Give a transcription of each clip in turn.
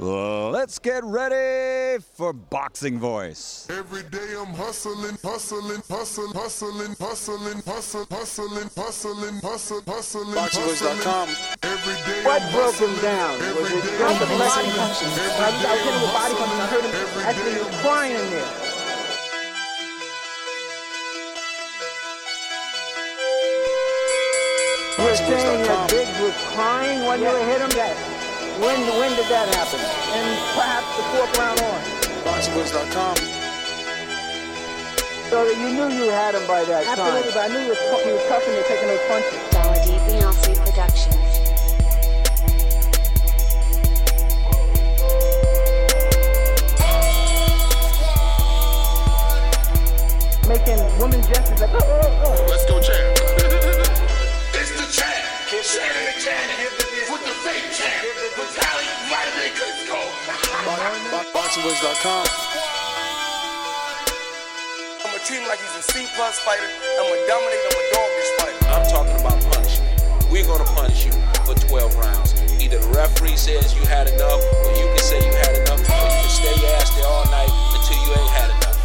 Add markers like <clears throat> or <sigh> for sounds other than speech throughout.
Let's get ready for Boxing Voice. Every day I'm hustling, hustling, hustling, hustling, hustling, hustling, hustling, hustling, hustling, hustling. BoxingVoice.com. Every day What I'm broke him down? Was every it I'm the body hustling, punches? I was day I hit him with body punches. I heard him. hustling, I see him crying in there. You're saying that Biggs was crying when you hit him? That when when did that happen? And perhaps the fourth round on. BoxingVoice.com. So that you knew you had him by that time. Absolutely, but I knew he was, he was tough and you're taking those punches. Dollar Beyonce Productions. Making women gestures like, oh, oh, oh. Let's go, champ. it's the champ. Shannon the the fake champ. Vitaly Vladimir Klitschko. BoxingVoice.com. I'm a team like he's a C plus fighter. I'm gonna dominate. I'm gonna dog this fighter. I'm talking about punishment. We're gonna punish you for 12 rounds. Either the referee says you had enough, or you can say you had enough, or you can stay your ass there all night until you ain't had enough.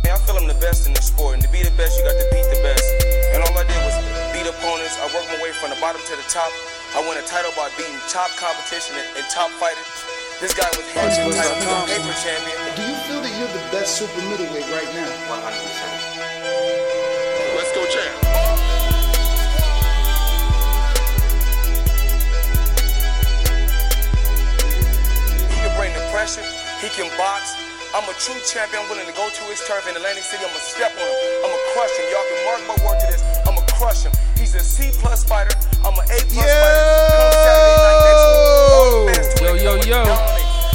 Hey, I feel I'm the best in the sport, and to be the best, you got to beat the best. And all I did was beat opponents. I worked my way from the bottom to the top. I won a title by beating top competition and, and top fighters. This guy was hands title. He's a paper champion. Do you feel that you're the best super middleweight right now? 100%. Let's go, champ. He can bring the pressure. He can box. I'm a true champion. I'm willing to go to his turf in Atlantic City. I'm gonna step on him. I'm gonna crush him. Y'all can mark my word to this. I'm gonna crush him. He's a C plus fighter. I'm an A plus fighter. Come Saturday night next week. All the fans to Yo, yo, yo.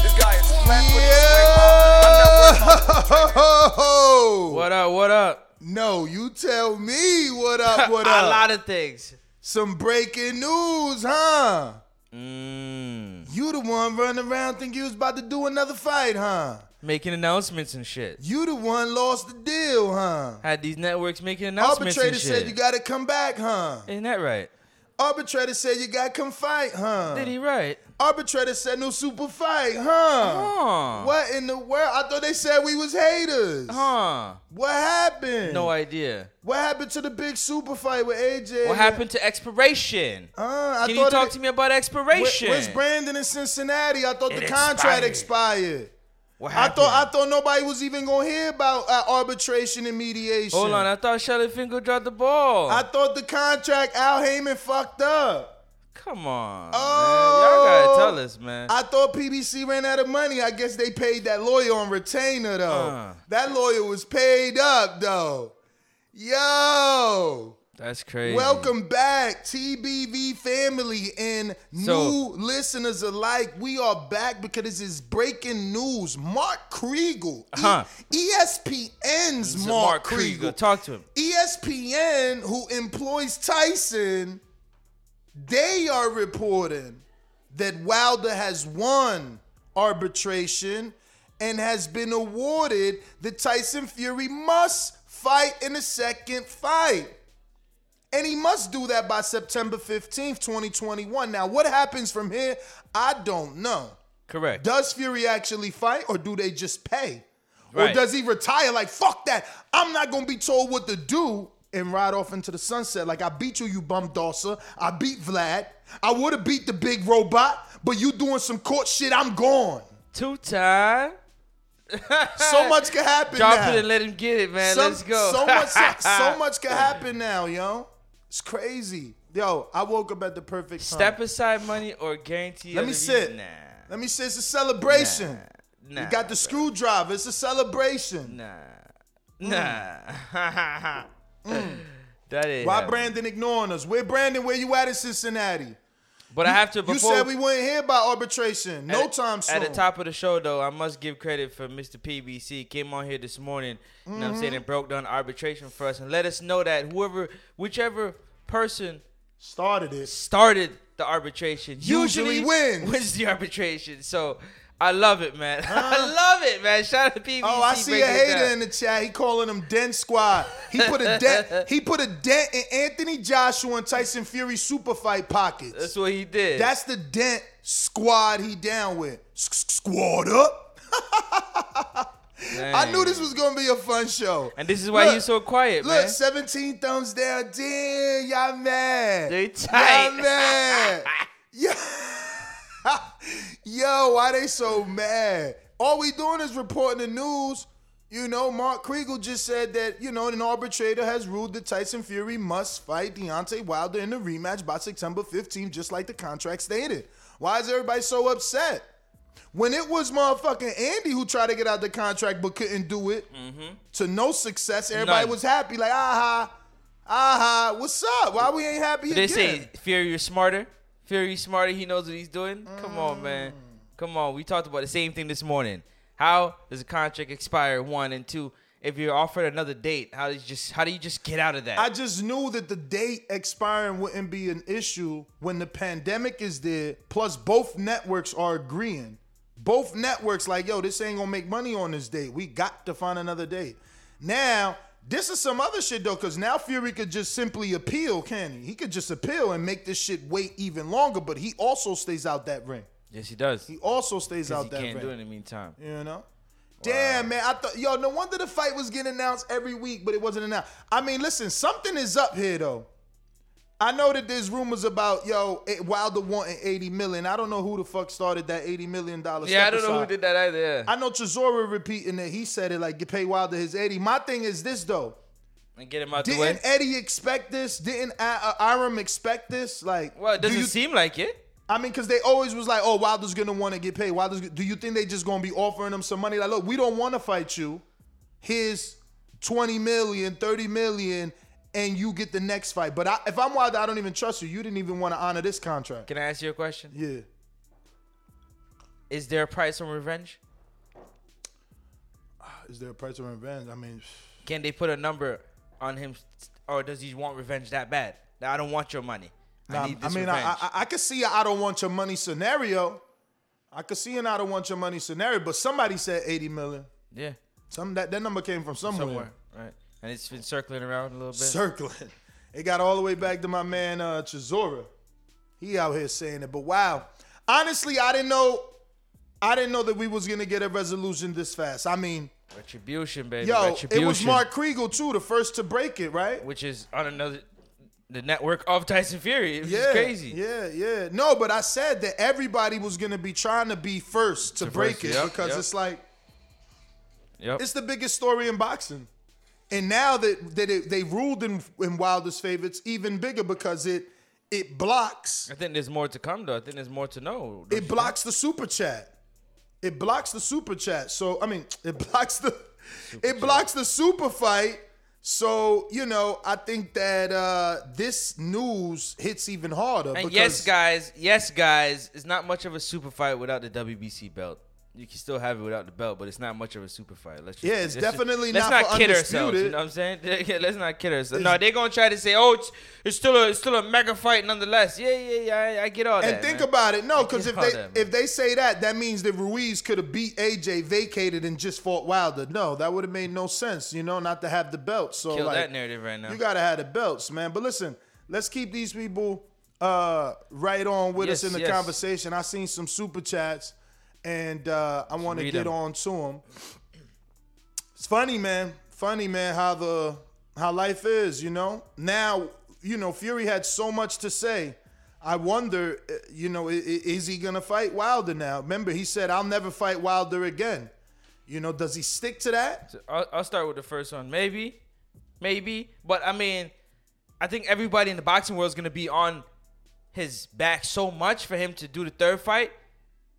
This guy is flat footed, straight bomb. I'm not worried about Oh, <laughs> What up? What up? no, you tell me what up, <laughs> what up. A lot of things. Some breaking news, huh? Mm, You the one running around think you was about to do another fight, huh? making announcements and shit. You the one lost the deal, huh? Had these networks making announcements Arbitrator and shit. said you gotta come back, huh? Ain't that right? Arbitrator said you gotta come fight, huh? Did he right? Arbitrator said no super fight, huh? Huh. What in the world? I thought they said we was haters. Huh. What happened? No idea. What happened to the big super fight with AJ? What happened to expiration? Uh, I Can you talk it- to me about expiration? Where's Brandon in Cincinnati? I thought It the contract expired. expired. What I thought I thought nobody was even gonna hear about uh, arbitration and mediation. Hold on, I thought Shelly Finkel dropped the ball. I thought the contract Al Haymon fucked up. Come on, Oh. man. Y'all gotta tell us, man. I thought PBC ran out of money. I guess they paid that lawyer on retainer though. Uh. That lawyer was paid up though. Yo. That's crazy. Welcome back, TBV family and So- new listeners alike. We are back because this is breaking news. Mark Kriegel, E- Uh-huh. ESPN's Mark, Mark Kriegel. Kriegel. Talk to him. ESPN, who employs Tyson, they are reporting that Wilder has won arbitration and has been awarded the Tyson Fury must fight in a second fight. And he must do that by September 15th, 2021. Now, what happens from here, I don't know. Correct. Does Fury actually fight or do they just pay? Right. Or does he retire like, fuck that, I'm not gonna be told what to do and ride off into the sunset? Like, I beat you, you bum dosser. I beat Vlad. I would have beat the big robot, but you doing some court shit, I'm gone. Two time. <laughs> So much can happen Drop now. it and let him get it, man. Some- Let's go. So much, so <laughs> much can happen now, yo. It's crazy. Yo, I woke up at the perfect time. Step aside money or guarantee. Let me sit. Nah. Let me sit. it's a celebration. Nah, you got the screwdriver. It's a celebration. Nah. Mm. Nah. <laughs> Mm. <laughs> that is. Why Brandon ignoring us? Where Brandon? Where you at in Cincinnati? But I have to. You said we wouldn't hear about arbitration. No at, time soon. At the top of the show, though, I must give credit for Mr. PBC. Came on here this morning, you know what I'm saying, mm-hmm. and broke down arbitration for us and let us know that whoever, whichever person started it, started the arbitration, Usually usually, wins. wins the arbitration. So I love it, man. <laughs> I love it, man. Shout out to PBC. Oh, I see a hater in the chat. He calling him Dent Squad. He put a dent. <laughs> he put a dent in Anthony Joshua and Tyson Fury super fight pockets. That's what he did. That's the Dent Squad he down with. Squad up. <laughs> I knew this was gonna be a fun show. And this is why Look, you so quiet, Look, man. 17 thumbs down. Damn, y'all mad. They tight. Y'all mad. <laughs> Yo, Yo, why they so mad? All we doing is reporting the news. You know, Mark Kriegel just said that, you know, an arbitrator has ruled that Tyson Fury must fight Deontay Wilder in the rematch by September 15th, just like the contract stated. Why is everybody so upset? When it was motherfucking Andy who tried to get out the contract but couldn't do it to no success, everybody None. was happy. Like, aha, aha, what's up? Why we ain't happy They again? say Fury is smarter. Fury is smarter. He knows what he's doing. Come on, Mm. man. Come on. We talked about the same thing this morning. How does a contract expire? One and two. If you're offered another date, how do you just how do you just get out of that? I just knew that the date expiring wouldn't be an issue when the pandemic is there. Plus, both networks are agreeing. Both networks like, yo, this ain't gonna make money on this date. We got to find another date. Now, this is some other shit though, because now Fury could just simply appeal, can he? He could just appeal and make this shit wait even longer. But he also stays out that ring. yes, he does. He also stays out that ring. he that can't ring. do it in the meantime. You know? Damn, man. I thought, yo, no wonder the fight was getting announced every week, but it wasn't announced. I mean, listen, something is up here, though. I know that there's rumors about, yo, eh, Wilder wanting 80 million. I don't know who the fuck started that 80 million dollar. Yeah, I don't know who did that either. Yeah. I know Chisora repeating that he said it like, you pay Wilder his 80. My thing is this, though. and get him out the way. Didn't Eddie expect this? Didn't uh, Arum expect this? Like, Well, it doesn't you- seem like it. I mean, because they always was like, oh, Wilder's gonna want to get paid. Wilder's. Do you think they just gonna be offering him some money? Like, look, we don't want to fight you. Here's 20 million, 30 million, and you get the next fight. But I, if I'm Wilder, I don't even trust you. You didn't even want to honor this contract. Can I ask you a question? Yeah. Is there a price on revenge? Ah, is there a price of revenge? I mean, <sighs> Can they put a number on him, or does he want revenge that bad? That I don't want your money. nah, I I mean. I, I, I could see a I don't want your money scenario. I could see an I don't want your money scenario, but somebody said 80 million. yeah, Some that, that number came from somewhere. somewhere, right? And it's been circling around a little bit. circling. It got all the way back to my man uh Chisora. He out here saying it. But wow. Honestly, I didn't know I didn't know that we was gonna get a resolution this fast. I mean, Retribution, baby. yo, Retribution. it was Mark Kriegel too, the first to break it, right? which is on another the network of Tyson Fury. It's yeah, crazy. Yeah, yeah. No, but I said that everybody was gonna be trying to be first to, To break first, it yep, because yep. it's like Yep. it's the biggest story in boxing. And now that that it, they ruled in in Wilder's favor, it's even bigger because it it blocks I think there's more to come though. I think there's more to know. Don't it you blocks the super chat. It blocks the super chat. So I mean, <laughs> it blocks the it blocks the super fight. So you know, I think that uh this news hits even harder. And because yes, guys, yes, guys, it's not much of a super fight without the WBC belt. You can still have it without the belt, but it's not much of a super fight. Let's just, Yeah, it's let's just- definitely let's not not, for kid ourselves. You know what I'm saying? <laughs> Yeah, let's not kid ourselves. No, they're gonna try to say, "Oh, it's, it's still a it's still a mega fight nonetheless." Yeah, yeah, yeah. I, I get all that. And think man. about it, no, because if they that, if they say that, that means that Ruiz could have beat AJ, vacated, and just fought Wilder. No, that would have made no sense, you know, not to have the belt. So Kill like, that narrative right now. You gotta have the belts, man. But listen, let's keep these people uh, right on with Yes, us in the yes. conversation. I seen some super chats, and uh, I want to get on to him. It's funny, man. Funny, man. How the how life is, you know. Now, you know, Fury had so much to say. I wonder, uh, you know, is he gonna fight Wilder now? Remember, he said, "I'll never fight Wilder again." You know, does he stick to that? So I'll, I'll start with the first one. Maybe, maybe, but I mean, I think everybody in the boxing world is gonna be on his back so much for him to do the third fight,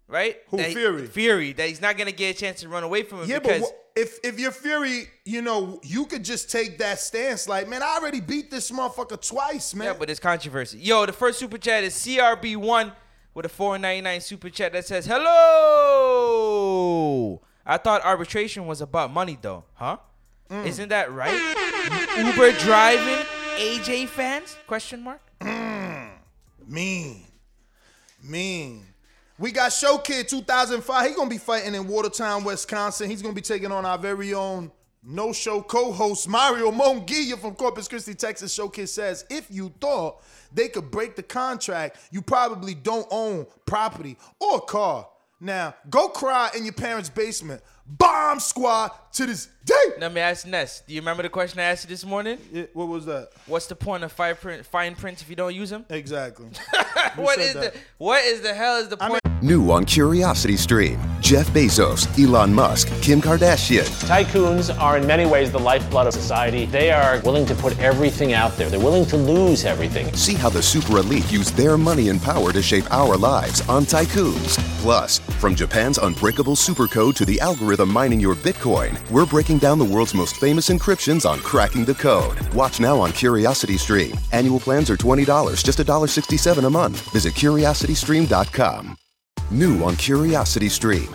right? Who, That he- Fury? Fury. That he's not gonna get a chance to run away from him. Yeah, because but wha- if if you're Fury, you know, you could just take that stance. Like, man, I already beat this motherfucker twice, man. Yeah, but it's controversy. Yo, the first super chat is CRB1 with a 499 super chat that says, Hello! I thought arbitration was about money though, huh? Mm. Isn't that right? Uber driving AJ fans? Question mark? Mean. Mean. We got Show Kid 2005. He gonna be fighting in Watertown, Wisconsin. He's gonna be taking on our very own no show co-host Mario Monguilla from Corpus Christi, Texas. Show Kid says, if you thought they could break the contract, you probably don't own property or car. Now, go cry in your parents' basement. Bomb squad to this day. Let me ask Ness. Do you remember the question I asked you this morning? what was that? What's the point of fine print, fine prints if you don't use them? Exactly. <laughs> what said is that. the what is the hell is the point? New on Curiosity Stream Jeff Bezos, Elon Musk, Kim Kardashian. Tycoons are in many ways the lifeblood of society. They are willing to put everything out there. They're willing to lose everything. See how the super elite use their money and power to shape our lives on Tycoons. Plus, from Japan's unbreakable supercode to the algorithm mining your Bitcoin, we're breaking down the world's most famous encryptions on cracking the code. Watch now on Curiosity Stream. Annual plans are $20, just $1.67 a month. Visit curiositystream.com. New on Curiosity Stream.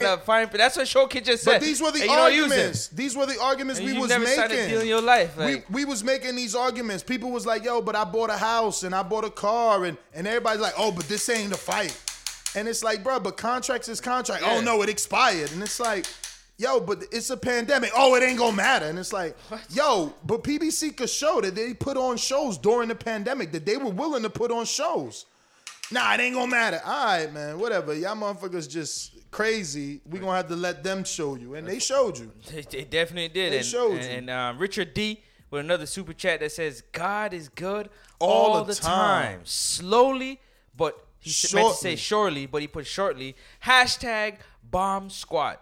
The fine. That's what Showkid just said. But these were the And you don't use it. arguments. These were the arguments And we was making. signed a deal in your life, like- we, we was making these arguments. People was like, "Yo, but I bought a house and I bought a car," and and everybody's like, "Oh, but this ain't a fight." And it's like, bro, but contracts is contract. Oh no, it expired, and it's like. Yo, but it's a pandemic. Oh, it ain't gonna matter. And it's like, yo, but PBC could show that they put on shows during the pandemic, that they were willing to put on shows. Nah, it ain't gonna matter. All right, man, whatever. Y'all motherfuckers just crazy. we're gonna have to let them show you. And they showed you. <laughs> They, definitely did. They and showed and, you. and, um, Richard D with another super chat that says, "God is good All all, the the, time. time. slowly, but he s- meant to say Shortly. surely, but he put shortly." Hashtag Bomb Squad.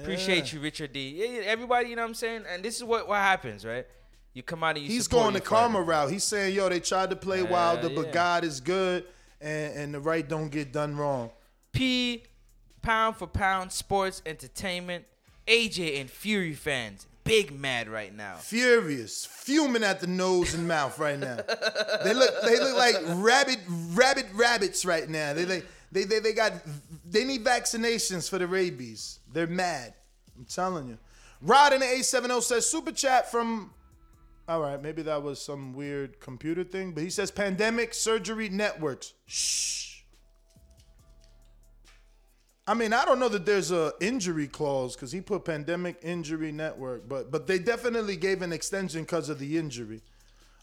Appreciate you, Richard D. Yeah, yeah, everybody, you know what I'm saying. And this is what what happens, right? You come out and you. He's going the karma route. He's saying, yo, they tried to play Wilder, but. God is good and, and the right don't get done wrong. P pound for pound sports entertainment. AJ and Fury fans big mad right now. Furious, fuming at the nose and mouth right now. they look they look like rabid rabid rabbits right now. They like they, they they got they need vaccinations for the rabies. They're mad. I'm telling you. Rod in the A70 says super chat from all right, maybe that was some weird computer thing, but he says pandemic surgery networks. Shh. I mean, I don't know that there's a injury clause because he put pandemic injury network, but but they definitely gave an extension because of the injury.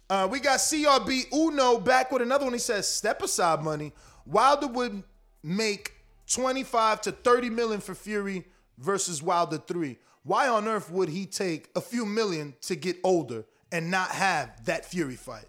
Uh, we got CRB Uno back with another one. He says step aside money. Wilder would make 25 to 30 million for Fury versus Wilder 3. Why on earth would he take a few million to get older and not have that Fury fight?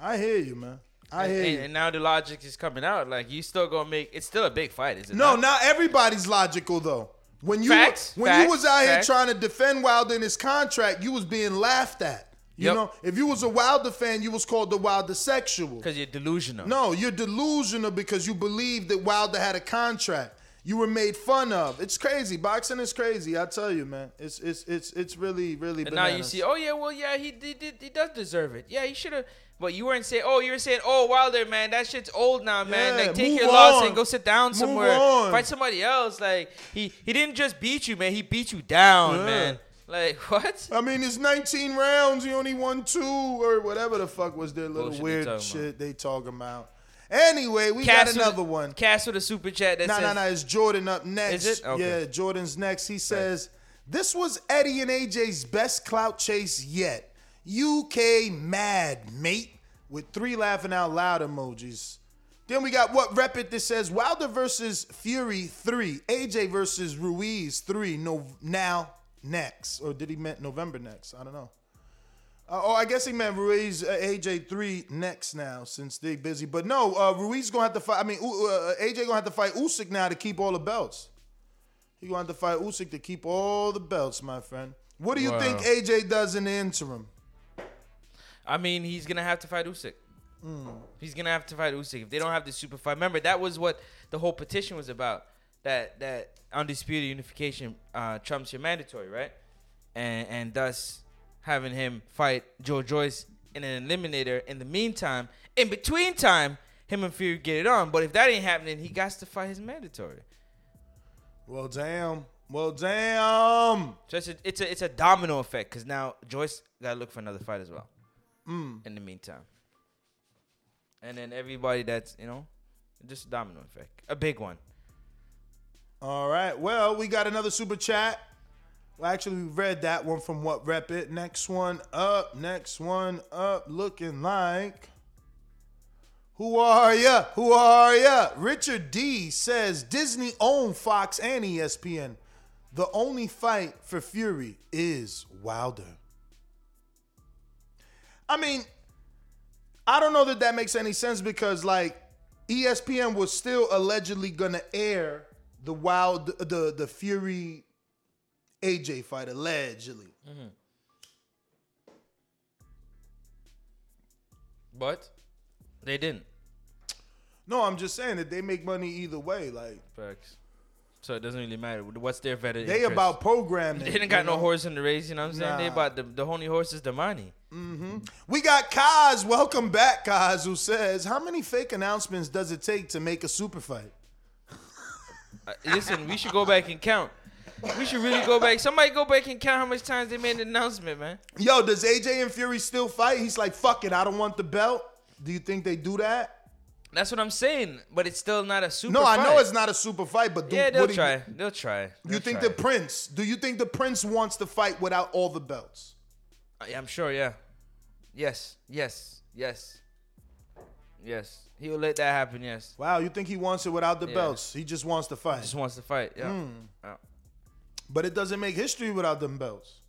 I hear you, man. I and, hear and, and now the logic is coming out. Like you still gonna make it's still a big fight, is it? No, not? not everybody's logical though. When you Facts, when you was out facts. here trying to defend Wilder in his contract, you was being laughed at. You Yep. know, if you was a Wilder fan, you was called the Wilder sexual. because you're delusional. No, you're delusional because you believe that Wilder had a contract. You were made fun of. It's crazy. Boxing is crazy. I tell you, man. It's it's it's it's really really. And now you see, oh yeah, well yeah, he he, did, he does deserve it. Yeah, he should have. But you weren't saying, oh, you were saying, oh Wilder, man, that shit's old now, man. Yeah, like take your loss and go sit down Move somewhere, on. fight somebody else. Like he he didn't just beat you, man. He beat you down, Yeah. man. Like <laughs> what? I mean, it's 19 rounds. He only won two or whatever the fuck was their little Bullshit weird talking shit they talking about. Anyway, we Cass got another one. Cass with a super chat that No, says, no, no. It's Jordan up next. Is it? Okay. Yeah, Jordan's next. He says, This was Eddie and AJ's best clout chase yet. UK mad, mate. With three laughing out loud emojis. Then we got what rep it that says Wilder versus Fury 3. AJ versus Ruiz 3. No now next. Or did he meant November next? I don't know. Uh, oh, I guess he meant Ruiz uh, AJ three next now since they busy. But no, uh, Ruiz gonna have to fight. I mean, uh, AJ gonna have to fight Usyk now to keep all the belts. He gonna have to fight Usyk to keep all the belts, my friend. What do you Wow. think AJ does in the interim? I mean, he's gonna have to fight Usyk. Hmm. He's gonna have to fight Usyk if they don't have the super fight. Remember, that was what the whole petition was about. That that undisputed unification uh, trumps your mandatory, right? And and thus having him fight Joe Joyce in an eliminator. In the meantime, in between time, him and Fury get it on. But if that ain't happening, he got to fight his mandatory. Well, damn. Well, damn. So it's a it's a, it's a domino effect because now Joyce got to look for another fight as well. Mm. In the meantime, and then everybody that's you know, just a domino effect, a big one. All right. Well, we got another super chat. Well, actually, we read that one from what rep it. Next one up. Next one up. Looking like. Who are ya? Who are ya? Richard D says Disney owned Fox and ESPN. The only fight for Fury is Wilder. I mean, I don't know that that makes any sense because like ESPN was still allegedly gonna air the Wild the the Fury AJ fight allegedly. Mm-hmm. But they didn't. No, I'm just saying that they make money either way. Like Facts. So it doesn't really matter. What's their vetted they interest? about programming. <laughs> They didn't got no horse in the race. You know what I'm saying? They about the the only horse is the money. Hmm We got Kaz. Welcome back, Kaz, who says, "How many fake announcements does it take to make a super fight?" Uh, listen, we should go back and count. We should really go back. Somebody go back and count how much times they made an announcement, man. Yo, does AJ and Fury still fight? He's like, "Fuck it, I don't want the belt." Do you think they do that? That's what I'm saying. But it's still not a super. no, I know it's not a super fight, but do, Yeah, they'll do you- try. They'll try. You They'll think try. the Prince? Do you think the Prince wants to fight without all the belts? I'm sure. Yeah. Yes. Yes. Yes. Yes. He will let that happen. Yes. Wow, you think he wants it without the Yeah. belts? He just wants to fight. Just wants to fight. Yeah. Hmm. Yeah. But it doesn't make history without them belts.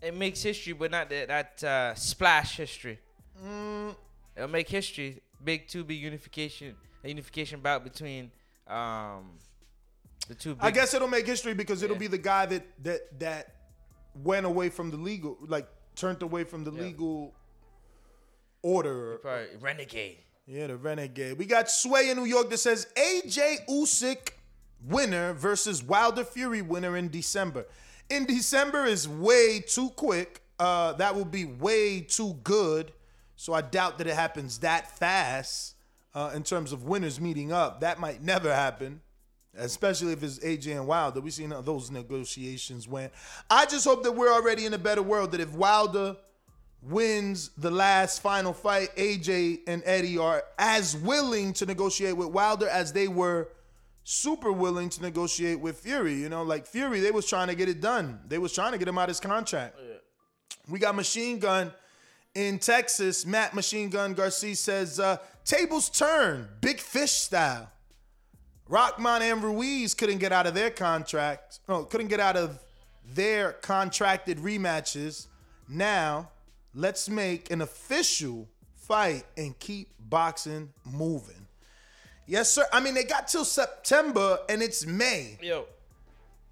It makes history, but not that that uh, splash history. Mm. It'll make history. Big two big unification, a unification bout between um the two. Big, I guess it'll make history because it'll be the guy that that that went away from the legal, like turned away from the legal order. probably renegade. Yeah, the renegade. We got Sway in New York that says AJ Usyk winner versus Wilder Fury winner in December. In December is way too quick. Uh, that will be way too good. So I doubt that it happens that fast uh, in terms of winners meeting up. That might never happen, especially if it's AJ and Wilder. We've seen how those negotiations went. I just hope that we're already in a better world. That if Wilder wins the last final fight, AJ and Eddie are as willing to negotiate with Wilder as they were super willing to negotiate with Fury. You know, like Fury, they was trying to get it done. They was trying to get him out of his contract. We got Machine Gun in Texas. Matt Machine Gun Garcia says, uh, tables turn, big fish style. Rockman and Ruiz couldn't get out of their contracts. No, couldn't get out of their contracted rematches. Now, let's make an official fight and keep boxing moving. Yes, sir. I mean, they got till September and it's May. Yo.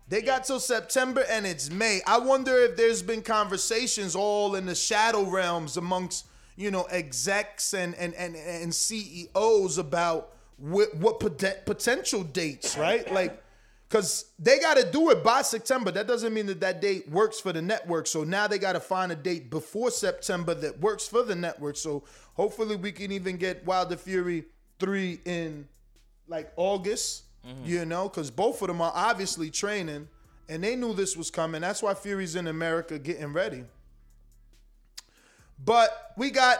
They got till September and it's May. I wonder if there's been conversations all in the shadow realms amongst, you know, execs and and and, and CEOs about what, what pot- potential dates, right? Like, because they got to do it by September. That doesn't mean that that date works for the network. So now they got to find a date before September that works for the network. So hopefully we can even get Wilder Fury 3 in like August, mm-hmm. you know, because both of them are obviously training and they knew this was coming. That's why Fury's in America getting ready. But we got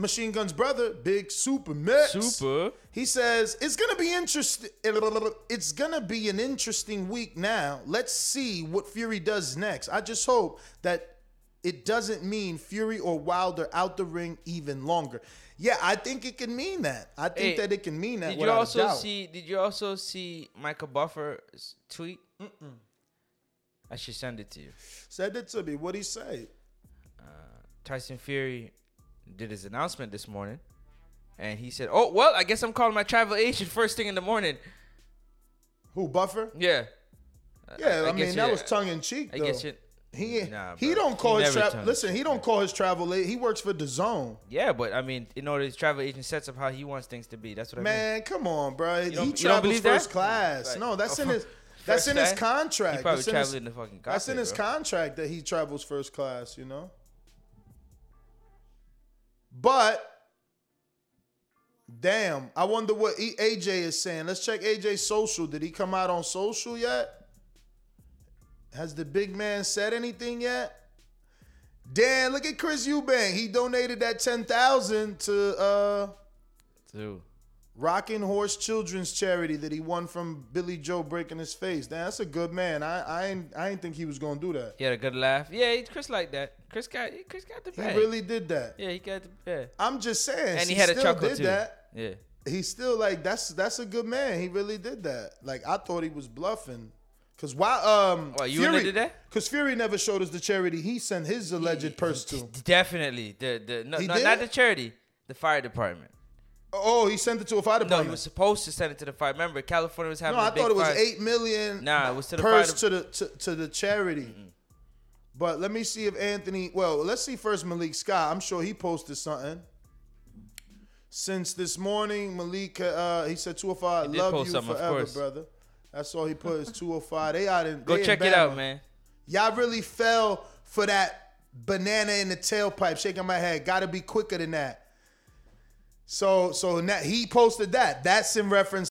Machine Gun's brother, Big Super Mix. Super. He says it's gonna be interesting. It's gonna be an interesting week now. Let's see what Fury does next. I just hope that it doesn't mean Fury or Wilder out the ring even longer. Yeah, I think it can mean that. I think Hey, that it can mean that. Did you also see? Did you also see Michael Buffer's tweet? Mm-mm. I should send it to you. Send it to me. What he say? Uh, Tyson Fury did his announcement this morning, and he said, "Oh well, I guess I'm calling my travel agent first thing in the morning." Who Buffer? Yeah. Yeah, I, mean that was tongue in cheek. I though. guess you- he Nah, he don't call He his travel. Listen, he don't call his travel. He works for the Zone. Yeah, but I mean, in order his travel agent sets up how he wants things to be. That's what I mean. Man, come on, bro. You he travels first that? class. No, that's Oh, in his. <laughs> That's in his contract. He probably That's in his- the fucking That's in his bro. contract that he travels first class. You know. But damn, I wonder what AJ is saying. Let's check AJ's social. Did he come out on social yet? Has the big man said anything yet? Dan, look at Chris Eubank. He donated that ten thousand to uh Dude. Rocking Horse Children's Charity that he won from Billy Joe breaking his face. Dan, that's a good man. I I ain't, I ain't think he was gonna do that. He had a good laugh. Yeah, he- Chris like that. Chris got Chris got the bag. He really did that. Yeah, he got the yeah. I'm just saying. And he had a still chuckle did too. that. Yeah. He still like that's that's a good man. He really did that. Like I thought he was bluffing. Cause why um What, you wouldn't did that? Cause Fury never showed us the charity he sent his alleged purse to. Definitely. The the no, no not the charity, the fire department. Oh, he sent it to a fire No, he was supposed to send it to the fire. Remember, California was having a great time. no, I thought it was fire. eight million. Nah, it was to the purse fire to the to, to the charity. But let me see if Anthony. Well, let's see first Malik Scott. I'm sure he posted something. Since this morning, Malik, uh, he said 205. He Love you forever, brother. That's all he put is 205. They out in Go they in check it out, man. Y'all really fell for that banana in the tailpipe, shaking my head. Got to be quicker than that. So, so he posted that. That's in reference.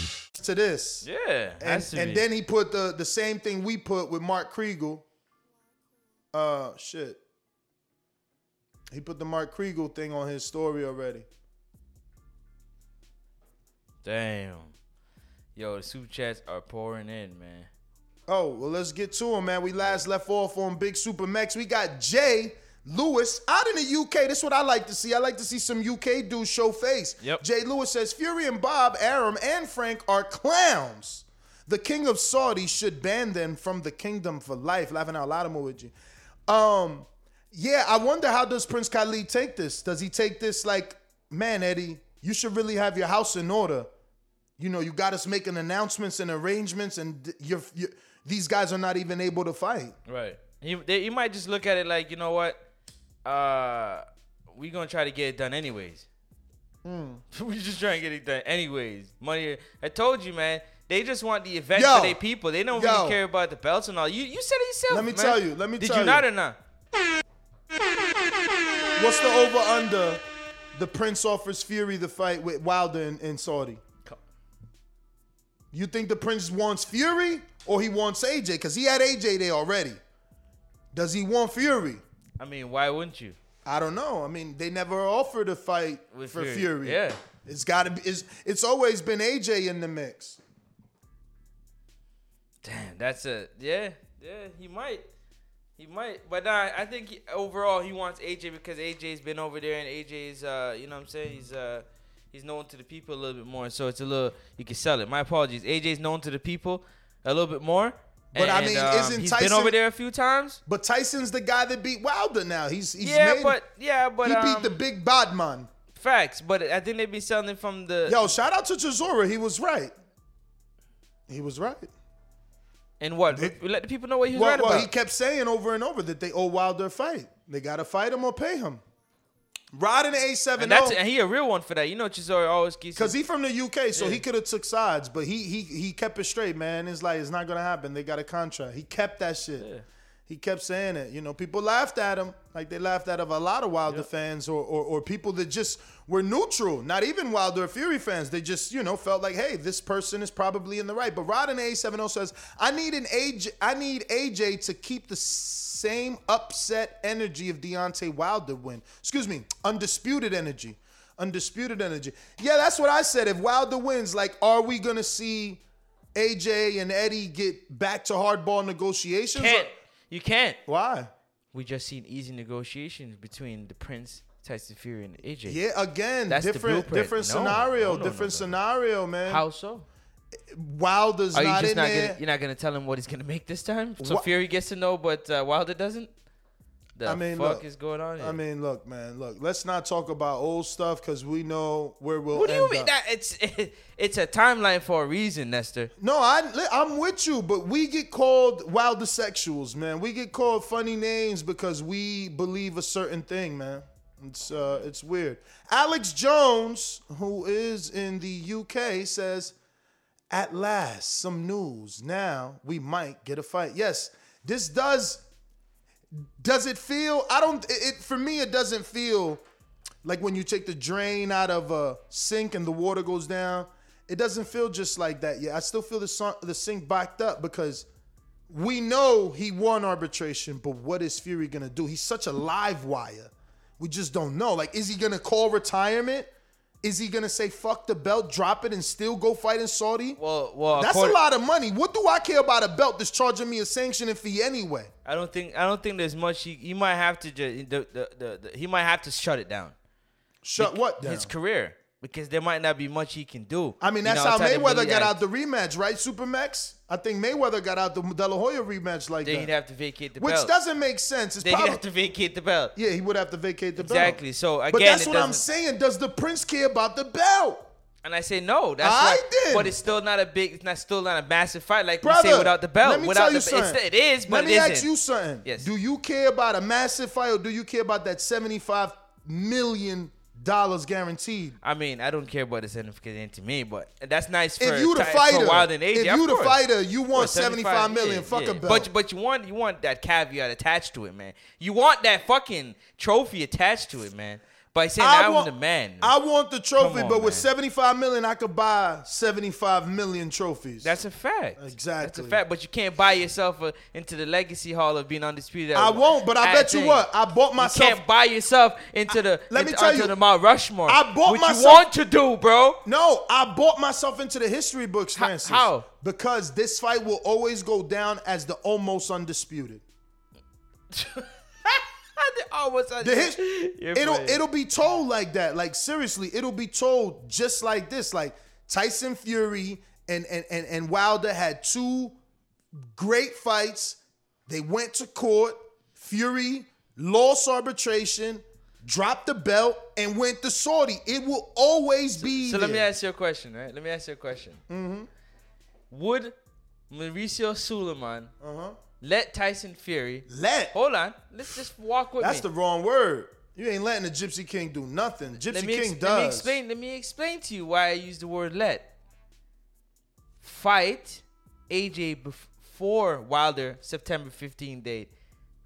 to this. Yeah, And, and then he put the the same thing we put with Mark Kriegel. Uh shit. He put the Mark Kriegel thing on his story already. Damn. Yo, the super chats are pouring in, man. Oh, well, let's get to him, man. We last left off on Big Super Max. We got Jay Lewis out in the UK. That's what I like to see. I like to see some UK dudes show face. Yep. Jay Lewis says Fury and Bob, Arum, and Frank are clowns. The king of Saudi should ban them from the kingdom for life. Laughing out loud emoji. Um, yeah, I wonder how does Prince Khalid take this? Does he take this like, man, Eddie, you should really have your house in order. You know, you got us making announcements and arrangements, and you're, you're these guys are not even able to fight. Right. You, they, you might just look at it like, you know what? Uh, we gonna try to get it done anyways. <laughs> we just trying to get it done anyways. Money. I told you, man. They just want the event Yo. for their people. They don't Yo. really care about the belts and all. You you said it yourself. Let me man. tell you, let me Did tell you not you. or not? What's the over under? The Prince offers Fury the fight with Wilder in, in Saudi. You think the Prince wants Fury or he wants AJ? Because he had AJ there already. Does he want Fury? I mean, why wouldn't you? I don't know. I mean, they never offered a fight With for Fury. Fury. Yeah. It's got to be. It's, it's always been AJ in the mix. Damn, that's a yeah, yeah. He might, he might, but nah, I think he, overall he wants AJ because AJ's been over there and AJ's, uh, you know what I'm saying? He's uh, he's known to the people a little bit more, so it's a little you can sell it. My apologies. AJ's known to the people a little bit more. But I mean, um, isn't he's Tyson been over there a few times? But Tyson's the guy that beat Wilder now. He's he's yeah, made, but yeah, but he um, beat the big bad man. facts. But I think they've been selling it from the Yo, shout out to Chisora. He was right. He was right. and what we let the people know what he was well, right well, about. he kept saying over and over that they owe Wilder a fight. They got to fight him or pay him. Rod in the A7 and that's and he a real one for that. You know, Chisora always keeps Cause he from the UK, so Yeah. he could have took sides, but he he he kept it straight, man. It's like it's not gonna happen. They got a contract. He kept that shit. He kept saying it. You know, people laughed at him like they laughed at of a lot of Wilder fans or, or or people that just were neutral, not even Wilder or Fury fans. They just you know felt like, hey, this person is probably in the right. But Rod in the A70 says, I need an AJ, I need AJ to keep the same upset energy of Deontay Wilder win. Excuse me, undisputed energy. Undisputed energy. Yeah, that's what I said. If Wilder wins, like, are we gonna see AJ and Eddie get back to hardball negotiations? can't. You can't. Why? We just seen easy negotiations between the Prince, Tyson Fury, and AJ. Yeah, again, That's different different No, scenario, no, no, different scenario, man. How so? Wilder's Are you not just in not there. gonna? You're not gonna tell him what he's gonna make this time? So Wha- Fury gets to know, but uh, Wilder doesn't. The I mean, fuck look, is going on here? I mean, look, man, look. Let's not talk about old stuff because we know where we'll what do end you mean? up. That it's <laughs> it's a timeline for a reason, Nestor. No, I I'm with you, but we get called wilder sexuals, man. We get called funny names because we believe a certain thing, man. It's uh it's weird. Alex Jones, who is in the UK, says, "At last, some news. Now we might get a fight." Yes, this does does it feel I don't it, for me it doesn't feel like when you take the drain out of a sink and the water goes down. It doesn't feel just like that yet. I still feel the the sink backed up because we know he won arbitration, but what is Fury gonna do? He's such a live wire. We just don't know. Like, is he gonna call retirement? Is he gonna say fuck the belt, drop it, and still go fight in Saudi? Well, well, That's a lot of money. What do I care about a belt that's charging me a sanctioning fee anyway? I don't think I don't think there's much. He, he might have to just the, the, the, the he might have to shut it down. Shut what His career because there might not be much he can do. I mean, you that's know, how Mayweather got out the rematch, right? Supermax. I think Mayweather got out the De La Hoya rematch like Then that, he'd have to vacate the which belt. Which doesn't make sense. It's Then he'd have to vacate the belt. yeah, he would have to vacate the belt. Exactly. So again, but that's what I'm saying. Does the Prince care about the belt? And I say no. That's I why, did. But it's still not a big. It's not still not a massive fight like Brother, we say without the belt. Let me without tell you the, something. it is, but let me it ask you something. Yes. Do you care about a massive fight or do you care about that 75 million dollars guaranteed? I mean, I don't care about the significant to me, but that's nice for If you the fighter, Wilder and AJ. if you the course. fighter, you want course, 75 million. Fuck a belt. But but you want you want that caveat attached to it, man. You want that fucking trophy attached to it, man. By saying I I'm want- the man. I want the trophy, on, but with man. 75 million, I could buy 75 million trophies. That's a fact. Exactly. That's a fact. But you can't buy yourself uh into the legacy hall of being undisputed. I won't, but I bet you what, I bought myself- You can't buy yourself into the Let me into, tell onto you, the Mount Rushmore. I bought what myself- you want to do, bro. No, I bought myself into the history books, Francis. how? Because this fight will always go down as the almost undisputed. <laughs> Almost The his- it'll funny. it'll be told like that. Like seriously, it'll be told just like this. Like Tyson Fury and and and, and Wilder had two great fights. They went to court. Fury lost arbitration, dropped the belt, and went to Saudi. It will always be. So let me ask you a question, right? Let me ask you a question. Mm-hmm. Would Mauricio Sulaiman Uh-huh. Let Tyson Fury let? Hold on. Let's just walk with me. That's me. the wrong word. You ain't letting the Gypsy King do nothing. Gypsy King ex- does. let me explain. Let me explain to you why I use the word "let." Fight AJ before Wilder September 15 date,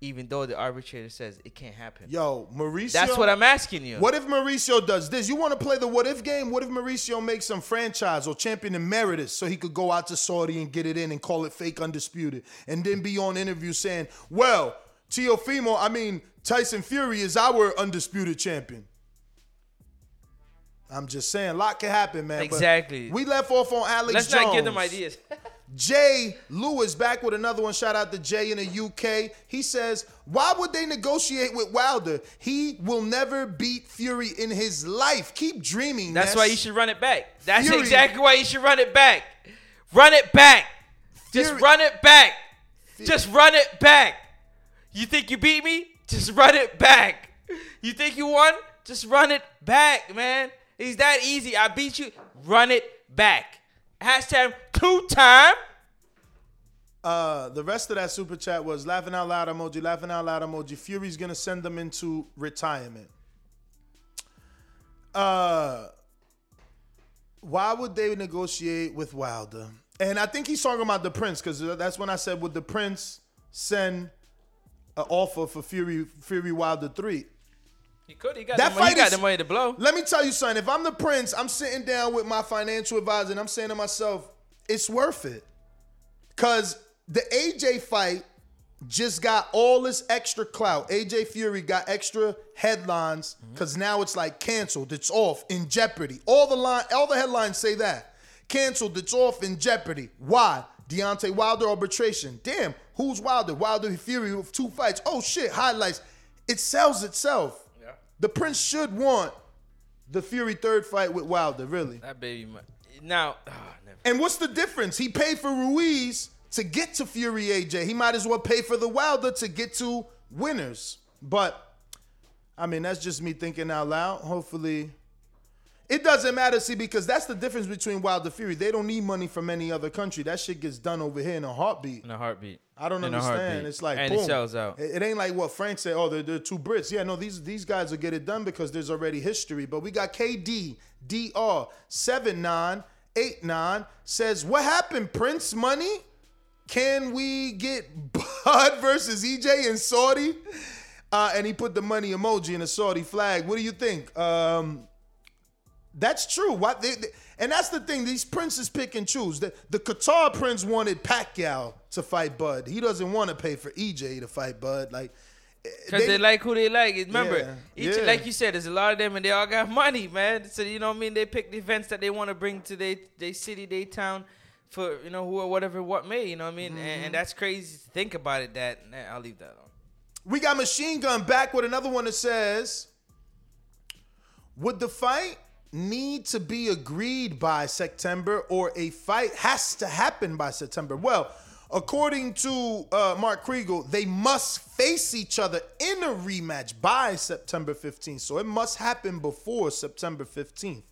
even though the arbitrator says it can't happen. Yo, Mauricio. That's what I'm asking you. What if Mauricio does this? You want to play the what if game? What if Mauricio makes some franchise or champion emeritus so he could go out to Saudi and get it in and call it fake undisputed and then be on interview saying, well, Teofimo, I mean, Tyson Fury is our undisputed champion. I'm just saying, a lot can happen, man. Exactly. we left off on Alex Let's Jones. not give them ideas. <laughs> Jay Lewis back with another one. Shout out to Jay in the UK. He says, Why would they negotiate with Wilder? He will never beat Fury in his life. Keep dreaming. That's Ness. why you should run it back. That's Fury- exactly why you should run it back. Run it back. Just run it back. Just run it back. You think you beat me? Just run it back. You think you won? Just run it back, man. It's that easy. I beat you. Run it back. Hashtag two time. Uh, the rest of that super chat was laughing out loud emoji, laughing out loud emoji. Fury's gonna send them into retirement. Uh, why would they negotiate with Wilder? And I think he's talking about the Prince because that's when I said, would the Prince send an offer for Fury Fury Wilder three? He could. He got, That the, money, fight he got is- the money to blow. Let me tell you something. If I'm the prince, I'm sitting down with my financial advisor and I'm saying to myself, it's worth it. Cause the AJ fight just got all this extra clout. AJ Fury got extra headlines because now it's like canceled, it's off, in jeopardy. All the line, all the headlines say that. Canceled, it's off in jeopardy. Why? Deontay Wilder arbitration. Damn, who's Wilder? Wilder Fury with two fights. Oh shit, highlights. It sells itself. Yeah. The Prince should want the Fury third fight with Wilder, really. That baby. Now, ah, never. And what's the difference? He paid for Ruiz to get to Fury AJ. He might as well pay for the Wilder to get to winners. But I mean, that's just me thinking out loud. Hopefully, it doesn't matter. See, because that's the difference between Wilder Fury. They don't need money from any other country. That shit gets done over here in a heartbeat. in a heartbeat. I don't In understand. It's like and boom. it sells out. It, it ain't like what Frank said. Oh, they're, they're two Brits. Yeah, no, these these guys will get it done because there's already history. But we got KD DR seven nine eight nine says, "What happened, Prince? Money? Can we get Bud <laughs> versus EJ and Saudi?" Uh, and he put the money emoji in a Saudi flag. What do you think? Um, that's true. What they, they- and that's the thing. These princes pick and choose. The, the Qatar prince wanted Pacquiao to fight Bud. He doesn't want to pay for EJ to fight Bud. Like Because they, like who they like. Remember, Yeah, each yeah. like you said, there's a lot of them, and they all got <laughs> money, man. So you know what I mean. They pick the events that they want to bring to their they city, their town, for you know who or whatever what may. You know what I mean. And, Mm-hmm. and that's crazy to think about it. That nah, I'll leave that alone. We got Machine Gun back with another one that says, Would the fight need to be agreed by September or a fight has to happen by September? Well, according to uh, Mark Kriegel, they must face each other in a rematch by September 15th. So it must happen before September 15th,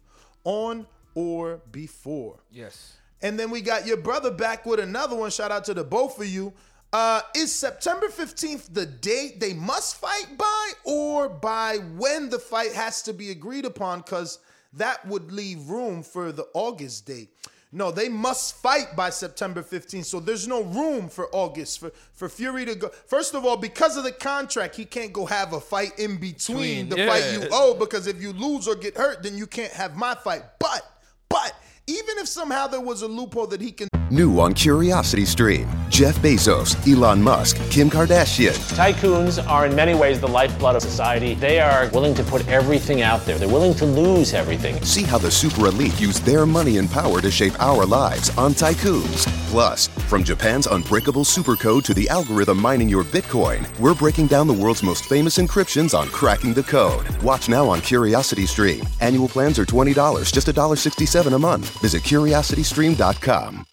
on or before. Yes. And then we got your brother back with another one. Shout out to the both of you. Uh, is September 15th the date they must fight by or by when the fight has to be agreed upon? Because that would leave room for the August date. No, they must fight by September 15th. So there's no room for August for, for Fury to go. First of all, because of the contract, he can't go have a fight in between Between, the yeah. fight you owe. Because if you lose or get hurt, then you can't have my fight. But, but even if somehow there was a loophole that he can New on Curiosity Stream Jeff Bezos, Elon Musk, Kim Kardashian. Tycoons are in many ways the lifeblood of society. They are willing to put everything out there. They're willing to lose everything. See how the super elite use their money and power to shape our lives on Tycoons. Plus, from Japan's unbreakable supercode to the algorithm mining your Bitcoin, we're breaking down the world's most famous encryptions on cracking the code. Watch now on Curiosity Stream. Annual plans are $20, just $1.67 a month. Visit curiositystream.com.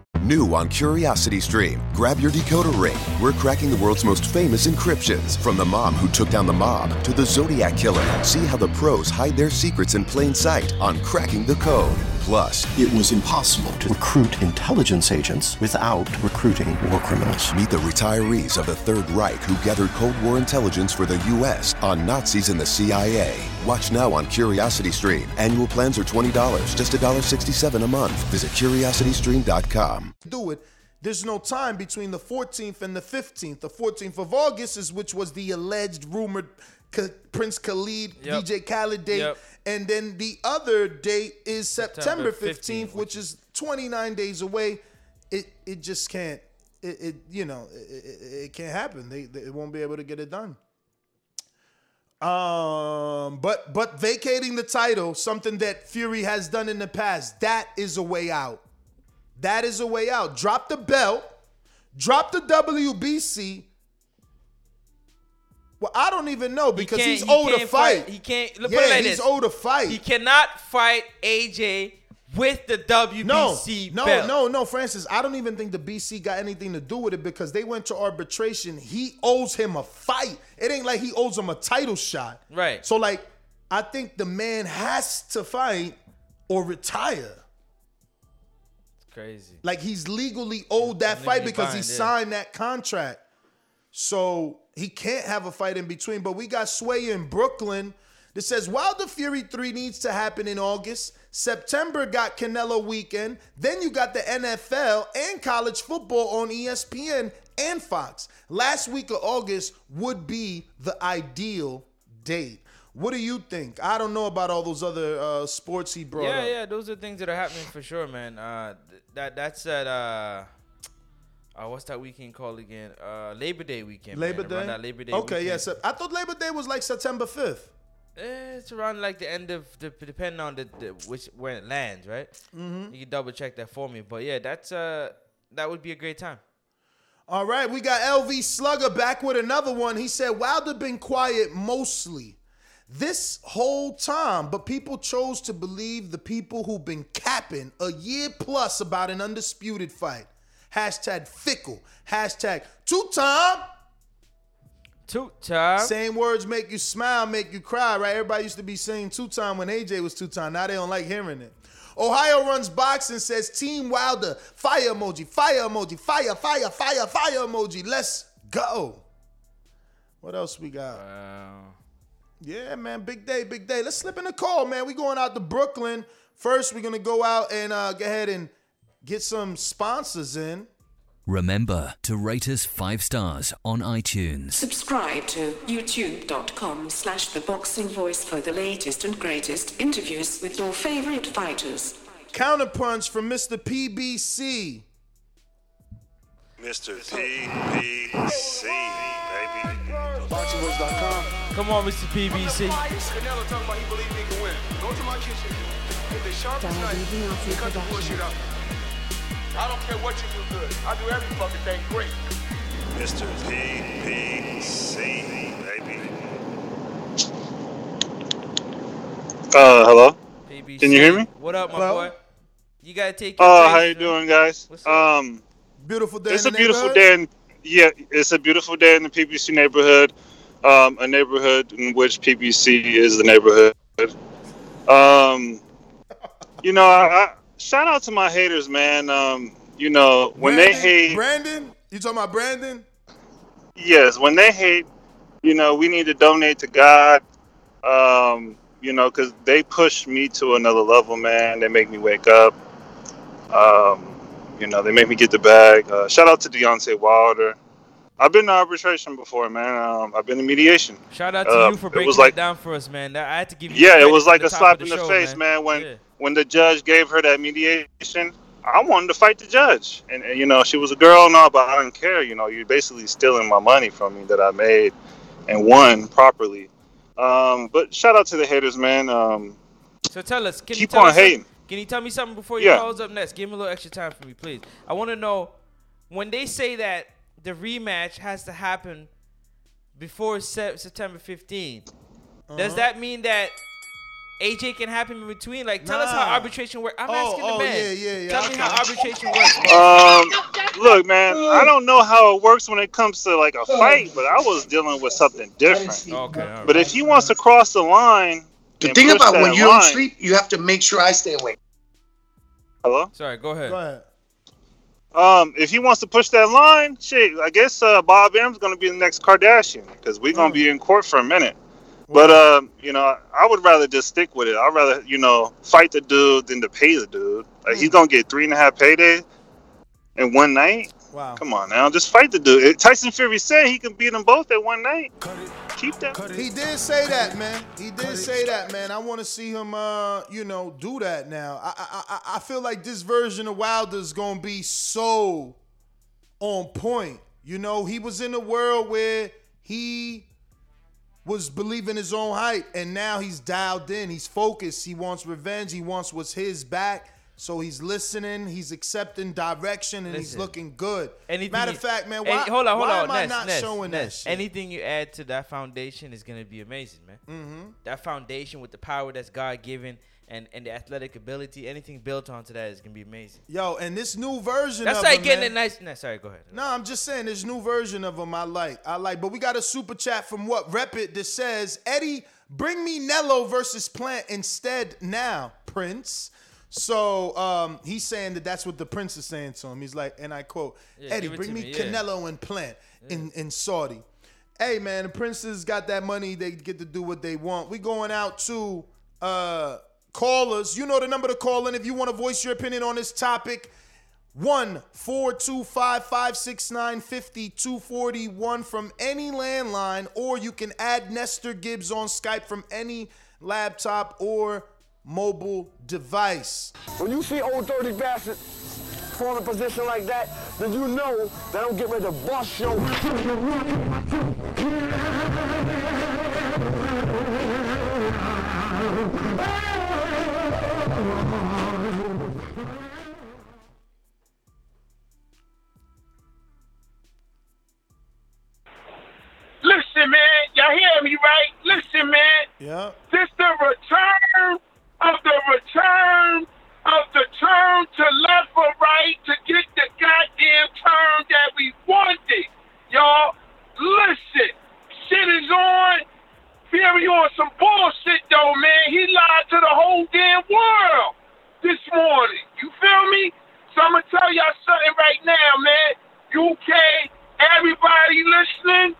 New on Curiosity Stream. Grab your decoder ring. We're cracking the world's most famous encryptions. From the mom who took down the mob to the Zodiac Killer. See how the pros hide their secrets in plain sight on Cracking the Code. Plus, It was impossible to recruit intelligence agents without recruiting war criminals. Meet the retirees of the Third Reich who gathered Cold War intelligence for the U.S. on Nazis and the CIA. Watch now on Curiosity Stream. Annual plans are $20, just $1.67 a month. Visit curiositystream.com. do it. There's no time between the 14th and the 15th. The 14th of August is which was the alleged rumored K- Prince Khalid, Yep. DJ Khaled date. Yep. And then the other date is September, September 15th, 15th, which is 29 days away. It it just can't. It, it you know it, it, it can't happen. They, they won't be able to get it done. Um, but but vacating the title, something that Fury has done in the past, that is a way out. That is a way out. Drop the belt, drop the WBC. Well, I don't even know because can't- he's he old to can't fight. He can't. Look, yeah, put it like he's this. old to fight. He cannot fight AJ with the WBC no, no, belt. no, no, Francis. I don't even think the BC got anything to do with it because they went to arbitration. He owes him a fight. It ain't like he owes him a title shot. Right. So, like, I think the man has to fight or retire. It's crazy. Like he's legally owed that fight because he signed that contract. So he can't have a fight in between. But we got Sway in Brooklyn that says Wilder Fury 3 needs to happen in August. September got Canelo weekend. Then you got the NFL and college football on ESPN and Fox. Last week of August would be the ideal date. What do you think? I don't know about all those other uh, sports he brought Yeah, up. yeah, those are things that are happening for sure, man. Uh, th- that that's at uh, uh, what's that weekend called again? Uh, Labor Day weekend. Labor Around Day. That Labor Day. Okay, yes. I thought Labor Day was like September 5th. Eh, it's around like the end of the depending on the, the which when it lands, right? Mhm. You can double check that for me, but yeah, that's uh that would be a great time. All right, we got LV Slugger back with another one. He said Wilder been quiet mostly this whole time, but people chose to believe the people who've been capping a year plus about an undisputed fight. Hashtag fickle. Hashtag two time. Two time. Same words make you smile, make you cry, right? Everybody used to be saying two time when AJ was two time. Now they don't like hearing it. Ohio runs boxing says Team Wilder, fire emoji, fire emoji, fire, fire, fire, fire emoji. Let's go. What else we got? Yeah, man, big day, big day. Let's slip in a call, man. We going out to Brooklyn. First, we're gonna go out and uh, go ahead and get some sponsors in. Remember to rate us five stars on iTunes. Subscribe to youtube.com slash the boxing voice for the latest and greatest interviews with your favorite fighters. Counterpunch from Mr. PBC. Mr. PBC, baby. BoxingVoice.com. Come on, Mr. PBC. Canelo talking about he believe he can win. Go to my kitchen. Get the sharpest knife cut the bullshit out. I don't care what you do good. I do every fucking thing great. Mr. PBC, baby. Uh, hello? PBC. Can you hear me? What up, my Hello? boy? You gotta take. Your Oh, place, how you man. doing, guys? What's um, beautiful day. It's in a the beautiful day in yeah, it's a beautiful day in the PBC neighborhood. Um, a neighborhood in which PBC is the neighborhood. Um, you know, I, I, shout out to my haters, man. Um, you know, when they hate, Brandon, you talking about Brandon? yes, when they hate, you know, we need to donate to God. Um, you know, because they push me to another level, man. They make me wake up. Um, you know, they make me get the bag. Uh, shout out to Deontay Wilder. I've been to arbitration before, man. Um, I've been to mediation. Shout out to Uh, you for it breaking was like, that down for us, man. I had to give you. yeah, it was like a slap of in the the show, face, man. When Yeah. When the judge gave her that mediation, I wanted to fight the judge, and, and you know she was a girl and all, but I didn't care. You know, you're basically stealing my money from me that I made and won properly. Um, but shout out to the haters, man. Um, So tell us, can you Keep tell on us some- hating. Can you tell me something before you Yeah. calls up next? Give me a little extra time for me, please. I want to know when they say that the rematch has to happen before Se- September 15. Does Uh-huh. that mean that AJ can happen in between? Like, tell us how arbitration works. I'm Oh, asking the oh, man. yeah, yeah, yeah, Tell me how arbitration works. Um, look, man, I don't know how it works when it comes to like a fight, but I was dealing with something different. Okay, all right. But if he wants to cross the line, The thing about when you don't sleep, you have to make sure I stay awake. Hello. Sorry, go ahead. Go ahead. Um, if he wants to push that line, shit, I guess uh, Bob M's gonna be the next Kardashian because we're gonna be in court for a minute. But um, you know, I would rather just stick with it. I'd rather you know fight the dude than to pay the dude. Like he's gonna get three and a half payday in one night. Wow. Come on now, just fight the dude. Tyson Fury said he can beat them both at one night. Keep that. He did say that, man. He did say that, man. I want to see him, uh, you know, do that now. I, I, I, I feel like this version of Wilder is gonna be so on point. You know, he was in a world where he was believing his own hype, and now he's dialed in. He's focused. He wants revenge. He wants what's his back. So he's listening. He's accepting direction, and he's looking good. Anything Matter of fact, man, any- why, hold on, hold why on. am I not Ness, showing Ness? Anything you add to that foundation is gonna be amazing, man. Mm-hmm. That foundation with the power that's God given and and the athletic ability, anything built onto that is gonna be amazing. Yo, and this new version That's like him, getting man, a nice. No, sorry, go ahead. No, I'm just saying this new version of him I like. I like. But we got a super chat from what Rep It that says, Eddie, bring me Nello versus Plant instead now, Prince. So um, he's saying that that's what the Prince is saying to him. He's like, and I quote, Yeah, Eddie, bring me me, yeah. Canelo and Plant in, in Saudi. Hey man, the Princes got that money. They get to do what they want. We going out to uh, callers. You know the number to call in if you want to voice your opinion on this topic. One four two five five six nine fifty two forty one from any landline, or you can add Nestor Gibbs on Skype from any laptop or mobile device. When you see old dirty fall in a position like that, then you know that I'm getting ready to bust your. Listen, man, y'all hear me, right? Listen, man. Yeah. This the return of the return of the turn to left or right to get the goddamn turn that we wanted. Y'all, listen. Shit is on. Fury on some bullshit though, man. He lied to the whole damn world this morning. You feel me? So I'm gonna tell y'all something right now, man. UK, everybody listening,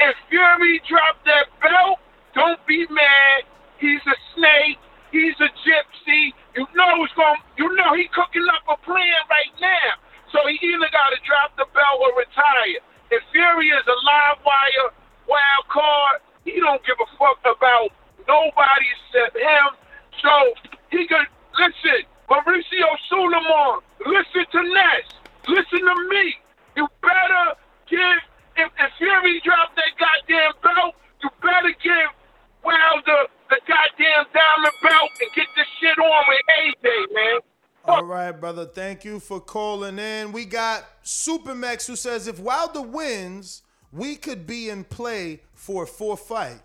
if Fury dropped that belt, don't be mad. He's a snake. He's a gypsy. You know he's going. You know he cooking up a plan right now. So he either got to drop the belt or retire. If Fury is a live wire wild card, he don't give a fuck about nobody except him. So he could listen. Mauricio Sulaiman, listen to Ness. Listen to me. You better give if, if Fury drop that goddamn belt, you better give Wilder the goddamn diamond belt and get this shit on with AJ, man. All right, brother. Thank you for calling in. We got Supermax who says if Wilder wins, we could be in play for a four fight.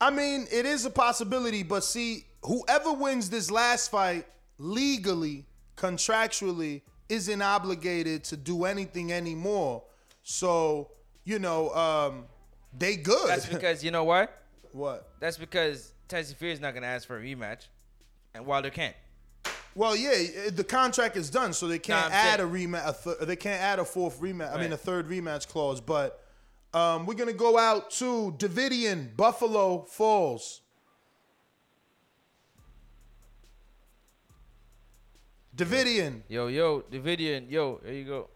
I mean, it is a possibility, but see, whoever wins this last fight legally contractually isn't obligated to do anything anymore. So you know, um, they good. That's <laughs> because you know why? What? That's because Tyson Fury is not gonna ask for a rematch, and Wilder can't. Well, yeah, the contract is done, so they can't I'm add saying- a rematch. A th- they can't add a fourth rematch. I mean, a third rematch clause. But um, we're gonna go out to Davidian, Buffalo Falls. Davidian, Yo, yo, Davidian, yo, there you go.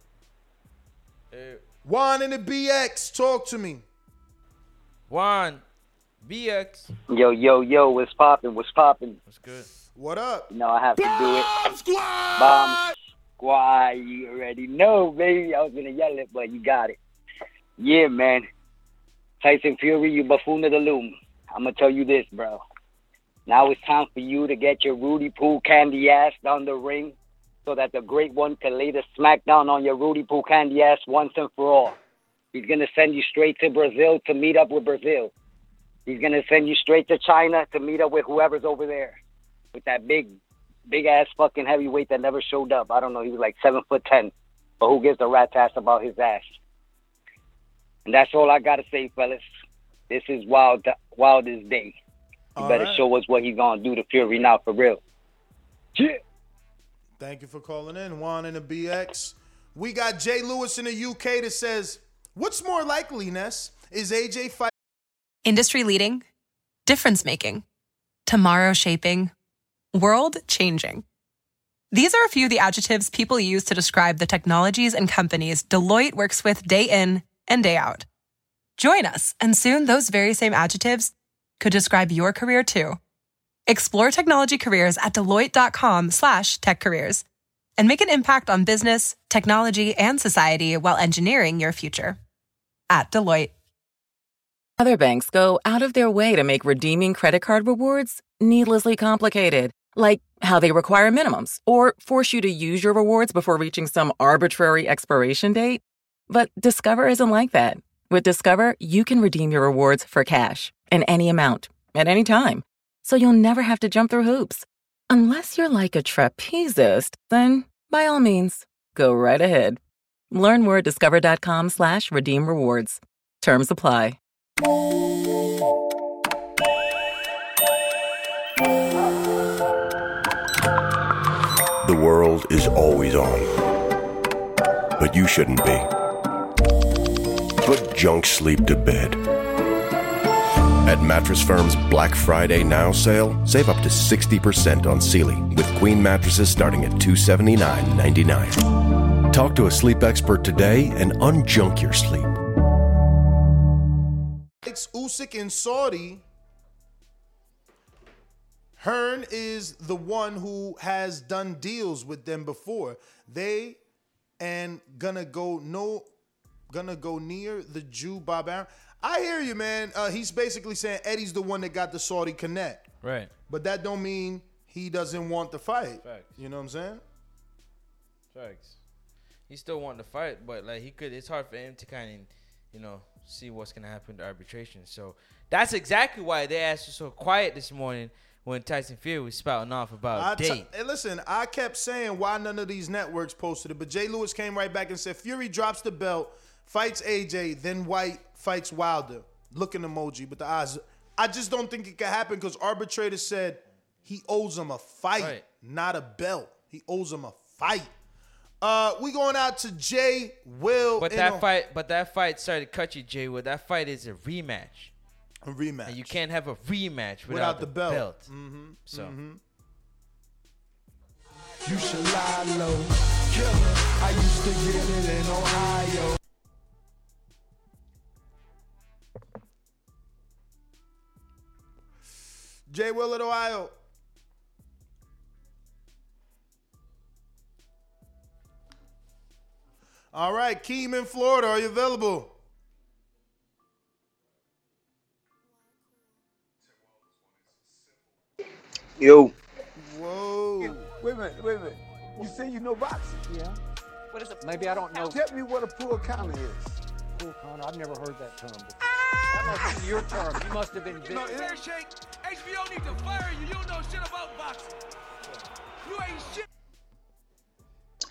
Hey, Juan in the BX, talk to me. Juan, BX. Yo, yo, yo, what's poppin'? What's poppin'? What's good? What up? You know I have to do it. Bomb Squad! Bomb Squad, you already know, baby. I was gonna yell it, but you got it. Yeah, man. Tyson Fury, you buffoon of the loom. I'm gonna tell you this, bro. Now it's time for you to get your Rudy Poo candy ass down the ring so that the great one can lay the smackdown on your Rudy Poo candy ass once and for all. He's gonna send you straight to Brazil to meet up with Brazil. He's gonna send you straight to China to meet up with whoever's over there with that big, big ass fucking heavyweight that never showed up. I don't know. He was like seven foot ten, but who gives a rat's ass about his ass? And that's all I gotta say, fellas. This is wild, wildest day. You All better right. show us what he's gonna do to Fury now for real. Yeah. Thank you for calling in, Juan in the BX. We got Jay Lewis in the UK that says, "What's more likely, Ness? Is AJ fight?" Industry leading, difference making, tomorrow shaping, world changing. These are a few of the adjectives people use to describe the technologies and companies Deloitte works with day in and day out. Join us, and soon those very same adjectives could describe your career too. Explore technology careers at Deloitte.com slash tech careers and make an impact on business, technology, and society while engineering your future. At Deloitte. Other banks go out of their way to make redeeming credit card rewards needlessly complicated, like how they require minimums or force you to use your rewards before reaching some arbitrary expiration date. But Discover isn't like that. With Discover, you can redeem your rewards for cash in any amount at any time, so you'll never have to jump through hoops. Unless you're like a trapezist, then by all means, go right ahead. Learn more at discover.com slash redeem rewards. Terms apply. The world is always on. But you shouldn't be. Put junk sleep to bed. At Mattress Firm's Black Friday Now sale, save up to 60% on Sealy with queen mattresses starting at $279.99. Talk to a sleep expert today and unjunk your sleep. It's Usyk and Saudi. Hearn is the one who has done deals with them before. They and gonna go no, gonna go near the Jew Bob Arum. I hear you, man. Uh, he's basically saying Eddie's the one that got the Saudi connect, Right. but that don't mean he doesn't want the fight. Facts. You know what I'm saying? Facts. He still wanting to fight, but like he could. It's hard for him to kind of, you know, see what's gonna happen to arbitration. So that's exactly why they asked you so quiet this morning when Tyson Fury was spouting off about I t- date. listen, I kept saying why none of these networks posted it, but Jay Lewis came right back and said Fury drops the belt, fights AJ, then Whyte fights Wilder. Looking emoji, but the eyes. I just don't think it could happen because arbitrator said he owes him a fight, Right. not a belt. He owes him a fight. Uh, we going out to Jay Will. But that a- fight, but that fight, sorry to cut you, Jay Wood. That fight is a rematch. A rematch. And you can't have a rematch without, without the, the belt. belt. Mhm, So mhm. You should lie low. Killer, I used to get it in Ohio. Jay Will at Ohio. All right, Keem in Florida, are you available? Yo. Whoa. Wait a minute, wait a minute. You say you know boxing? Yeah. What is it? Maybe I don't know. Tell me what a pool counter is. Pool counter. I've never heard that term before. That must be your term. You must have been. No, fair shake. HBO need to fire you. You don't know shit about boxing. You ain't shit.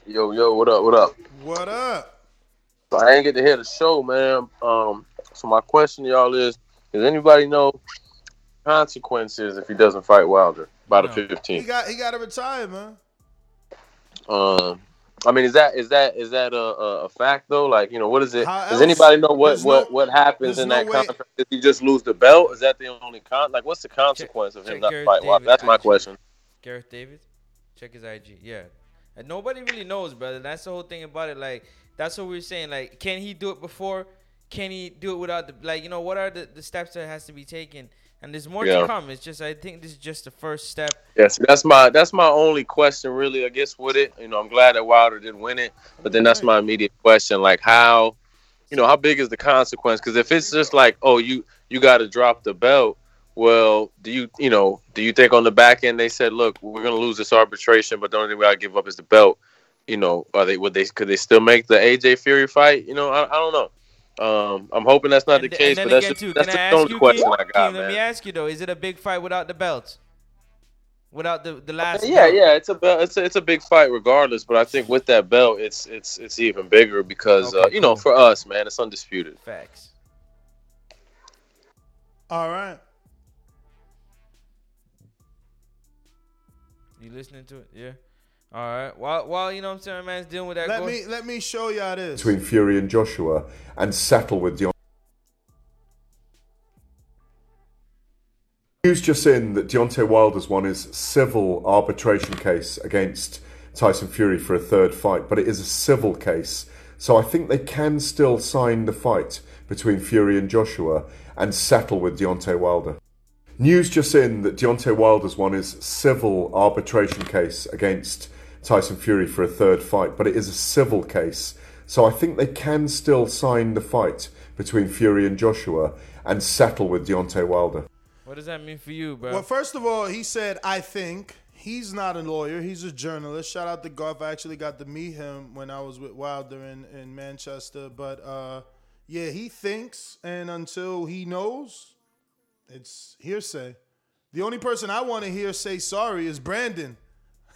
Yo, yo, what up? What up? What up? So I ain't get to hear the show, man. Um, so my question to y'all is: Does anybody know consequences if he doesn't fight Wilder by the 15th? He got he got to retire, man. Um, I mean, is that is that is that a, a, fact though? Like, you know, what is it? How Does else? anybody know what what no- what happens in no that way- contract? Does he just lose the belt? Is that the only con? Like, what's the consequence of him not fighting? That's my IG. question. Gareth Davies, check his IG. Yeah, and nobody really knows, brother. That's the whole thing about it. Like that's what we are saying. Like, can he do it before? Can he do it without the like? You know, what are the, the steps that has to be taken? And there's more Yeah. to come. It's just I think this is just the first step. Yes, that's my that's my only question, really. I guess with it, you know, I'm glad that Wilder didn't win it, but then that's my immediate question, like how, you know, how big is the consequence? Because if it's just like, oh, you you got to drop the belt, well, do you you know, do you think on the back end they said, look, we're gonna lose this arbitration, but the only thing we gotta give up is the belt? You know, are they would they could they still make the AJ Fury fight? You know, I, I don't know. Um, I'm hoping that's not the case, but that's again, just, too, that's can just I the only question Keem? I got, Keem, let man. me ask you though: Is it a big fight without the belts? Without the the last? Yeah, belt? yeah, it's a belt. It's a, it's a big fight regardless, but I think with that belt, it's it's it's even bigger because uh, Okay, you know for us, man, it's undisputed. Facts. All right. You listening to it? Yeah. All right. While while you know what I'm saying, my man's dealing with that. Let go- me let me show y'all this. between Fury and Joshua and settle with Deontay. News just in that Deontay Wilder's won his civil arbitration case against Tyson Fury for a third fight, but it is a civil case, so I think they can still sign the fight between Fury and Joshua and settle with Deontay Wilder. News just in that Deontay Wilder's won his civil arbitration case against Tyson Fury for a third fight, but it is a civil case, so I think they can still sign the fight between Fury and Joshua and settle with Deontay Wilder. What does that mean for you, bro? Well, first of all, he said, I think. He's not a lawyer. He's a journalist. Shout out to Garth. I actually got to meet him when I was with Wilder in, in Manchester. But uh, yeah, he thinks. And until he knows, it's hearsay. The only person I want to hear say sorry is Brandon.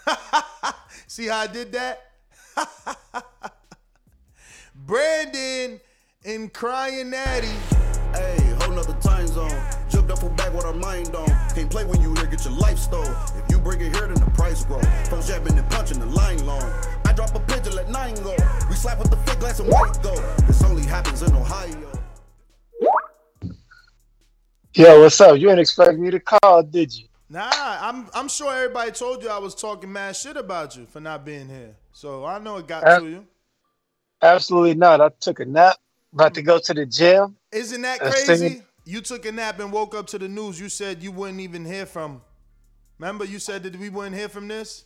<laughs> See how I did that? <laughs> Brandon and crying natty. Hey, whole nother time zone. Jumped up from back with our mind on. Can't play when you here, get your life stole. If you bring it here, then the price grow. From jabbing and punching the line long. I drop a pigeon, let nine go. We slap with the fake glass and white go. This only happens in Ohio. Yo, what's up? You didn't expect me to call, did you? Nah, I'm I'm sure everybody told you I was talking mad shit about you for not being here. So I know it got Uh, to you. Absolutely not. I took a nap, about to go to the gym. Isn't that Uh, crazy? singing- You took a nap and woke up to the news. You said you wouldn't even hear from. Remember, you said that we wouldn't hear from this.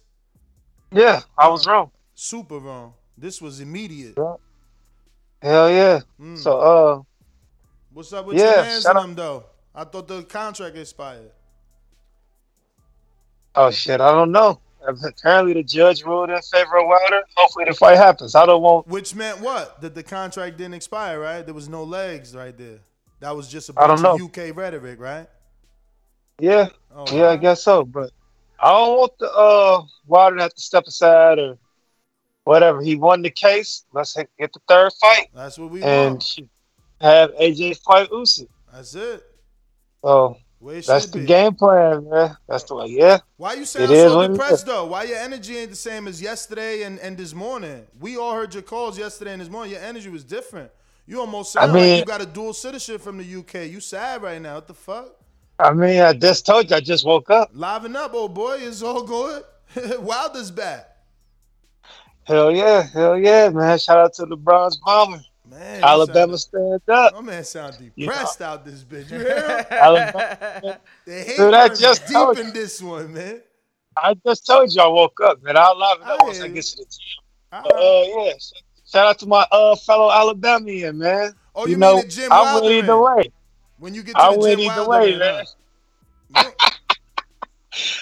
Yeah, I was wrong. Super wrong. This was immediate. Hell yeah. Mm. So, uh, What's up with Yeah, your hands on out- them though? I thought the contract expired. Oh shit, I don't know. Apparently, the judge ruled in favor of Wilder. Hopefully, the fight happens. I don't want. Which meant what? That the contract didn't expire, right? There was no legs right there. That was just a I don't bunch of. UK rhetoric, right? Yeah, Oh, yeah, I guess so. But I don't want the uh Wilder to have to step aside or whatever. He won the case. Let's get the third fight That's what we and want. have AJ fight Usyk. That's it. So that's the be. game plan, man. That's the way. Yeah. Why you It sound is so depressed though? Why your energy ain't the same as yesterday and, and this morning? We all heard your calls yesterday and this morning. Your energy was different. You almost I sound like mean- you got a dual citizenship from the UK. You sad right now. What the fuck? I mean, I just told you. I just woke up. Liven up, old boy. It's all good. <laughs> Wilder's back. Hell yeah, hell yeah, man! Shout out to the Bronze Bomber. Man, Alabama stand up. My man sound You know- depressed out this bitch. You hear? <laughs> Alabama. the hate Dude, I just deep told in this one, man. I just told you I woke up, man. I'll live it up once I get to the gym. But, uh, yeah. Shout out to my uh fellow Alabamian, man. Oh, you, know, mean the Jim I went either way. When you get to I the went Jim either way, in, man. <laughs>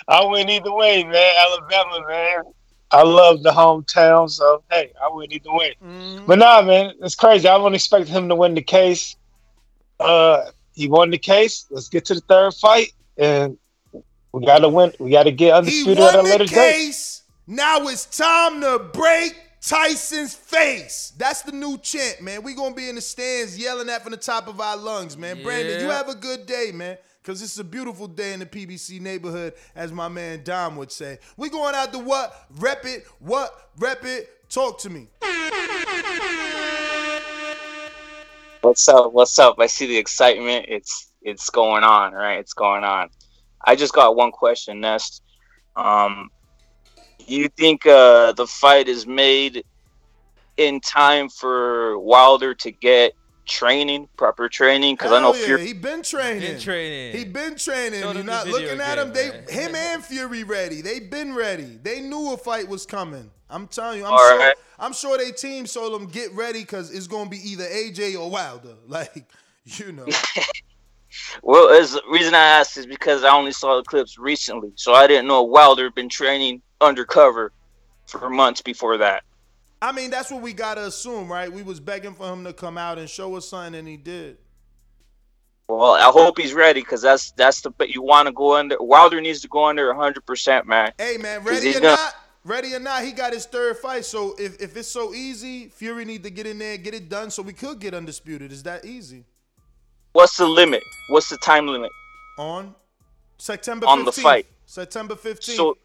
I went either way, man. Alabama, man. I love the hometown, so hey, I went either way. Mm-hmm. But nah, man, it's crazy. I wouldn't expect him to win the case. Uh, he won the case. Let's get to the third fight, and we gotta win. We gotta get He undisputed at a won the later date. Now it's time to break Tyson's face. That's the new chant, man. We gonna be in the stands yelling that from the top of our lungs, man. Brandon, you have a good day, man. Cause it's a beautiful day in the PBC neighborhood, as my man Dom would say. We going out to what? Rep it. What? Rep it. Talk to me. What's up? What's up? I see the excitement. It's it's going on, right? It's going on. I just got one question, Nest. Um, you think uh, the fight is made in time for Wilder to get training, proper training? Because I know Hell yeah, Fury. he been training. Been training. He been training. Show You're not looking at game, him. They man. him and Fury ready. They been ready. They knew a fight was coming. I'm telling you. I'm All sure. right. I'm sure they team told them get ready because it's gonna be either AJ or Wilder. <laughs> Like you know. <laughs> Well, as the reason I asked is because I only saw the clips recently, so I didn't know Wilder been training undercover for months before that. I mean, that's what we gotta assume, right? We was begging for him to come out and show us something, and he did. Well, I hope he's ready because that's that's the you want to go under. Wilder needs to go under 100, percent man. Hey man, ready or gonna- not, ready or not, he got his third fight. So if, if it's so easy, Fury need to get in there, get it done, so we could get undisputed. Is that easy? What's the limit? What's the time limit? On September 15th. On the fight. September 15th. So,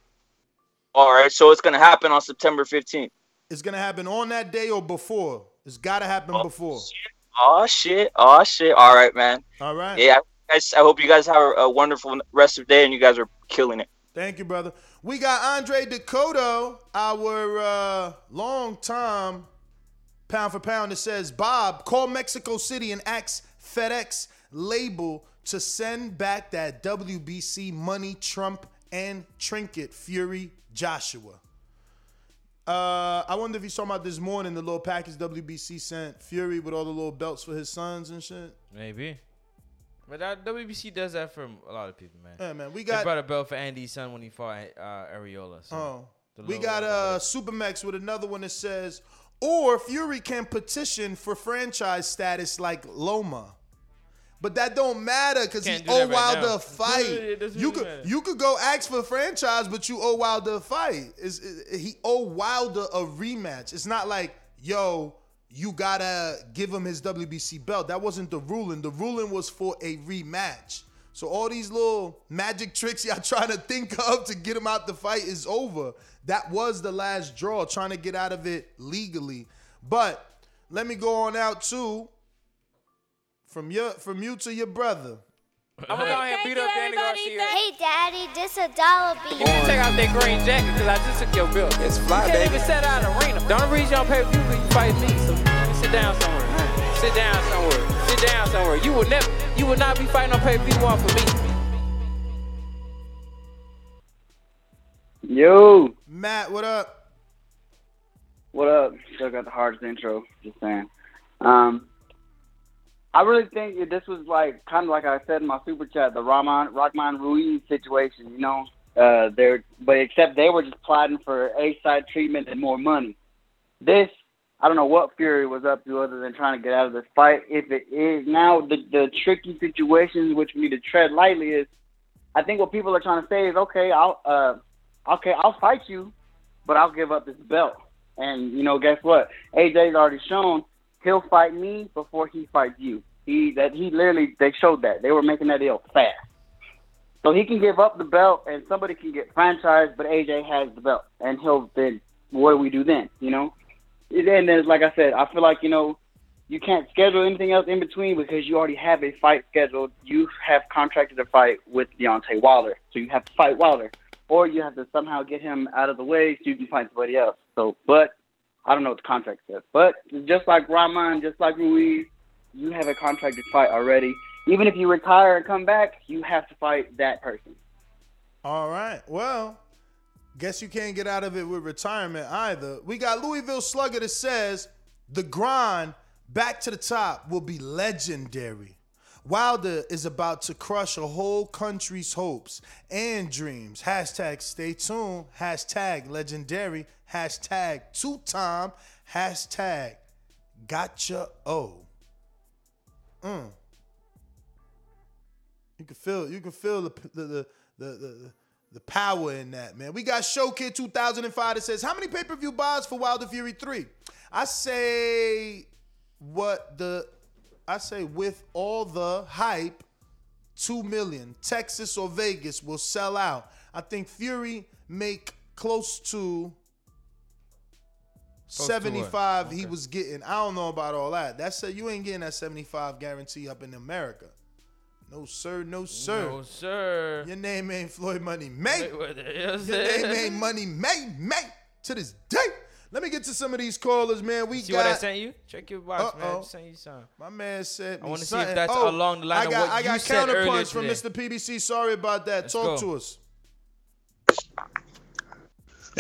all right, so it's gonna happen on September 15th. It's gonna happen on that day or before. It's gotta happen before. Oh shit! Oh shit! All right, man. All right. Yeah, guys. I hope you guys have a, a wonderful rest of the day and you guys are killing it. Thank you, brother. We got Andre Dakota, our uh, long time pound for pound It says, Bob, call Mexico City and ask FedEx label to send back that WBC money, Trump, and Trinket Fury Joshua. Uh, I wonder if you saw about this morning the little package WBC sent Fury with all the little belts for his sons and shit. Maybe. But that WBC does that for a lot of people, man. Yeah, man, we They got- brought a belt for Andy's son when he fought uh, Arreola. So Oh, the we little- got uh Supermax with another one that says, or Fury can petition for franchise status like Loma. But that don't matter because he Can't owe right Wilder now. a fight. It you could matter. you could go ask for a franchise, but you owe Wilder a fight. Is he owe Wilder a rematch? It's not like yo, you gotta give him his WBC belt. That wasn't the ruling. The ruling was for a rematch. So all these little magic tricks y'all <laughs> trying to think of to get him out the fight is over. That was the last draw, trying to get out of it legally. But let me go on out too. From your from you to your brother. I'm gonna go ahead and beat up Danny Garcia. Hey, Daddy, this a dollar beat. You can take out that green jacket because I just took your bill. It's fly, you can't even set out an arena. The only reason you don't pay per view because you fight me. So sit down somewhere. Sit down somewhere. Sit down somewhere. You will never, you will not be fighting on pay per view one for me. Yo, Matt, what up? what up? Still got the hardest intro. Just saying. Um, I really think this was like kind of like I said in my super chat, the Rahman Rahman Ruiz situation. You know, uh, but except they were just plotting for A side treatment and more money. This, I don't know what Fury was up to other than trying to get out of this fight. If it is now the the tricky situations which we need to tread lightly is, I think what people are trying to say is okay, I'll uh, okay, I'll fight you, but I'll give up this belt. And you know, guess what? AJ's already shown he'll fight me before he fights you. He that he literally they showed that they were making that deal fast. So he can give up the belt and somebody can get franchised, but AJ has the belt, and he'll then what do we do then? You know, and then like I said, I feel like you know you can't schedule anything else in between because you already have a fight scheduled. You have contracted a fight with Deontay Wilder, so you have to fight Wilder, or you have to somehow get him out of the way so you can fight somebody else. So, but I don't know what the contract says. But just like Rahman, just like Ruiz, you have a contracted fight already. Even if you retire and come back, you have to fight that person. All right. Well, guess you can't get out of it with retirement either. We got Louisville Slugger that says the grind back to the top will be legendary. Wilder is about to crush a whole country's hopes and dreams. Hashtag stay tuned. Hashtag legendary. Hashtag two time. Hashtag gotcha O. Mm. You can feel you can feel the the the the, the, The power in that, man. We got Show Kid 2005 that says, How many pay per view buys for Wilder Fury 3? I say, what the, I say, with all the hype, 2 million. Texas or Vegas will sell out. I think Fury make close to to what? 75 he was getting. I don't know about all that. That's a, you ain't getting that 75 guarantee up in America. No sir, no sir. No, sir. Your name ain't Floyd Money May. Mayweather, you know what I'm Your name ain't Money May May to this day. Let me get to some of these callers, man. We See got. what I sent you? Check your box, man. I Uh-oh. just sent you something. My man said. I want to see something. if that's Oh, along the line I got, of what I got you said earlier counterpunch from today. Mr. PBC. Sorry about that. Let's Talk go. to us.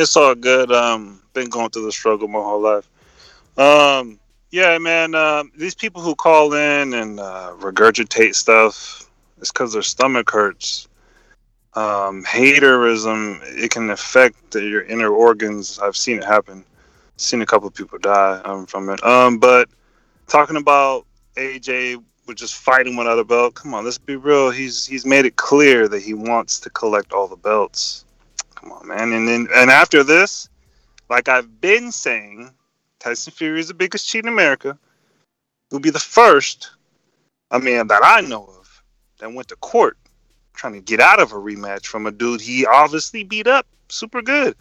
It's all good. Um, been going through the struggle my whole life. Um, yeah, man. Um, these people who call in and uh, regurgitate stuff, it's because their stomach hurts. Um, haterism it can affect your inner organs. I've seen it happen. Seen a couple of people die um, from it. Um, but talking about AJ with just fighting one other belt. Come on, let's be real. He's he's made it clear that he wants to collect all the belts. Come on, man. And then and after this, like I've been saying, Tyson Fury is the biggest cheat in America. He'll be the first, I mean, that I know of, that went to court trying to get out of a rematch from a dude he obviously beat up super good.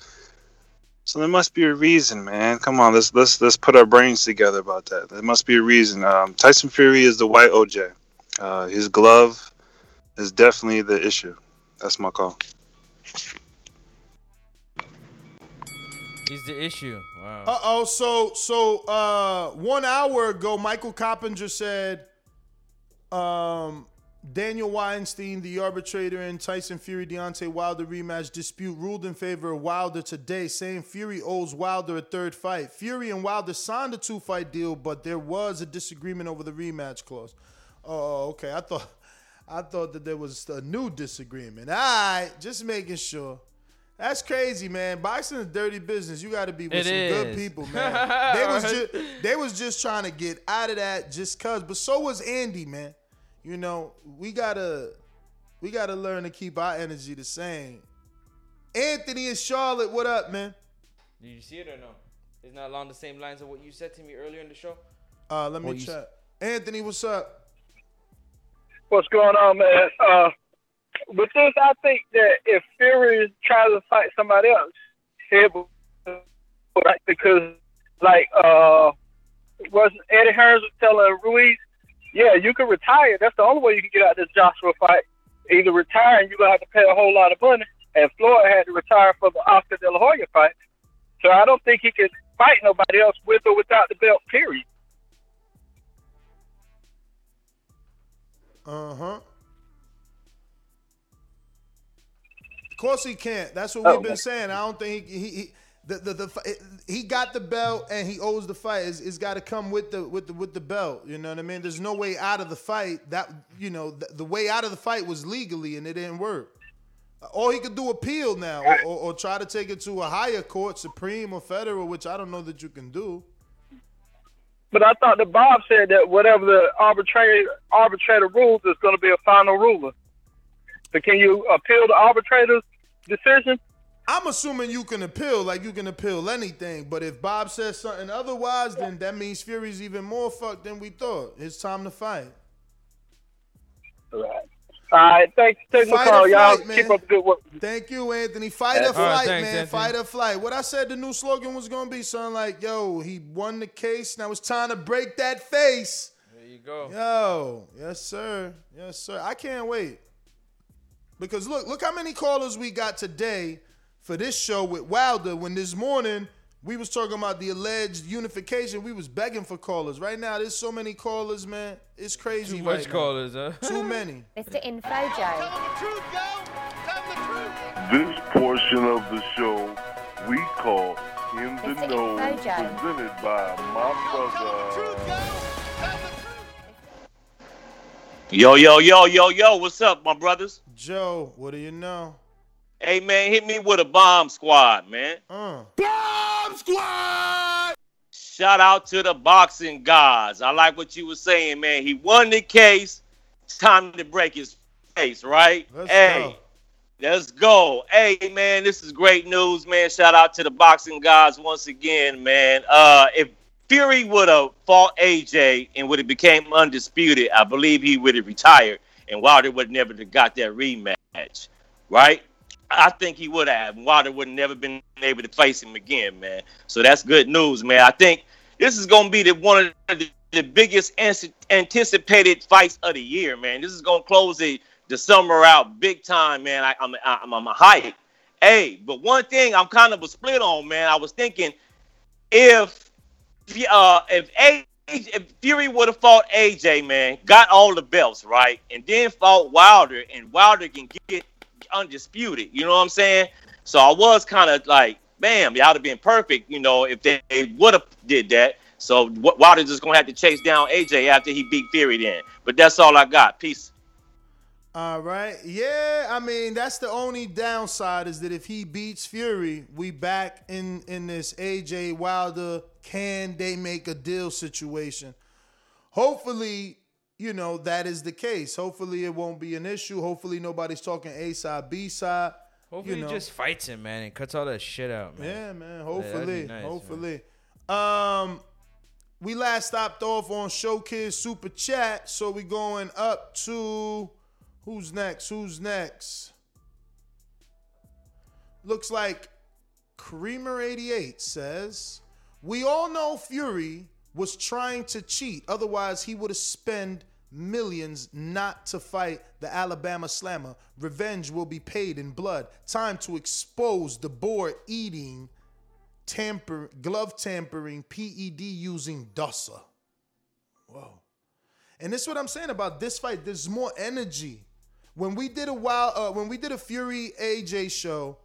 So there must be a reason, man. Come on, let's let's let's put our brains together about that. There must be a reason. Um, Tyson Fury is the white OJ. Uh, his glove is definitely the issue. That's my call. He's the issue. Wow. Uh oh. So so uh one hour ago, Michael Coppinger said um Daniel Weinstein, the arbitrator in Tyson Fury Deontay Wilder rematch dispute, ruled in favor of Wilder today, saying Fury owes Wilder a third fight. Fury and Wilder signed a two fight deal, but there was a disagreement over the rematch clause. Oh, okay. I thought I thought that there was a new disagreement. All right, just making sure. That's crazy, man. Boxing is dirty business. You got to be with It some good people, <laughs> man. they was just they was just trying to get out of that just cause. But so was Andy, man. You know, we gotta we gotta learn to keep our energy the same. Anthony and Charlotte, what up, man? Did you see it or no? It's not along the same lines of what you said to me earlier in the show. Uh, let me What you check. Anthony, what's up? What's going on, man? Uh, with this, I think that if Fury tries to fight somebody else, will, right? Because, like, uh, was Eddie Hearns was telling Ruiz, yeah, you can retire. That's the only way you can get out of this Joshua fight. Either retire and you're gonna have to pay a whole lot of money. And Floyd had to retire for the Oscar De La Hoya fight. So I don't think he can fight nobody else with or without the belt. Period. Uh huh. Course he can't. That's what Oh, we've been saying. I don't think he he, he the, the, the he got the belt and he owes the fight. It's, it's got to come with the with the with the belt. You know what I mean? There's no way out of the fight. That you know the, the way out of the fight was legally and it didn't work. Or he could do appeal now, or, or, or try to take it to a higher court, Supreme or Federal, which I don't know that you can do. But I thought that Bob said that whatever the arbitrator arbitrator rules is going to be a final ruler. So can you appeal the arbitrator's decision? I'm assuming you can appeal, like you can appeal anything. But if Bob says something otherwise, then that means Fury's even more fucked than we thought. It's time to fight. Right. All right. Thanks for taking the Fight or call, y'all. flight, Keep up the good work. Thank you, Anthony. Fight or All right, flight, thanks, man. Anthony. Fight or flight. What I said the new slogan was gonna be something like, yo, he won the case. Now it's time to break that face. There you go. Yo, yes, sir. Yes, sir. I can't wait. Because look, look how many callers we got today for this show with Wilder. When this morning we was talking about the alleged unification, we was begging for callers. Right now, there's so many callers, man. It's crazy. Too right much now. callers, huh? Too many. <laughs> Mr. Infojo. This portion of the show we call In the Know, presented by my brother. Yo, yo, yo, yo, yo, what's up, my brothers? Joe, what do you know? Hey, man, hit me with a bomb squad, man. Uh. Bomb squad! Shout out to the boxing gods. I like what you were saying, man. He won the case. It's time to break his face, right? Let's hey, go. Let's go. Hey man, this is great news, man. Shout out to the boxing gods once again, man. Uh if Fury would have fought AJ and would have became undisputed, I believe he would have retired and Wilder would never have got that rematch. Right? I think he would have. Wilder would have never been able to face him again, man. So that's good news, man. I think this is gonna be the one of the, the biggest anticipated fights of the year, man. This is gonna close the, the summer out big time, man. I, I'm I'm I'm a hype. Hey, but one thing I'm kind of a split on, man. I was thinking if uh if if Fury would have fought AJ, man, got all the belts, right, and then fought Wilder, and Wilder can get undisputed. You know what I'm saying? So I was kind of like, bam, y'all have been perfect, you know, if they, they would have did that. So Wilder's just gonna have to chase down AJ after he beat Fury then. But that's all I got. Peace. All right. Yeah, I mean that's the only downside is that if he beats Fury, we back in in this AJ Wilder can they make a deal situation. Hopefully, you know that is the case. Hopefully it won't be an issue. Hopefully nobody's talking A side B side. Hopefully you know. he just fights him, man, and cuts all that shit out, man. Yeah, man. Yeah, that'd Hopefully, man. hopefully. Um, we last stopped off on Showkids Super Chat, so we going up to who's next? Who's next? Looks like Creamer88 says, We all know Fury was trying to cheat. Otherwise, he would have spent millions not to fight the Alabama Slammer. Revenge will be paid in blood. Time to expose the boar eating, tamper, glove tampering, PED using DOSA. Whoa. And this is what I'm saying about this fight. There's more energy. When we did a while, uh, when we did a Fury AJ show,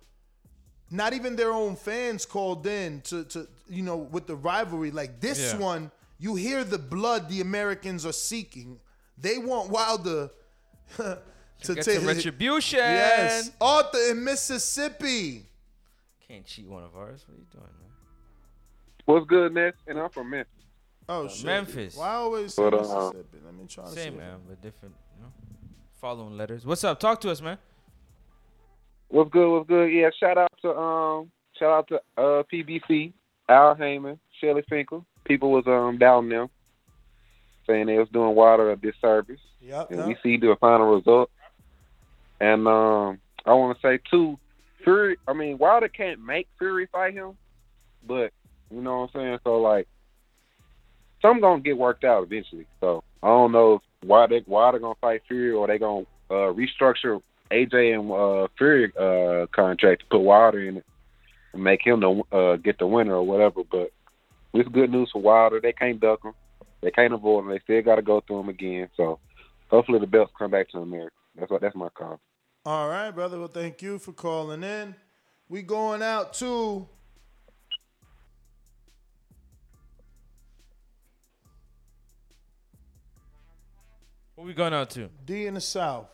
not even their own fans called in to, to you know, with the rivalry. Like this Yeah. one, you hear the blood the Americans are seeking. They want Wilder <laughs> to, take some retribution. Yes, Arthur in Mississippi. Can't cheat one of ours. What are you doing, man? What's good, Ness? And I'm from Memphis. Oh Uh, shit. Memphis. Why I always say But, uh, Mississippi? Let me try to Same, man, but different. You know, following letters. What's up? Talk to us, man. What's good? What's good? Yeah, shout out to um, shout out to uh PBC, Al Haymon, Shelly Finkel. People was um down them, saying they was doing Wilder a disservice. Yep. and yep. we see the final result. And um, I want to say too, Fury. I mean, Wilder can't make Fury fight him, but you know what I'm saying. So like, some gonna get worked out eventually. So I don't know if why they Wilder gonna fight Fury or they gonna uh, restructure AJ and uh, Fury uh, contract to put Wilder in it and make him the uh, get the winner or whatever. But it's good news for Wilder. They can't duck him. They can't avoid him. They still got to go through him again. So hopefully the belts come back to America. That's what. That's my call. All right, brother. Well, thank you for calling in. We going out to What we going out to? D in the South.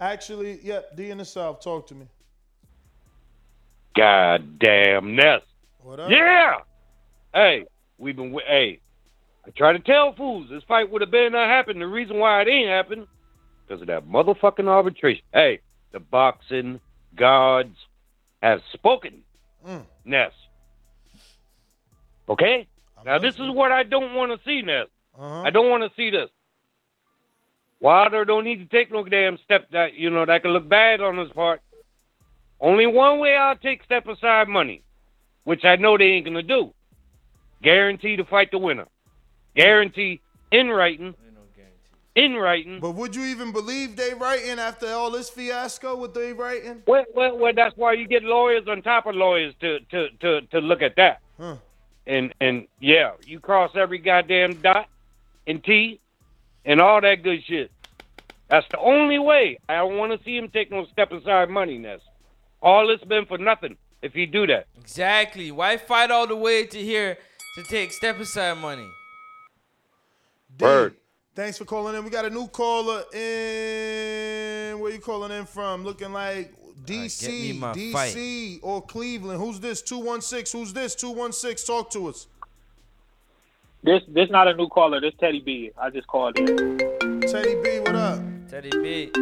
Actually, yep, D in the South. Talk to me. God damn Ness. What up? Yeah. Hey, we've been. Hey, I try to tell fools this fight would have been not happened. The reason why it ain't happened because of that motherfucking arbitration. Hey, the boxing gods have spoken. Mm. Ness. Okay. Now this is what I don't want to see, Ness. Uh-huh. I don't want to see this. Wilder don't need to take no damn step that you know that could look bad on his part. Only one way I'll take step aside money, which I know they ain't gonna do. Guarantee to fight the winner. Guarantee in writing. In writing. But would you even believe they writing after all this fiasco? What they writing? Well, well, well, that's why you get lawyers on top of lawyers to to to, to look at that. Huh. And and yeah, you cross every goddamn dot and T and all that good shit. That's the only way. I don't want to see him take no step aside money, Ness. All this been for nothing if you do that. Exactly. Why fight all the way to here to take step aside money? D, Thanks for calling in. We got a new caller in. Where you calling in from? Looking like uh, DC, me my DC, or Cleveland. Who's this? 216. Who's this? 216. Talk to us. This this not a new caller. This Teddy B. I just called in. Teddy B, what up? Teddy B.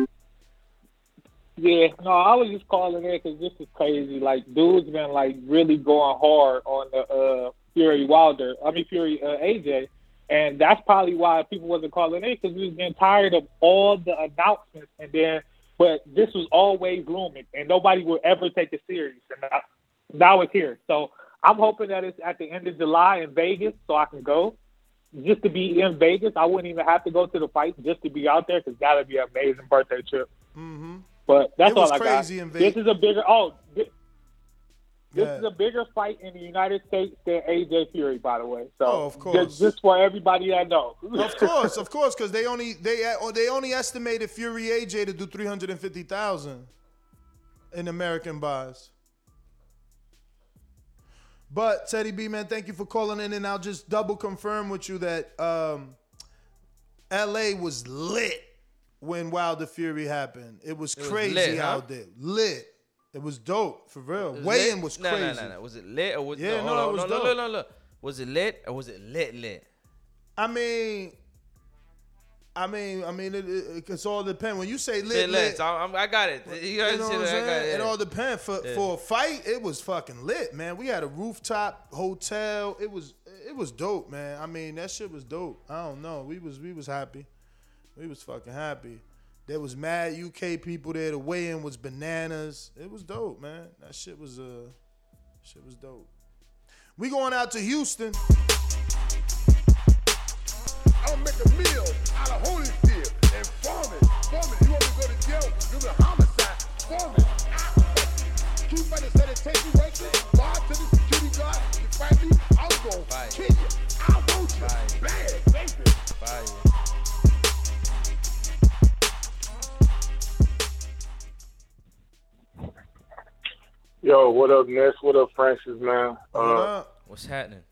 Yeah, no, I was just calling in because this is crazy. Like, dude's been like really going hard on the uh, Fury Wilder. I mean Fury uh, AJ, and that's probably why people wasn't calling in because we was getting tired of all the announcements. And then, but this was always looming, and nobody would ever take it serious. And now, now it's here. So I'm hoping that it's at the end of July in Vegas, so I can go. Just to be in Vegas, I wouldn't even have to go to the fight just to be out there because that'd be an amazing birthday trip. Mm-hmm. But that's It was all I crazy got. This is a bigger. Oh, this, this Yeah. is a bigger fight in the United States than AJ Fury, by the way. So, Oh, of course. just, just for everybody that knows. Of course, of course, because they only they or they only estimated Fury AJ to do three hundred and fifty thousand in American buys. But Teddy B man, thank you for calling in, and I'll just double confirm with you that um, L.A. was lit when Wilder Fury happened. It was It was crazy lit, huh? out there, lit. It was dope for real. Weighing was crazy. No, no, no. Was it lit or was Yeah, no? no, it was no, dope. no, no, no, no. Was it lit or was it lit lit? I mean, I mean, I mean, it, it, it's all depend. When you say lit, Lit, lit. I, I'm- I got it. You, You know what I'm understand? Got saying? it. It all depends. For Yeah. for a fight, it was fucking lit, man. We had a rooftop hotel. It was it was dope, man. I mean, that shit was dope. I don't know. We was we was happy. We was fucking happy. There was mad UK people there. The weigh-in was bananas. It was dope, man. That shit was uh shit was dope. We going out to Houston. I'll make a meal out of Holyfield and farm it. Farm it. You want me to go to jail? You a homicide. Farm it. I Keep on the take you right there. Lie to the security guard. You fight me, I'm gonna kill you. I want you. Bad, baby. Yo, what up, Ness? What up, Francis, man? What Uh, What's happening?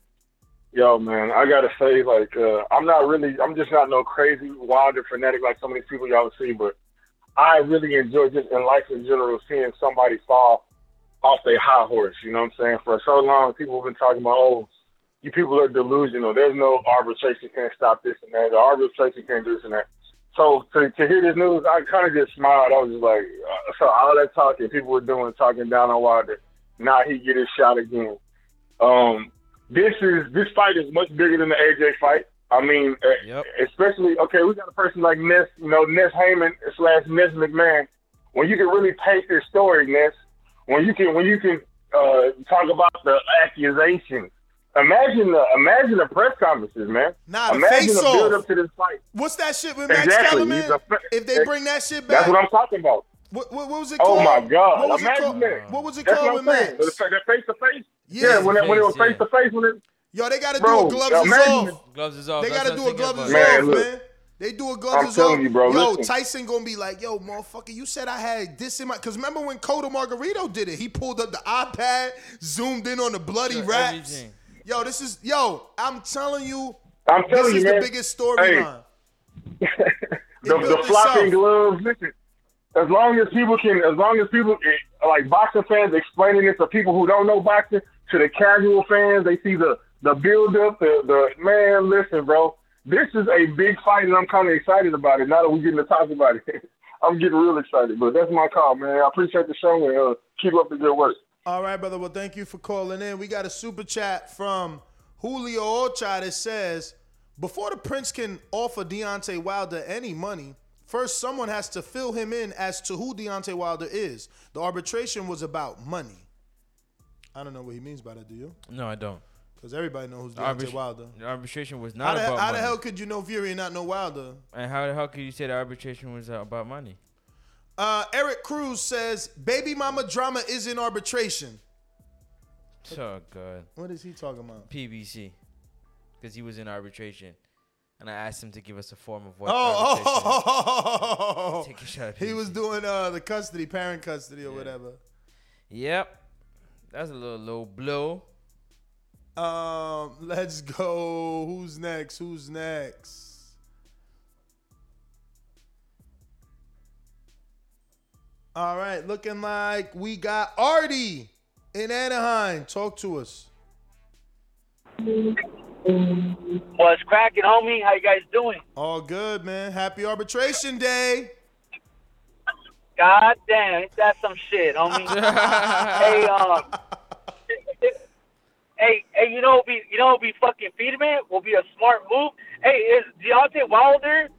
yo, man, I gotta say, like, uh, I'm not really, I'm just not no crazy wild, Wilder fanatic like some of these people y'all see, but I really enjoy just in life in general seeing somebody fall off their high horse. You know what I'm saying? For so long, people have been talking about, oh, you people are delusional. There's no arbitration can't stop this and that. The arbitration can't do this and that. So to, to hear this news, I kind of just smiled. I was just like, uh, so all that talking people were doing, talking down on Wilder. Now he get his shot again. Um, this is this fight is much bigger than the AJ fight. I mean, uh, especially okay, we got a person like Ness, you know, Ness Heyman slash Ness McMahon. When you can really paint this story, Ness, when you can when you can uh, talk about the accusations. Imagine the imagine the press conferences, man. Nah, the imagine the face-off. build up to this fight. What's that shit with Max Exactly. Kellerman? Fa- If they bring that shit back, That's what I'm talking about. What, what, what was it Oh called? my God! What was it Imagine called? that. What was it That's called with I'm saying. Max? The face to face. Yeah, Yeah, when it, when it was face to face, when it. Yo, they got to Bro, do a gloves is off. Gloves is off. They That's got to what do a gloves is about. Man, off, look. man. They do a gloves I'm is telling off. you, bro, Yo, listen. Tyson gonna be like, yo, motherfucker, you said I had this in my. Cause remember when Cotto Margarito did it? He pulled up the iPad, zoomed in on the bloody Sure, raps. everything. Yo, this is yo. I'm telling you, I'm telling this you, is man. the biggest storyline. <laughs> the, built the flopping gloves. Listen, as long as people can, as long as people eh, like boxing fans explaining it to people who don't know boxing, to the casual fans, they see the the build up. The the man, listen, bro, this is a big fight, and I'm kind of excited about it. Now that we're getting to talk about it, <laughs> I'm getting real excited. But that's my call, man. I appreciate the show and uh, keep up the good work. All right, brother. Well, thank you for calling in. We got a super chat from Julio Ocha that says, before the Prince can offer Deontay Wilder any money, first someone has to fill him in as to who Deontay Wilder is. The arbitration was about money. I don't know what he means by that, do you? No, I don't. Because everybody knows who's Deontay arbitra- Wilder. The arbitration was How, not the, about how money. the hell could you know Fury and not know Wilder? And how the hell could you say the arbitration was about money? Uh, Eric Cruz says, baby mama drama is in arbitration. Oh God. What is he talking about? PBC, because he was in arbitration, and I asked him to give us a form of what. Oh, arbitration is. oh, Take a shot. he was doing uh, the custody, parent custody, or whatever. Yep, that's a little low blow. Um, let's go. Who's next? Who's next? All right, looking like we got Artie in Anaheim. Talk to us. What's cracking, homie? How you guys doing? All good, man. Happy arbitration day. God damn, ain't that some shit, homie? <laughs> hey, um, hey, hey, you know, what be you know, what be fucking feeding it will be a smart move. Hey, is Deontay Wilder?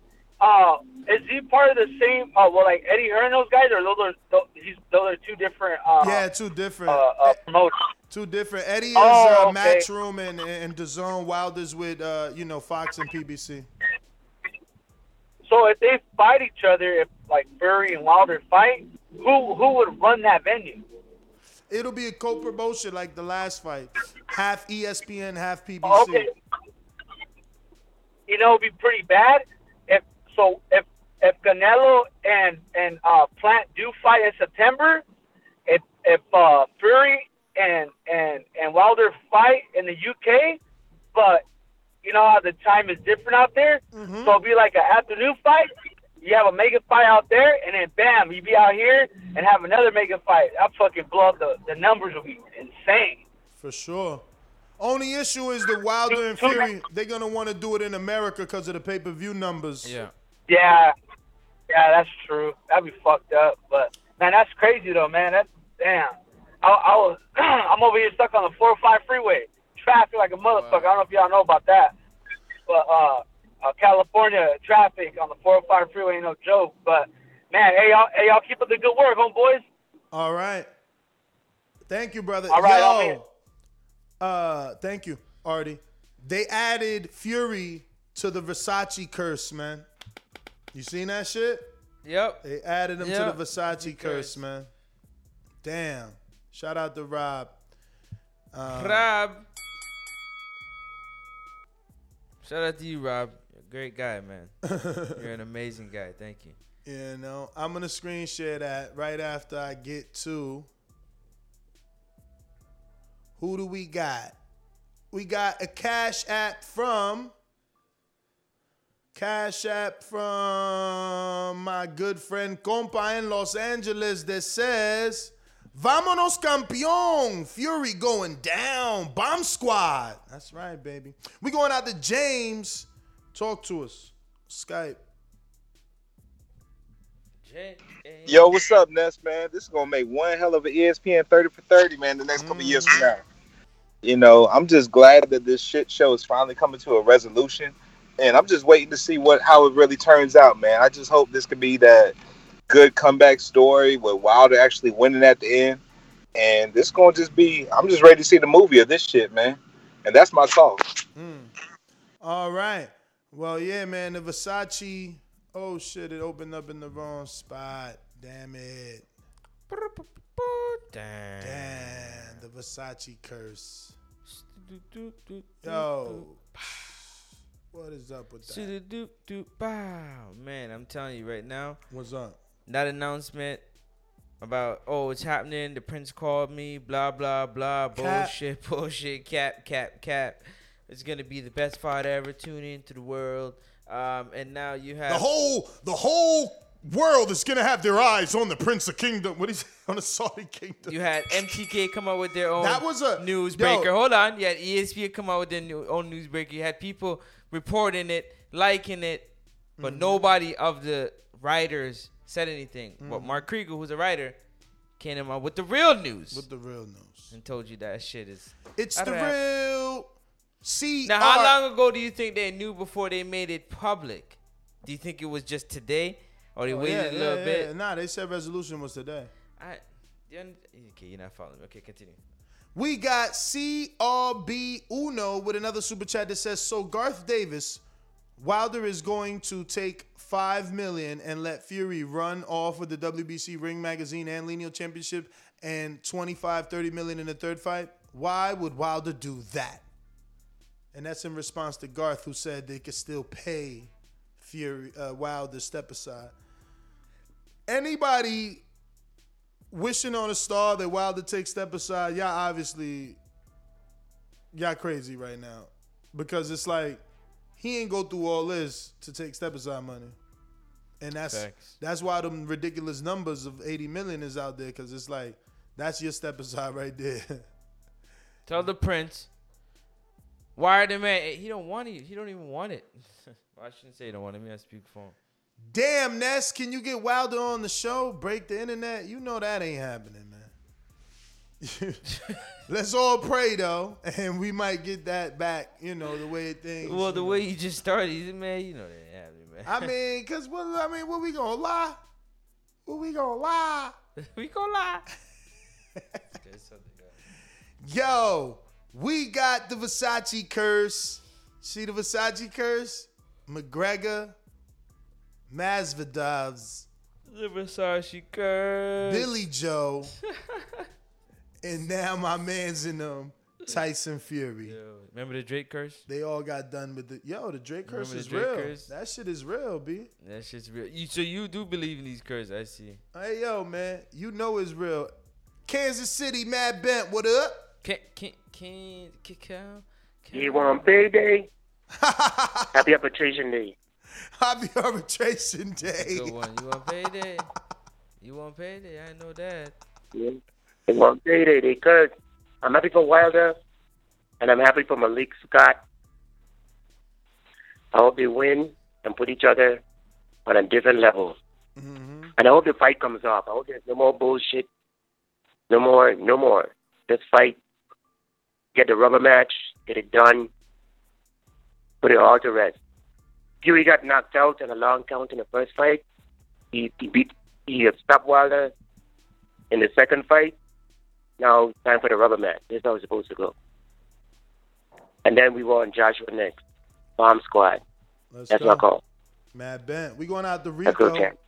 Uh, is he part of the same? Uh, well, like Eddie Hearn, those guys, or those are those, he's, those are two different. Uh, yeah, two different. Uh, uh, promotions. Two different. Eddie is Oh, uh, okay. Matchroom and and DAZN. Wilder's with uh, you know Fox and PBC. So if they fight each other, if like Fury and Wilder fight, who who would run that venue? It'll be a co-promotion like the last fight, half ESPN, half PBC. Okay. You know, it'd be pretty bad so if if Canelo and and uh, Plant do fight in September, if if uh, Fury and and and Wilder fight in the UK, but you know how the time is different out there, Mm-hmm. so it'll be like an afternoon fight. You have a mega fight out there, and then bam, you be out here and have another mega fight. That fucking blow up the the numbers will be insane. For sure. Only issue is the Wilder and Fury. They're gonna want to do it in America because of the pay-per-view numbers. Yeah. Yeah, yeah, that's true. That'd be fucked up. But man, that's crazy though, man. That's damn. I, I was <clears throat> I'm over here stuck on the 405 freeway, traffic like a motherfucker. I don't know if y'all know about that, but uh, uh California traffic on the 405 freeway ain't no joke. But man, hey y'all, hey y'all, keep up the good work, homeboys. All right. Thank you, brother. All right. Yo, uh, thank you, Artie. They added Fury to the Versace curse, man. You seen that shit? Yep. They added him Yep. to the Versace curse, man. Damn. Shout out to Rob. Um, Rob. Shout out to you, Rob. You're a great guy, man. <laughs> You're an amazing guy. Thank you. You know, I'm gonna screen share that right after I get to who do we got? We got a cash app from Cash app from my good friend compa in Los Angeles that says Vámonos campeón, Fury going down, Bomb Squad. That's right, baby. We going out to James. Talk to us. Skype. Yo, what's up, Ness, man? This is gonna make one hell of an ESPN 30 for 30, man, the next couple years from mm-hmm. now. You know, I'm just glad that this shit show is finally coming to a resolution. And I'm just waiting to see what how it really turns out, man. I just hope this could be that good comeback story with Wilder actually winning at the end. And this gonna just be I'm just ready to see the movie of this shit, man. And that's my call. Hmm. All right. Well, yeah, man. The Versace. Oh shit! It opened up in the wrong spot. Damn it. Damn. Damn. The Versace curse. Yo. What is up with that? Doop doop bow. Man, I'm telling you right now. What's up? That announcement about oh it's happening. The prince called me. Blah blah blah. Cap. Bullshit. <laughs> Bullshit. Cap cap cap. It's gonna be the best fight ever. Tune into the world. Um, and now you have The whole the whole world is gonna have their eyes on the Prince of Kingdom. What is <laughs> on the Saudi Kingdom? You had MTK come out with their own That was a- newsbreaker. yo. Hold on. You had ESPN come out with their new, own newsbreaker. You had people reporting it, liking it, but Mm-hmm. nobody of the writers said anything. But Mhm. Mark Kriegel, who's a writer, came out with the real news. With the real news. And told you that shit is. It's the have- real. See. Now, how long ago do you think they knew before they made it public? Do you think it was just today? Or they Oh, waited yeah, a little yeah, bit? yeah. Nah, they said resolution was today. I, okay, you're not following me. Okay, continue. We got CRB Uno with another super chat that says, "So Gareth Davies, Wilder is going to take five million and let Fury run off with the WBC Ring Magazine and Lineal Championship and 25, 30 million in the third fight. Why would Wilder do that?" And that's in response to Gareth, who said they could still pay Fury uh, Wilder step aside. Anybody wishing on a star that Wilder takes step aside, y'all obviously y'all crazy right now. Because it's like he ain't go through all this to take step aside money. And that's Facts. that's why them ridiculous numbers of 80 million is out there, because it's like that's your step aside right there. <laughs> Tell the prince. Wire the man. He don't want it. He don't even want it. <laughs> well, I shouldn't say he don't want it. Me speak for him. Damn, Ness, can you get Wilder on the show? Break the internet? You know that ain't happening, man. <laughs> Let's all pray though, and we might get that back. You know the way things. Well, the way you just started, man, you know that ain't happening, man. I mean, cause what? I mean, what we gonna lie? What we gonna lie? <laughs> we gonna lie. <laughs> Yo, we got the Versace curse. See the Versace curse? McGregor, Masvidal's, The Versace curse. Billy Joe, <laughs> and now my man's in them, Tyson Fury. Remember the Drake curse? They all got done with the yo. The Drake curse Remember is Drake real. curse? That shit is real, b. That shit's real. You, so you do believe in these curses? I see. Hey yo, man, you know it's real. Kansas City, Mad Bent, what up? Can can can kick out? You want payday? <laughs> Happy arbitration day. <laughs> Happy arbitration day. Good one. You want payday? You want payday? I know that. Yeah. They want payday. They curse. I'm happy for Wilder, and I'm happy for Malik Scott. I hope they win and put each other on a different level. Mm-hmm. And I hope the fight comes off. I hope there's no more bullshit. No more, no more. Just fight. Get the rubber match. Get it done. Put it all to rest. Fury got knocked out in a long count in the first fight. He, he beat, he stopped Wilder in the second fight. Now time for the rubber match. This is how it's supposed to go. And then we want Joshua next. Bomb Squad. Let's That's go. my call. Mad Bent. We going out to Let's go, Rico. champ.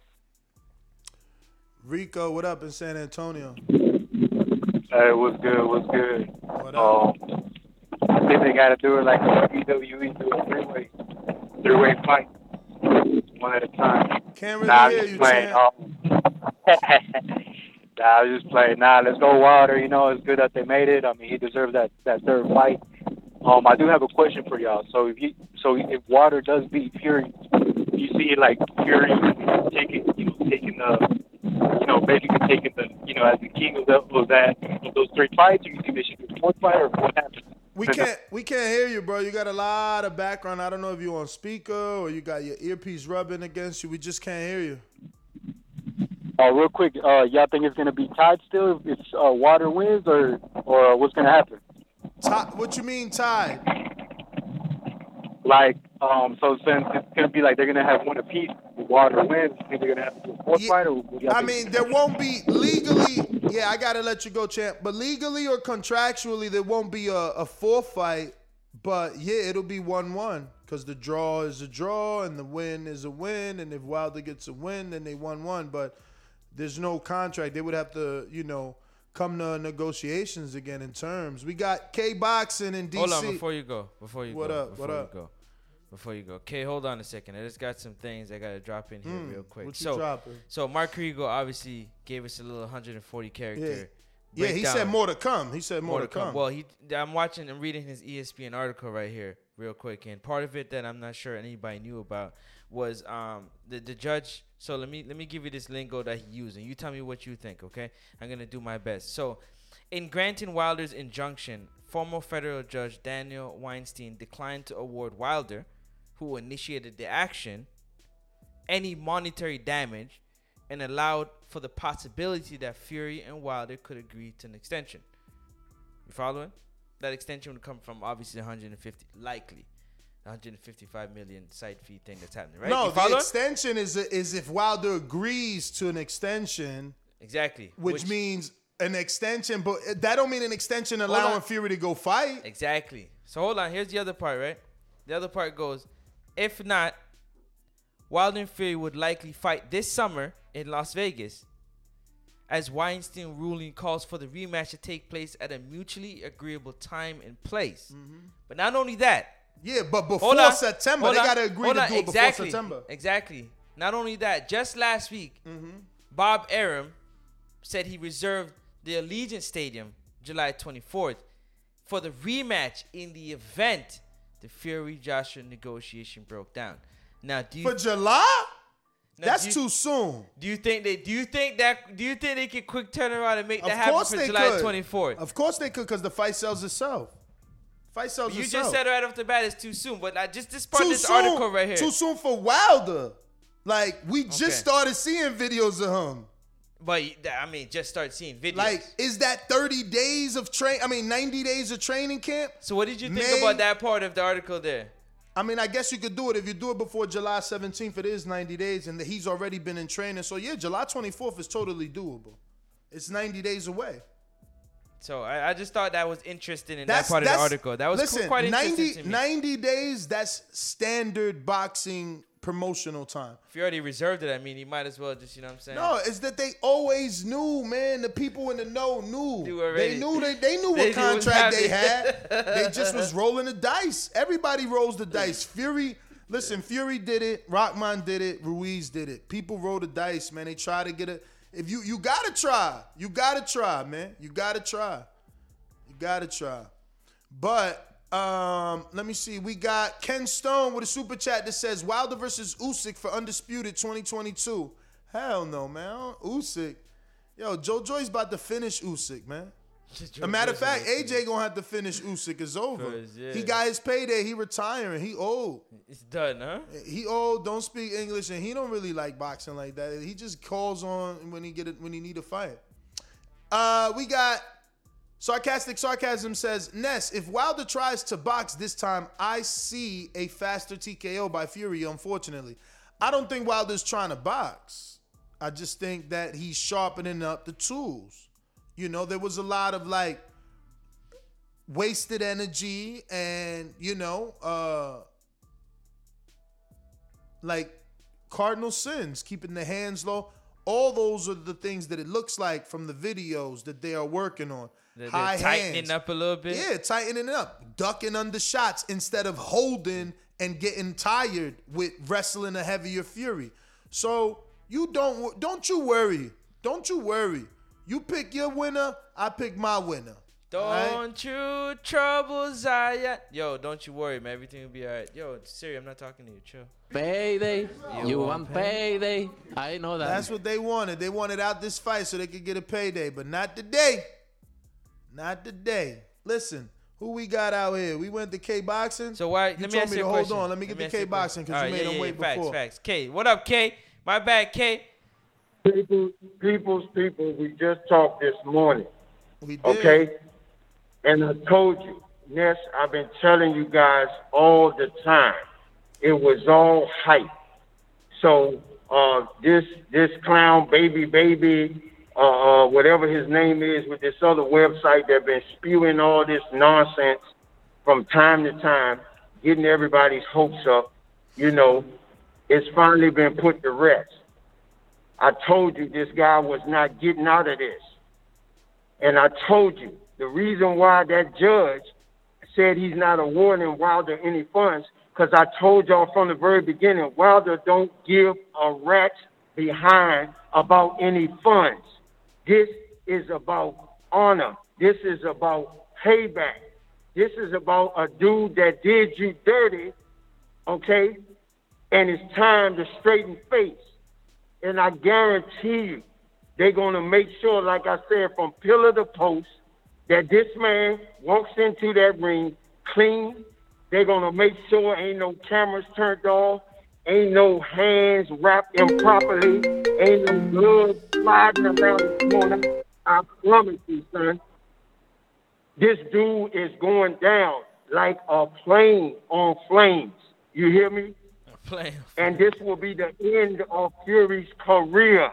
Rico, what up in San Antonio? Hey, what's good? What's good? What Um, I think they got to do it like the WWE do a three-way, three-way fight, one at a time. Can't really nah, I'm hear just you, playing. Um, <laughs> nah, I was just playing. Nah, let's go Wilder. You know, it's good that they made it. I mean, he deserved that that third fight. Um, I do have a question for y'all. So if you, so if Wilder does beat Fury, you see like Fury taking, you know, taking the, you know, basically taking the, you know, as the king of, the, of that of those three fights, or you think they should do the fourth fight, or what happens? We can't we can't hear you, bro. You got a lot of background. I don't know if you're on speaker or you got your earpiece rubbing against you. We just can't hear you. Uh, real quick, uh, y'all think it's gonna be tied still if, if uh, Water wins, or or what's gonna happen? What you mean tied? Like, um, so since it's gonna be like they're gonna have one apiece, Water wins, you think they're gonna have to do a fourth fight, or I mean, there won't be legally. Yeah, I gotta let you go, champ. But legally or contractually, there won't be a, a fourth fight. But yeah, it'll be one-one because the draw is a draw and the win is a win. And if Wilder gets a win, then they won-one. But there's no contract. They would have to, you know, come to negotiations again in terms. We got K boxing in DC. Hold on before you go. Before you What go. up? Before What you up? go. Before you go. Okay, hold on a second. I just got some things I gotta drop in here Mm, real quick. so, dropping? so Mark Kriegel obviously gave us a little 140 character. Yeah, yeah, he said more to come. He said more, to come. Well, he I'm watching and reading his ESPN article right here, real quick, and part of it that I'm not sure anybody knew about was um the the judge. So let me let me give you this lingo that he used, and you tell me what you think. Okay, I'm gonna do my best. So, in granting Wilder's injunction, former federal judge Daniel Weinstein declined to award Wilder, who initiated the action, any monetary damage, and allowed for the possibility that Fury and Wilder could agree to an extension. You following? That extension would come from obviously 150, likely, 155 million site fee thing that's happening, right? No, the extension is is if Wilder agrees to an extension. Exactly. Which, means an extension, but that don't mean an extension allowing. Fury to go fight. Exactly. So hold on. Here's the other part, right? The other part goes, if not, Wilder and Fury would likely fight this summer in Las Vegas, as Weinstein ruling calls for the rematch to take place at a mutually agreeable time and place. Mm-hmm. But not only that. Yeah, but before September, hold they gotta agree hold to do it before September. Exactly. Not only that, just last week, Mm-hmm. Bob Arum said he reserved the Allegiant Stadium July 24th for the rematch in the event the Fury Joshua negotiation broke down. Now, do you For July? Now, That's you- too soon. Do you think they? Do you think that? Do you think they can quick turn around and make that Of happen for July could. 24th? Of course they could, because the fight sells itself. Fight sells You itself. just said right off the bat it's too soon, but like just this part too of this soon, article right here. Too soon for Wilder. Like we just Okay. started seeing videos of him. But I mean, just start seeing videos. Like, is that 30 days of train? I mean, 90 days of training camp? so what did you think May- about that part of the article there? I mean, I guess you could do it if you do it before July 17th. It is 90 days, and he's already been in training. So yeah, July 24th is totally doable. It's 90 days away. So I, I just thought that was interesting in That's that part of the article. That was listen, quite interesting 90, to me. 90 days. That's standard boxing promotional time. If you already reserved it, I mean, you might as well just, you know what I'm saying? No, it's that they always knew, man. The people in the know knew. They knew they, they knew <laughs> They what knew contract they had. they just was <laughs> rolling the dice. Everybody rolls the dice. Fury, listen, Fury did it. Rahman did it. Ruiz did it. People roll the dice, man. They try to get it. If you you gotta try, you gotta try, man. You gotta try. You gotta try. But um, let me see. We got Ken Stone with a super chat that says Wilder versus Usyk for undisputed 2022. Hell no, man. Usyk. Yo, Joe Joyce about to finish Usyk, man. A matter of fact, AJ gonna have to finish Usyk. It's over. yeah. He got his payday. He retiring. He old. It's done, huh? He old. Don't speak English, and he don't really like boxing like that. He just calls on when he get it when he need a fight. Uh, we got sarcastic sarcasm says Ness. If Wilder tries to box this time, I see a faster TKO by Fury. Unfortunately, I don't think Wilder's trying to box. I just think that he's sharpening up the tools. You know, there was a lot of like wasted energy and you know, uh like cardinal sins, keeping the hands low. All those are the things that it looks like from the videos that they are working on. They're, High tightening hands. up a little bit. Yeah, tightening it up, ducking under shots instead of holding and getting tired with wrestling a heavier fury. So you don't don't you worry, don't you worry. You pick your winner, I pick my winner. Don't Alright? you trouble Zion. Yo, don't you worry, man. Everything will be alright. Yo, Siri, I'm not talking to you. Chill. Payday. You You, want want payday. I know that. That's what they wanted. They wanted out this fight so they could get a payday, but not today. Not today. Listen, who we got out here? We went to K boxing. So why? You let me told ask me you to a hold question. on. Let me get me the ask you K a boxing question. because you made yeah, them yeah, wait yeah. before. Facts, facts. K, what up, K? My bad, K. People, people's people, we just talked this morning. We did. Okay? And I told you, Ness, I've been telling you guys all the time. It was all hype. So uh, this this clown baby baby, uh, uh, whatever his name is, with this other website that been spewing all this nonsense from time to time, getting everybody's hopes up, you know, it's finally been put to rest. I told you this guy was not getting out of this. And I told you the reason why that judge said he's not awarding Wilder any funds, because I told y'all from the very beginning, Wilder don't give a rat's behind about any funds. This is about honor. This is about payback. This is about a dude that did you dirty, okay? And it's time to straighten face. And I guarantee you, they're going to make sure, like I said, from pillar to post, that this man walks into that ring clean. They're going to make sure ain't no cameras turned off, ain't no hands wrapped improperly, ain't no blood sliding around the corner. I promise you, son. This dude is going down like a plane on flames. You hear me? Playing. And this will be the end of Fury's career.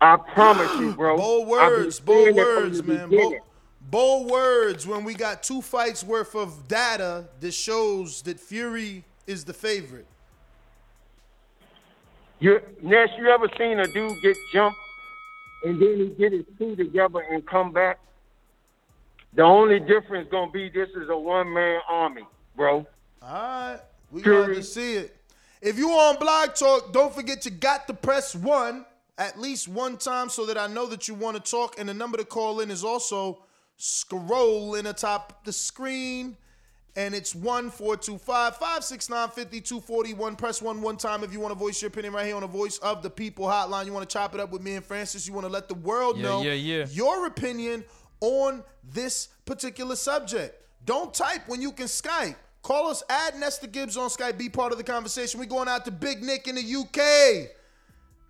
I promise you, bro. Bold words, bold saying it from words, man. Bold, bold words when we got two fights worth of data that shows that Fury is the favorite. You, Ness, you ever seen a dude get jumped and then he get his two together and come back? The only difference gonna be this is a one man army, bro. All right, we Fury. going to see it. If you on Blog Talk, don't forget you got to press one at least one time so that I know that you want to talk. And the number to call in is also scrolling atop the screen. And it's 1425 569 5241. Press one one time if you want to voice your opinion right here on the Voice of the People hotline. You want to chop it up with me and Francis. You want to let the world Yeah, know yeah, yeah. your opinion on this particular subject. Don't type when you can Skype. Call us, add Nesta Gibbs on Skype, be part of the conversation. we going out to Big Nick in the UK.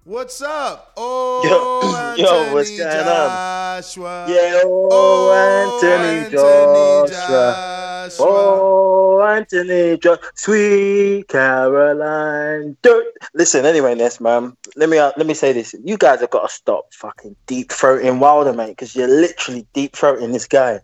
What's up? Oh, Yo, <laughs> yo, Anthony what's going on? Joshua. Yeah, oh, Anthony, Joshua. Oh, Anthony Joshua. Sweet Caroline. Dirt. Listen, anyway, Ness, man. Let me uh, let me say this. You guys have got to stop fucking deep throating Wilder, mate, because you're literally deep throating this guy.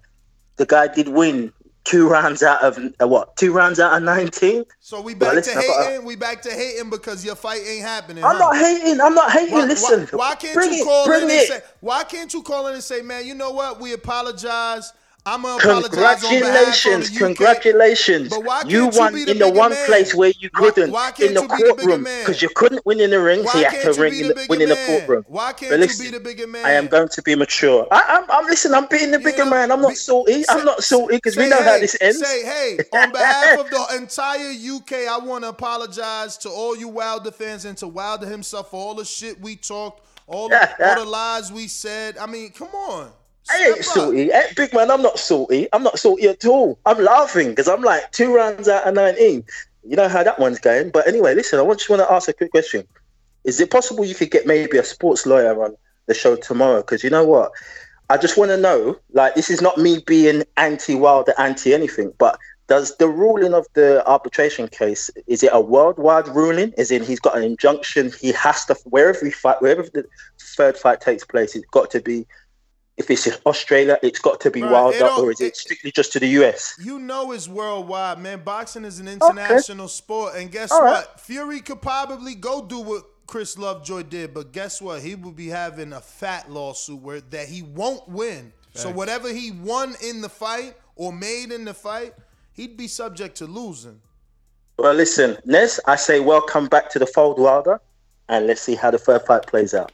The guy did win two rounds out of uh, what? Two rounds out of nineteen. So we Well, back listen, to hating. We back to hating because your fight ain't happening. I'm huh? not hating. I'm not hating. Why, Listen. why, why can't you it, call in it. and say? Why can't you call in and say, man? You know what? We apologize. I'm gonna apologize on of Congratulations, congratulations. Why you can't you won in the one man? place where you couldn't why can't in the you be the bigger courtroom because you couldn't win in the ring, so you had to you ring in the win in the courtroom. Why can't But you listen, be the bigger man? I am going to be mature. I, I'm, I'm listen. I'm being the bigger man. I'm not salty. I'm not salty because we Say, know how hey, this ends. Say, hey, <laughs> on behalf of the entire UK, I want to apologize to all you Wilder fans and to Wilder himself for all the shit we talked, all the, all the lies we said. I mean, come on. I ain't salty. Eh, Big man, I'm not salty. I'm not salty at all. I'm laughing because I'm like two rounds out of 19. You know how that one's going. But anyway, listen, I just want to ask a quick question. Is it possible you could get maybe a sports lawyer on the show tomorrow? Because you know what? I just want to know, like, this is not me being anti-Wilder, anti-anything, but does the ruling of the arbitration case, is it a worldwide ruling? Is in he's got an injunction, he has to, wherever he fight, wherever the third fight takes place, it's got to be if it's Australia, it's got to be Right, Wilder, it or is it strictly just to the US? You know it's worldwide, man. Boxing is an international sport, and guess All what? right. Fury could probably go do what Chris Lovejoy did, but guess what? He will be having a fat lawsuit where that he won't win. So whatever he won in the fight or made in the fight, he'd be subject to losing. Well, listen, Nez, I say welcome back to the fold, Wilder, and let's see how the third fight plays out.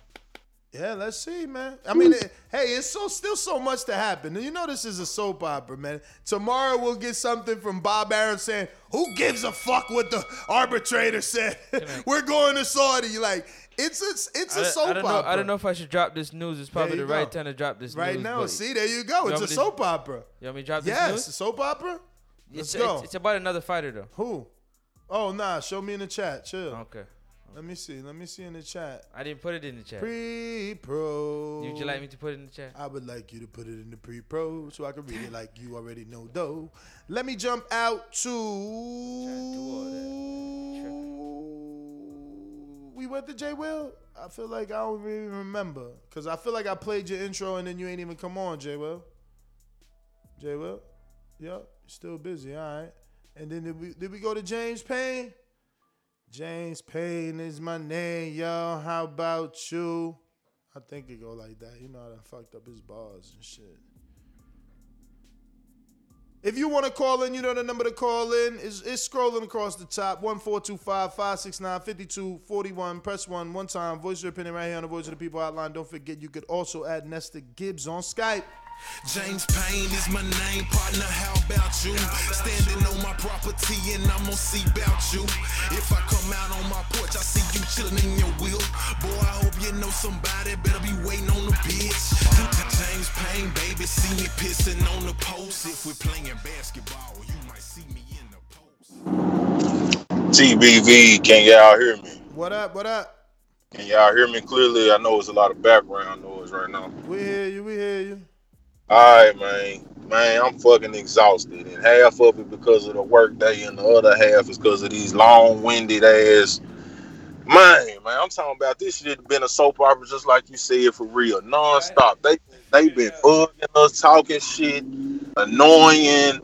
Yeah, let's see, man. I mean, it, hey, it's so still so much to happen. You know, this is a soap opera, man. Tomorrow we'll get something from Bob Arum saying, "Who gives a fuck what the arbitrator said? <laughs> We're going to Saudi." Like, it's a it's I a don't- soap I don't know. opera. I don't know if I should drop this news. It's probably the you right time to drop this Right news. now, see, there you go. You It's a me to- soap opera. You want me to drop this Yes, news? a soap opera. Let's It's, go. it's, it's about another fighter though. Who? Oh nah, show me in the chat. Chill. Okay. Let me see. Let me see in the chat. I didn't put it in the chat. Pre-pro. Would you like me to put it in the chat? I would like you to put it in the pre-pro so I can read it like you already know though. Let me jump out to We went to J Will? I feel like I don't even remember. Cause I feel like I played your intro and then you ain't even come on, J Will. J Will? Yep, still busy, alright. And then did we did we go to James Payne? James Payne is my name, yo. How about you? I think it go like that. You know, I done fucked up his bars and shit. If you want to call in, you know the number to call in is it's scrolling across the top. 1425-569-5241. Press one one time. Voice your opinion right here on the Voice of the People hotline. Don't forget you could also add Nesta Gibbs on Skype. James Payne is my name, partner. How about you? Standing on my property and I'm gonna see about you. If I come out on my porch, I see you chilling in your wheel. Boy, I hope you know somebody better be waiting on the bitch. James Payne, baby, see me pissing on the post. If we're playing basketball, you might see me in the TBV, can y'all hear me? What up? What up? Can y'all hear me clearly? I know it's a lot of background noise right now. We hear you. We hear you. All right, man. Man, I'm fucking exhausted. And half of it because of the work day, and the other half is because of these long winded ass. Man, man, I'm talking about this shit have been a soap opera just like you said for real. Non-stop. They they been bugging us, talking shit, annoying.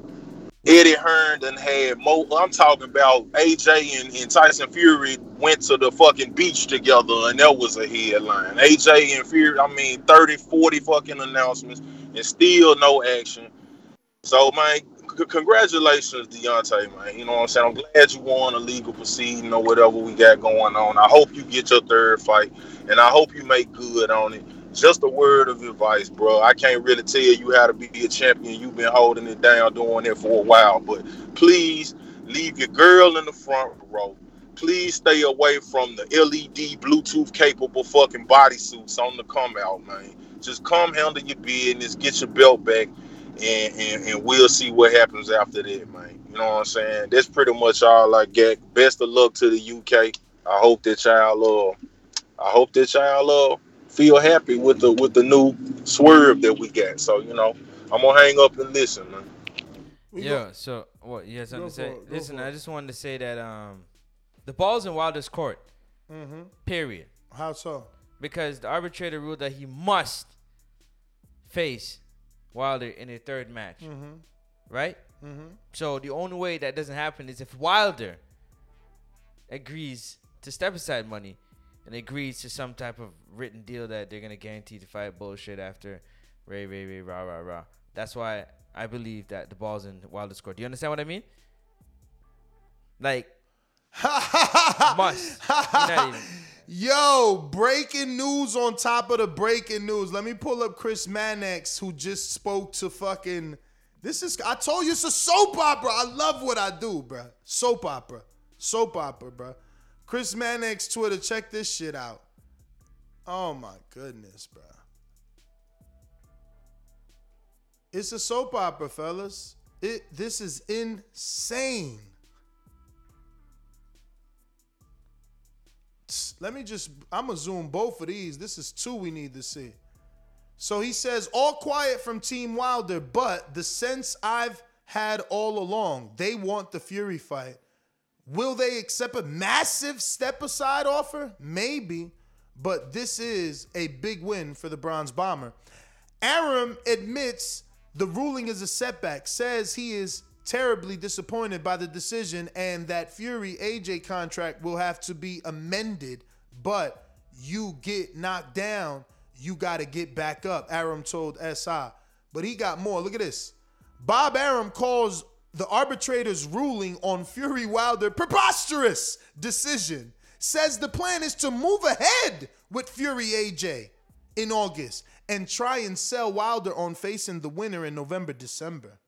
Eddie Hearn done had mo I'm talking about AJ and, and Tyson Fury went to the fucking beach together and that was a headline. AJ and Fury, I mean 30, 40 fucking announcements and still no action. So man, c- congratulations, Deontay, man. You know what I'm saying? I'm glad you won a legal proceeding or whatever we got going on. I hope you get your third fight and I hope you make good on it. Just a word of advice, bro. I can't really tell you how to be a champion. You've been holding it down, doing it for a while. But please leave your girl in the front row. Please stay away from the LED Bluetooth capable fucking bodysuits on the come out, man. Just come handle your business, get your belt back, and, and, and we'll see what happens after that, man. You know what I'm saying? That's pretty much all I get. Best of luck to the UK. I hope that y'all uh, I hope that y'all uh, feel happy with the with the new swerve that we got. So you know, I'm gonna hang up and listen, man. Yeah. So what? You have something to say? it, Listen, I just wanted to say that um, the ball's in Wilder's court. Mm-hmm. Period. How so? Because the arbitrator ruled that he must face Wilder in a third match. Mhm. Right. Mhm. So the only way that doesn't happen is if Wilder agrees to step aside money and agrees to some type of written deal that they're gonna guarantee to fight bullshit after Ray Ray Ray rah rah rah. That's why I believe that the ball's in Wilder's court. Do you understand what I mean? Like <laughs> must. Yo, breaking news on top of the breaking news. Let me pull up Chris Mannix, who just spoke to fucking. This is. I told you it's a soap opera. I love what I do, bruh. Soap opera. Soap opera, bruh. Chris Mannix Twitter. Check this shit out. Oh my goodness, bruh. It's a soap opera, fellas. It. This is insane. Let me just, I'm to zoom both of these. This is two we need to see. So he says, all quiet from Team Wilder, but the sense I've had all along, they want the Fury fight. Will they accept a massive step aside offer? Maybe, but this is a big win for the Bronze Bomber. Arum admits the ruling is a setback, says he is terribly disappointed by the decision and that Fury AJ contract will have to be amended, but you get knocked down, you got to get back up, Arum told SI. But he got more. Look at this. Bob Arum calls the arbitrator's ruling on Fury Wilder preposterous decision. Says the plan is to move ahead with Fury AJ in August and try and sell Wilder on facing the winner in November, December.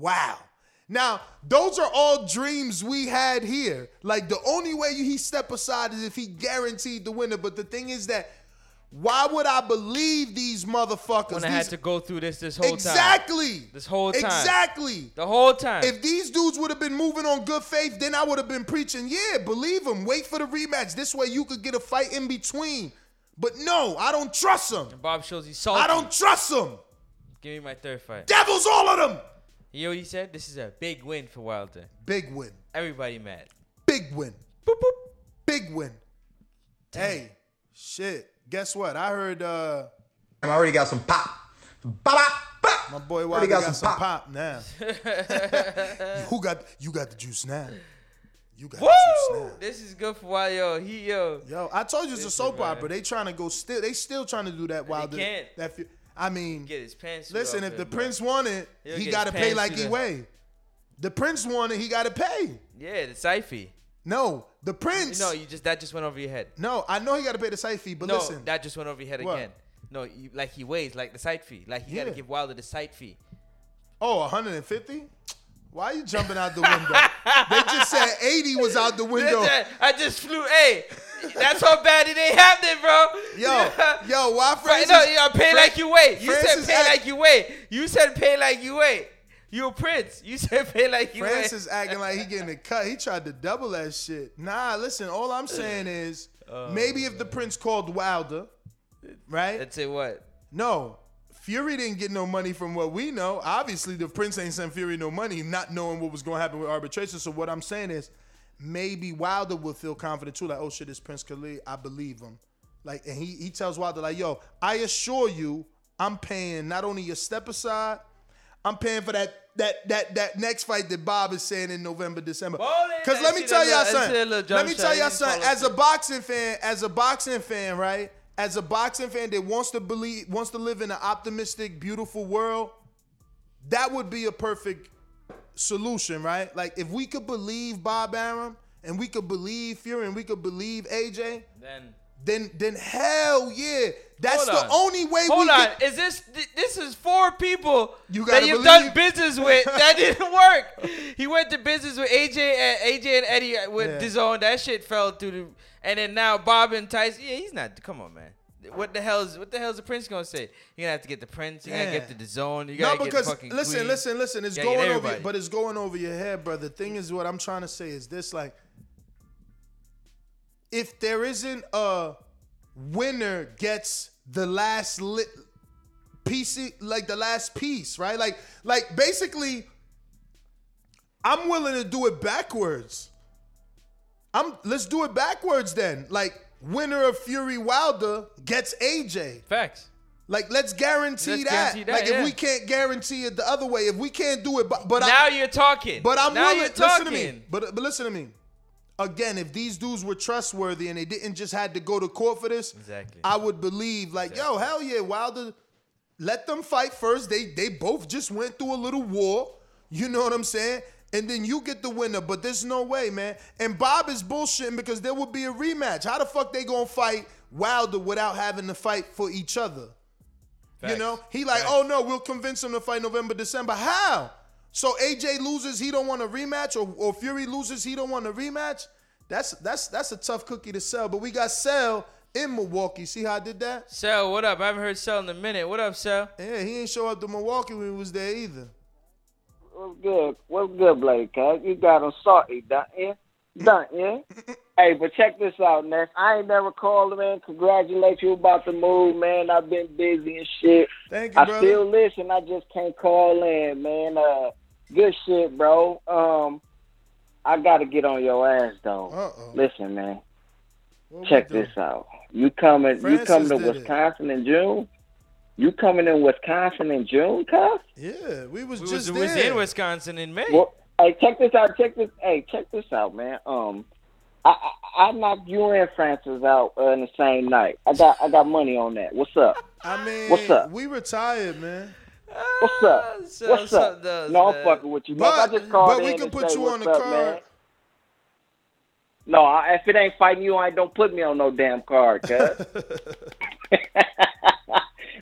Wow. Now, those are all dreams we had here. Like the only way he step aside is if he guaranteed the winner. But the thing is that why would I believe these motherfuckers? When I These- had to go through this this whole exactly. time. Exactly. This whole time. Exactly. The whole time. If these dudes would have been moving on good faith, then I would have been preaching, yeah, believe them. Wait for the rematch. This way you could get a fight in between. But no, I don't trust them. Bob shows he's salty. I don't trust them. Give me my third fight. Devils, all of them. You know what he said? This is a big win for Wilder. Big win. Everybody mad. Big win. Boop, boop. Big win. Hey, shit. Guess what? I heard uh I already got some pop. my boy Wilder Already got, got some some pop, now. <laughs> Who got you got the juice now? You got Woo! the juice now. This is good for Wilder. Yo, he yo. Yo, I told you it's a soap opera. They trying to go still. They still trying to do that. Wilder. can't. That fe- I mean, Get his pants. listen. If the him, prince wanted, he got to pay like he weigh. The prince wanted, he got to pay. Yeah, the side fee. No, the prince. No, you just that just went over your head. No, I know he got to pay the site fee, but no, listen. that just went over your head What? again. No, you, like he weighs like the site fee. Like he got to give Wilder the site fee. Oh, 150? Why are you jumping out the window? they just said 80 was out the <laughs> window. I just flew. Hey, that's how bad it ain't happening, bro. Yo, yo, why Francis? no, you gotta pay Fran- like you wait. You Francis said pay act- like you wait. You said pay like you wait. You a prince. You said pay like you wait. Francis weigh. acting like he getting a cut. He tried to double that shit. Nah, listen, all I'm saying is oh, maybe if the prince called Wilder, right? Let's say what? No. Fury didn't get no money from what we know. Obviously, the prince ain't sent Fury no money, not knowing what was going to happen with arbitration. So what I'm saying is, maybe Wilder will feel confident too. Like, oh shit, this Prince Khalid, I believe him. Like, and he he tells Wilder like, yo, I assure you, I'm paying not only your step aside, I'm paying for that that that that next fight that Bob is saying in November, December. Because let me tell y'all little- I see that something. Let me tell y'all something. As a boxing fan, as a boxing fan, right? As a boxing fan that wants to believe, wants to live in an optimistic, beautiful world, that would be a perfect solution, right? Like if we could believe Bob Arum and we could believe Fury and we could believe AJ, Then then then hell yeah, that's Hold the on. only way Hold we on. can. Is this th- this is four people You that you've believe- done business with <laughs> that didn't work? He went to business with AJ and AJ and Eddie with Yeah. DAZN. That shit fell through the and then now Bob and Tyson. Yeah, he's not. Come on, man. What the hell is what the hell is the prince gonna say? You're gonna have to get the prince. You gotta get the, the zone. You gotta because get fucking listen, queen. listen, listen. It's You gotta get going over, everybody. but it's going over your head, brother. The thing is, what I'm trying to say is this: like, if there isn't a winner gets the last lit piece, like the last piece, right? Like, like basically, I'm willing to do it backwards. I'm let's do it backwards then. Like, winner of Fury Wilder gets AJ. Facts. Like, let's guarantee Let's that. guarantee that, Like, if we can't guarantee it the other way, if we can't do it, but but now I, you're talking. but I'm now willing. You're Listen to me. talking. But but listen to me. Again, if these dudes were trustworthy and they didn't just had to go to court for this, Exactly. I would believe like, yo, hell yeah, Wilder, let them fight first. They they both just went through a little war. You know what I'm saying? And then you get the winner, but there's no way, man. And Bob is bullshitting because there would be a rematch. How the fuck they gonna fight Wilder without having to fight for each other? You know, he like, oh no, we'll convince him to fight November, December. How? So AJ loses, he don't want a rematch, or, or Fury loses, he don't want a rematch. That's that's that's a tough cookie to sell. But we got Cell in Milwaukee. See how I did that? Sel, what up? I haven't heard Sel in a minute. What up, Sel? Yeah, he ain't show up to Milwaukee when he was there either. What's good? What's good, Blake? Cut? You got him salty, don't you? Don't you? <laughs> hey, but check this out, Ness. I ain't never called, man. Congratulate you about the move, man. I've been busy and shit. Thank you, I brother. still listen. I just can't call in, man. Uh, good shit, bro. Um, I gotta get on your ass though. Uh-oh. Listen, man. What Check this out. You coming? you Francis coming to did it. Wisconsin in June? You coming in Wisconsin in June, cuz? Yeah, we was We just was, we was in Wisconsin in May. Well, hey, check this out. Check this. Hey, check this out, man. Um, I I, I knocked you and Francis out uh, in the same night. I got I got money on that. What's up? <laughs> I mean, What's up? We retired, man. What's up? so- What's so up? the- no, I'm fucking with you. But- Buck. I just called but we in can put say you on the up, card. man. No, I, if it ain't fighting you, I don't put me on no damn card, cuz. <laughs> <laughs>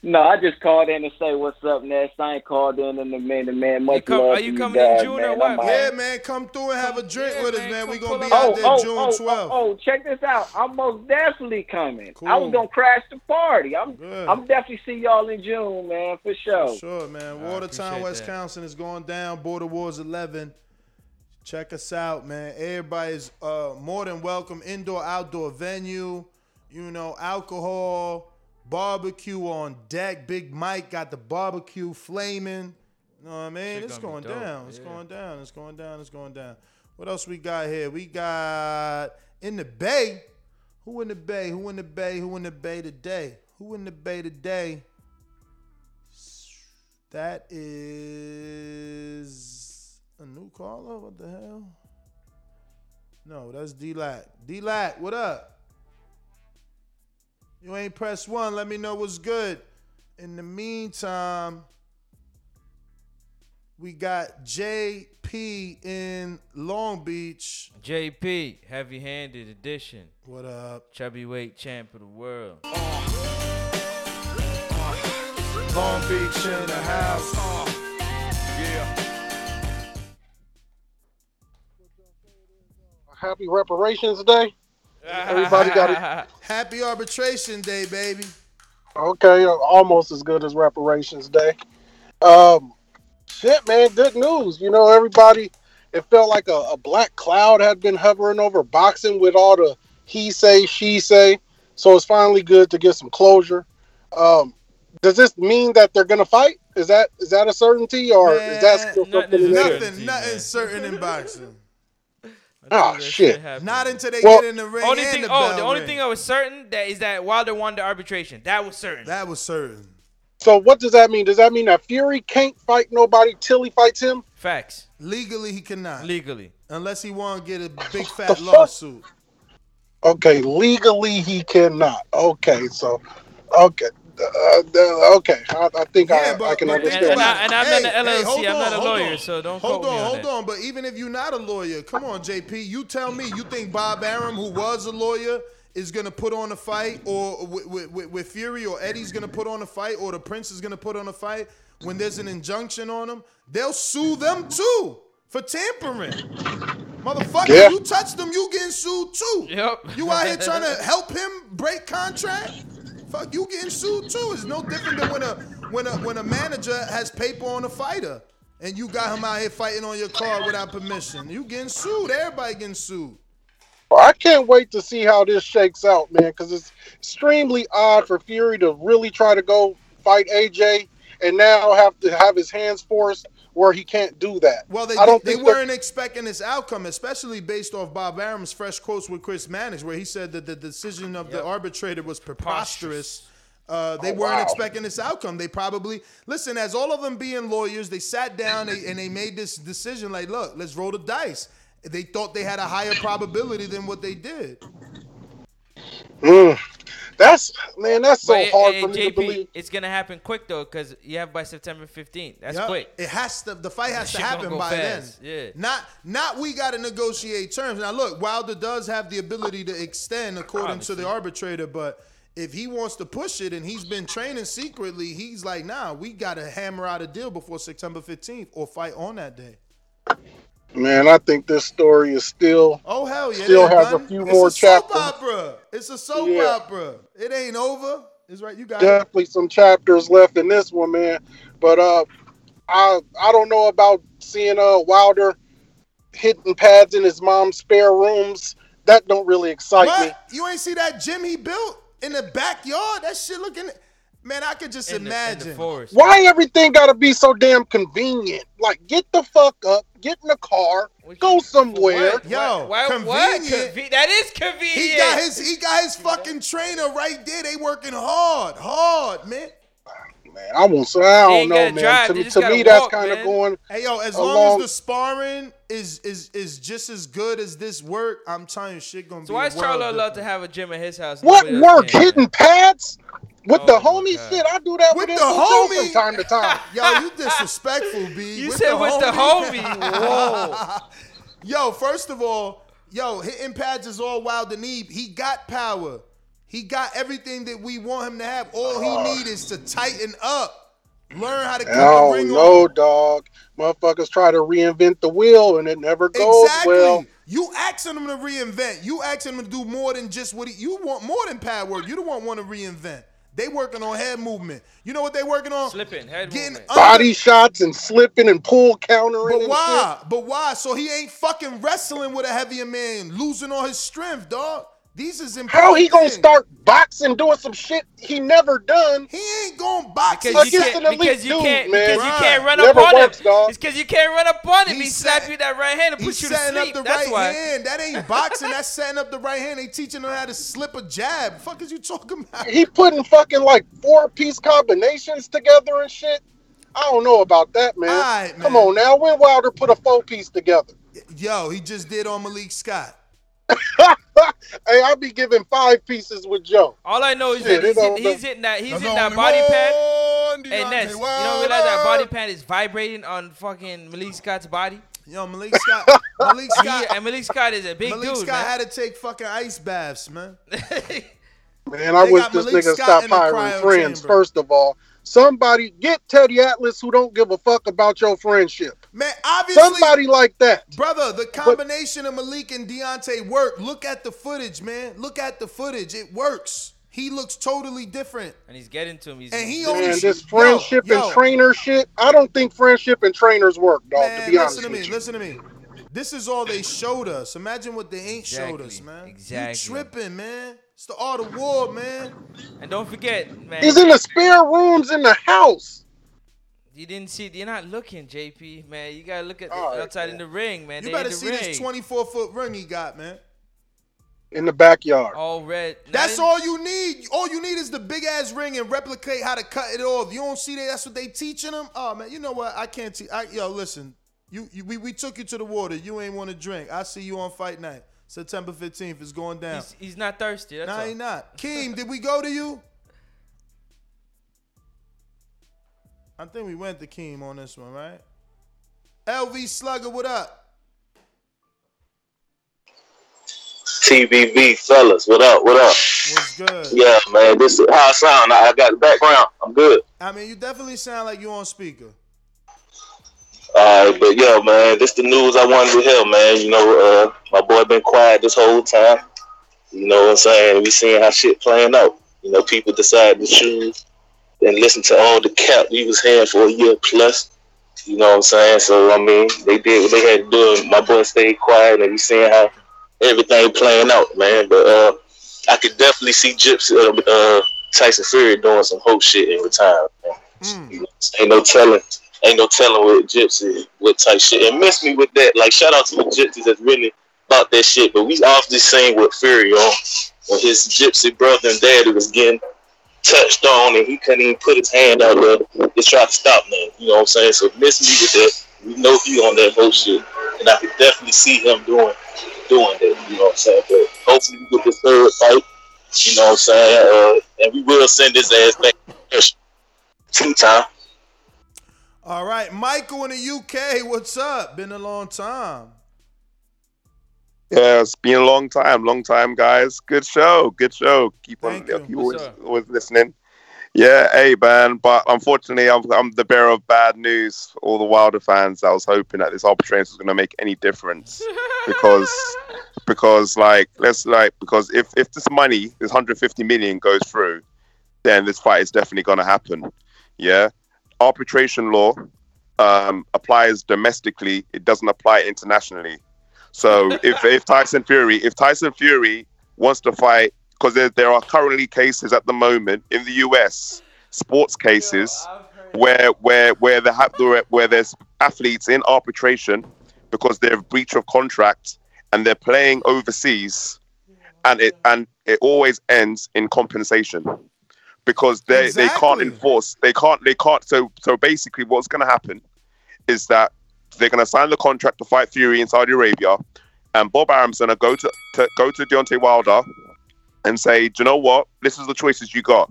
no, I just called in to say what's up, Ness. I ain't called in in a minute, man. Much come- love are to you you coming in guys, June or what, I'm out. Yeah, man, come through and have a drink with us, man. We gonna be Oh, out there oh, June oh, 12th. oh, oh, check this out. I'm most definitely coming. I Cool. was gonna crash the party. I'm Good. I'm definitely see y'all in June, man, for sure. Sure, man. Watertown, appreciate that. Wisconsin is going down. Border Wars 11. Check us out, man. Everybody's uh, more than welcome. Indoor, outdoor venue. You know, alcohol, barbecue on deck. Big Mike got the barbecue flaming. You know what I mean? It's going down. It's yeah. going down. It's going down. It's going down. What else we got here? We got in the Bay. Who in the Bay? Who in the Bay? Who in the Bay today? Who in the Bay today? That is a new caller. What the hell? No, that's D Lat. D Lat, what up? You ain't press one. Let me know what's good. In the meantime, we got JP in Long Beach. JP, heavy handed edition. What up? Chubby weight champ of the world. Long Beach in the house. Yeah. Happy Reparations Day. <laughs> Everybody got it. Happy Arbitration Day, baby. Okay, almost as good as Reparations Day. Um, shit, man, good news. You know, everybody, it felt like a, a black cloud had been hovering over boxing with all the he say, she say. So it's finally good to get some closure. Um, does this mean that they're gonna fight? Is that is that a certainty, or is that still something in the air? Nothing, nothing certain in boxing. Oh shit! Not until they Well, get in the ring. Only and thing, the oh, bell the only ring. thing I was certain that is that Wilder won the arbitration. That was certain. That was certain. So what does that mean? Does that mean that Fury can't fight nobody till he fights him? Facts. Legally, he cannot. Legally. Unless he want to get a big fat lawsuit. Okay, legally he cannot. Okay, so okay, uh, okay. I, I think I, I can understand. and, I, and I'm Hey, not an hey, LLC. hold I'm on, not a hold lawyer, on. so don't Hold quote me on, on hold on. But even if you're not a lawyer, come on, JP. You tell me. You think Bob Arum, who was a lawyer, is gonna put on a fight, or with, with, with, with Fury, or Eddie's gonna put on a fight, or the Prince is gonna put on a fight when there's an injunction on them? They'll sue them too for tampering. Motherfucker, Yeah. you touch them, you getting sued too. Yep. You out here trying <laughs> to help him break contract? Fuck you getting sued too. It's no different than when a when a when a manager has paper on a fighter and you got him out here fighting on your card without permission. You getting sued. Everybody getting sued. Well, I can't wait to see how this shakes out, man, because it's extremely odd for Fury to really try to go fight AJ and now have to have his hands forced where he can't do that. Well, they I don't they think that- weren't expecting this outcome, especially based off Bob Arum's fresh quotes with Chris Mannix, where he said that the decision of the arbitrator was preposterous. Uh, they Oh, weren't wow. expecting this outcome. They probably listen as all of them being lawyers. They sat down they, and they made this decision. Like, look, let's roll the dice. They thought they had a higher probability than what they did. Mm. That's man, that's so But, hard for me to believe. it's gonna happen quick though, because you have by September 15th. That's Yup. quick. It has to. The fight has That to happen by fast. then. Yeah. Not not we got to negotiate terms. Now look, Wilder does have the ability to extend according to the arbitrator, but if he wants to push it and he's been training secretly, he's like, nah, we got to hammer out a deal before September 15th or fight on that day. Man, I think this story is still Oh hell yeah! still has done. a few it's more a soap chapters. opera. It's a soap Yeah. opera. It ain't over. It's right. You got it. Definitely some chapters left in this one, man. But uh, I I don't know about seeing uh Wilder hitting pads in his mom's spare rooms. That don't really excite me. You ain't see that gym he built in the backyard? That shit looking. Man, I could just imagine. Why everything got to be so damn convenient? Like, get the fuck up, get in the car, go somewhere. Yo, Why- convenient. what? Conve- that is convenient. He got his he got his fucking trainer right there. They working hard, hard, man. Man, I won't say I don't ain't know, man. drive, to they me, just to gotta me that's kind of going. Hey yo, as along- long as the sparring is is is just as good as this work, I'm telling you, shit gonna So be. why is world Charlo allowed to have a gym at his house? What work? can? Hitting pads with the oh, homie God. shit. I do that With with, the homie? from time to time. <laughs> Yo, you disrespectful, B. You said with the homie. <laughs> Whoa. yo, first of all, yo, hitting pads is all wild and Eve. He got power. He got everything that we want him to have. All he oh. need is to tighten up. Learn how to keep the Oh ring no, on. dog! Motherfuckers try to reinvent the wheel and it never goes Exactly. well. You asking him to reinvent. You asking him to do more than just what he. You want more than pad work. You don't want one to reinvent. They working on head movement. You know what they working on? Slipping, head Getting movement. Body shots and slipping and pull countering. But why? But why? So he ain't fucking wrestling with a heavier man, losing all his strength, dog. These is important. How he gonna start boxing doing some shit he never done? He ain't going to box Because you Against can't, an elite because you dude, can't, man. because you can't run Never up on works, him. dog. It's because you can't run up on him. He, He slap set- you that right hand and put you to sleep. up the That's right why. hand. That ain't boxing. That's setting up the right hand. They teaching him how to slip a jab. fuck is you talking about? He putting fucking like four piece combinations together and shit. I don't know about that, man. Alright, Come on now, when Wilder put a four piece together? Yo, he just did on Malik Scott. Hey, I be giving five pieces with Joe. All I know is Shit, that he's, it he's hitting that he's There's hitting that body pad. one Hey Deontay Ness, you don't realize that body pad is vibrating on fucking Malik Scott's body? Yo, Malik Scott. Malik <laughs> Scott. and Malik Scott is a big Malik dude, Malik Scott man. had to take fucking ice baths, man. <laughs> Man, I They wish got this nigga Scott stop in hiring friends. chamber. First of all, somebody get Teddy Atlas who don't give a fuck about your friendship. Man, obviously, Somebody like that. brother, the combination of Malik and Deontay work. Look at the footage, man. Look at the footage. It works. He looks totally different. and he's getting to him. He's, And he he's- only Man, this friendship yo. and trainer shit. I don't think friendship and trainers work, dog. Man, to be honest listen to with me. you. Listen to me. This is all they showed us. Imagine what they ain't showed us, Exactly, man. exactly. You tripping, man. It's the art of war, man. And don't forget, man. He's in the spare rooms in the house. You didn't see. You're not looking, JP. Man, you gotta look at the All right, outside in the ring, man. You They better see ring. this 24 foot ring he got, man. In the backyard. all red. Not That's in- all you need. All you need is the big ass ring and replicate how to cut it off. You don't see that? That's what they teaching them. Oh man, you know what? I can't teach. Yo, listen. You, you we, we took you to the water. You ain't want to drink. I see you on fight night, September 15th. It's going down. He's, he's not thirsty. That's Nah, all. he not. Keem, did we go to you? I think we went to Keem on this one, right? LV Slugger, what up? TBV fellas, what up? What up? What's good? Yeah, man, this is how I sound. I I got the background. I'm good. I mean, you definitely sound like you on speaker. All right, but yeah, man, this the news I wanted to hear, man. You know, uh, my boy been quiet this whole time. You know what I'm saying? We seeing how shit playing out. You know, people decide to choose and listen to all the cap we was having for a year plus. You know what I'm saying? So I mean, they did what they had to do. and My boy stayed quiet, and we seeing how everything playing out, man. But uh, I could definitely see Gypsy, uh, uh, Tyson Fury doing some whole shit in retirement. You know, ain't no telling, ain't no telling with Gypsy what type shit. And miss me with that. Like shout out to the Gypsies that's really about that shit. But we often seen with Fury on when his Gypsy brother and daddy was getting touched on and he couldn't even put his hand out there to try to stop me. You know what I'm saying? So miss me with that. We know he on that whole shit. And I could definitely see him doing doing that. You know what I'm saying? But hopefully we get this third fight. You know what I'm saying? Uh, and we will send his ass back two time. All right, Michael in the UK, what's up? Been a long time. Yeah, it's been a long time, long time, guys. Good show, good show. Keep on, keep always, always listening. Yeah, hey man, but unfortunately, I'm, I'm the bearer of bad news. for All the Wilder fans, I was hoping that this arbitration was going to make any difference because, <laughs> because like let's like because if if this money, this 150 million goes through, then this fight is definitely going to happen. Yeah, arbitration law um, applies domestically; it doesn't apply internationally. So if if Tyson Fury, if Tyson Fury wants to fight, because there, there are currently cases at the moment in the US, sports cases, where where where the ha- where there's athletes in arbitration because they're breach of contract and they're playing overseas, and it and it always ends in compensation because they they can't enforce they can't they can't so so basically what's going to happen is that they're going to sign the contract to fight Fury in Saudi Arabia, and Bob Arum's going to go to, to go to Deontay Wilder and say, "Do you know what? This is the choices you got.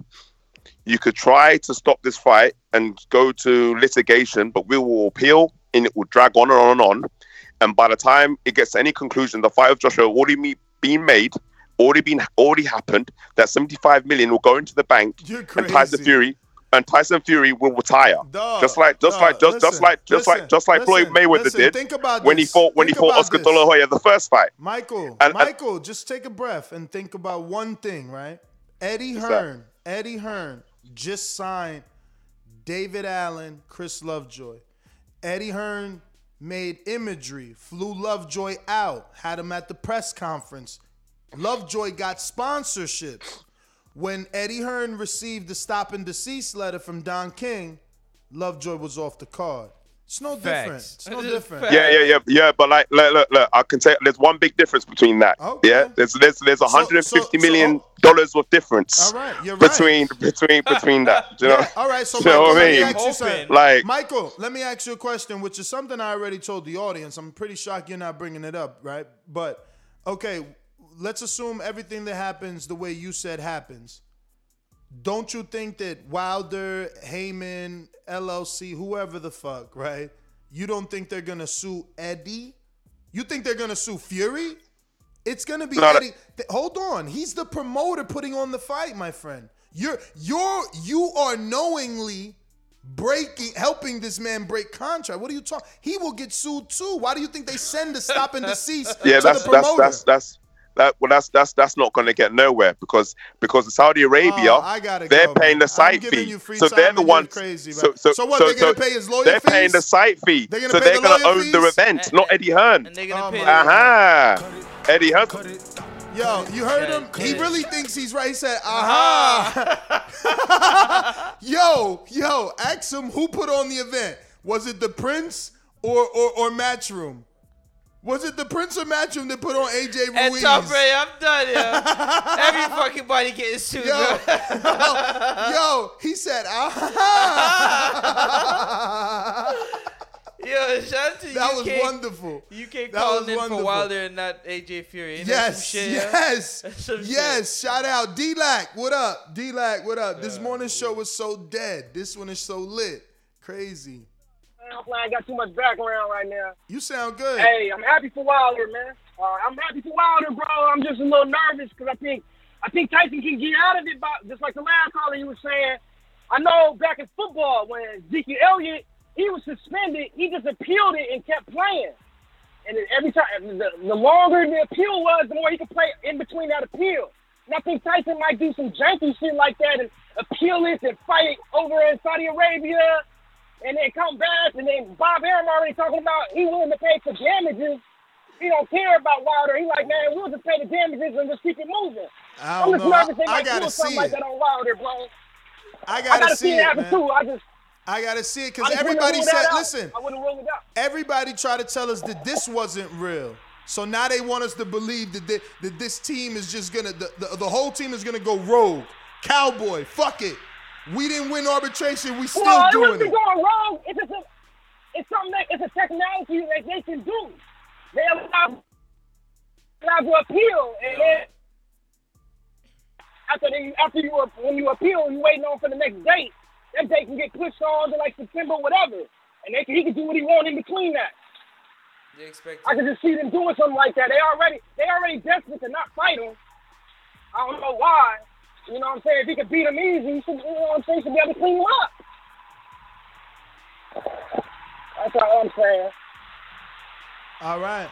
You could try to stop this fight and go to litigation, but we will appeal, and it will drag on and on and on. And by the time it gets to any conclusion, the fight of Joshua will already been made." Already been already happened. That seventy-five million will go into the bank, and Tyson Fury and Tyson Fury will retire. just like just dog, like just just like just like just like Floyd Mayweather listen, did think about when he fought when Think he fought Oscar. De La Hoya the first fight. Michael, And- and- Michael, just take a breath and think about one thing, right? Eddie What's that? Hearn, Eddie Hearn just signed David Allen, Chris Lovejoy. Eddie Hearn made imagery, flew Lovejoy out, had him at the press conference. Lovejoy got sponsorships. When Eddie Hearn received the stop and deceased letter from Don King, Lovejoy was off the card. It's no different. It's no It's different. Yeah, yeah, yeah, yeah. But like, look, look, look. I can tell there's one big difference between that. Yeah, there's there's there's 150 million oh. dollars worth difference. All right, you're right. between between between that. Do you know? Yeah, all right, so Do <laughs> you know Michael, what I let me ask you something. Like, Michael, let me ask you a question, which is something I already told the audience. I'm pretty shocked you're not bringing it up, right? But okay, let's assume everything that happens the way you said happens. Don't you think that Wilder, Haymon, LLC, whoever the fuck, right? You don't think they're gonna sue Eddie? You think they're gonna sue Fury? It's gonna be No, no. Eddie. Th- hold on, he's the promoter putting on the fight, my friend. You're you're you are knowingly breaking, helping this man break contract. What are you talking? He will get sued too. Why do you think they send the stop and <laughs> deceased yeah, to that's the that's that's that's that. Well, that's that's that's not going to get nowhere because because Saudi Arabia, Oh, I they're go, paying man. the site fee, so they're the and you're ones. crazy, so, so, So what, So, they're gonna so pay his lawyer They're paying the site fee, They're gonna so pay they're the going to lawyer own the fees? event, not Eddie Hearn. And they're. Oh, aha, Eddie Hearn. Yo, you heard him? He really thinks he's right. He said, aha. <laughs> yo, yo, ask him who put on the event. Was it the Prince or or, or Matchroom? Was it the Prince of Matchroom that put on AJ Ruiz? And Tom Brady, I'm done, yo. <laughs> Every fucking body getting sued, Yo, bro. <laughs> yo, he said, aha. <laughs> Yo, shout out to That UK. was wonderful. UK That calling was in wonderful. for Wilder and not AJ Fury. Ain't Yes, shit, yo? yes, shit. yes. Shout out D-Lac. What up? D-Lac, what up? This morning show was so dead. This one is so lit. Crazy. I got too much background right now. You sound good. Hey, I'm happy for Wilder, man. Uh, I'm happy for Wilder, bro. I'm just a little nervous because I think I think Tyson can get out of it, by, just like the last caller you were saying. I know back in football when Ezekiel Elliott he was suspended, he just appealed it and kept playing. And every time, the, the longer the appeal was, the more he could play in between that appeal. And I think Tyson might do some janky shit like that and appeal it and fight over in Saudi Arabia and then come back. And then Bob Arum already talking about he willing to pay for damages. He don't care about Wilder. He like, man, we'll just pay the damages and just keep it moving. I I'm don't just know. nervous they I, might gotta do something see like it. that on Wilder, bro. I I gotta, gotta see see it it, happen man. too. I just I gotta see it because just everybody said, listen, I wouldn't rule it out. everybody tried to tell us that this wasn't real. So now they want us to believe that they, that this team is just gonna the, the, the whole team is gonna go rogue, cowboy. Fuck it. We didn't win arbitration. We still well, it doing wouldn't be going wrong. It's just a, it's something that it's a technology that they can do. They allow allow to appeal, and then after they, after you when you appeal, you waiting on for the next date. That date can get pushed on to like September, whatever, and they can, he can do what he want in between that. They expect I can just see them doing something like that. They already they already desperate to not fight him. I don't know why. You know what I'm saying? If he could beat him easy, he should, you know what I'm saying, he should be able to clean him up. That's all I'm saying. All right.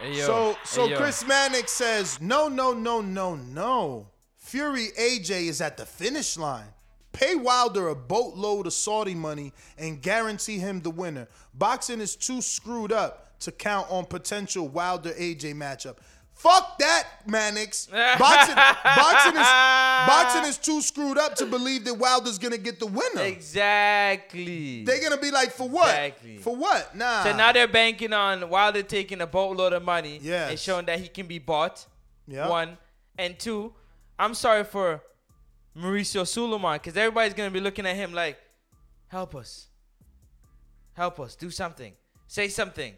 Hey, yo. So Hey, so. Chris Mannix says no no no no no. Fury AJ is at the finish line. Pay Wilder a boatload of Saudi money and guarantee him the winner. Boxing is too screwed up to count on potential Wilder AJ matchup. Fuck that, Mannix. <laughs> Boxing, boxing, is, boxing is too screwed up to believe that Wilder's gonna get the winner. Exactly. They're gonna be like, for what? Exactly. For what? Nah. So now they're banking on Wilder taking a boatload of money Yes. and showing that he can be bought. Yeah. One and two. I'm sorry for Mauricio Sulaiman because everybody's gonna be looking at him like, help us, help us, do something, say something,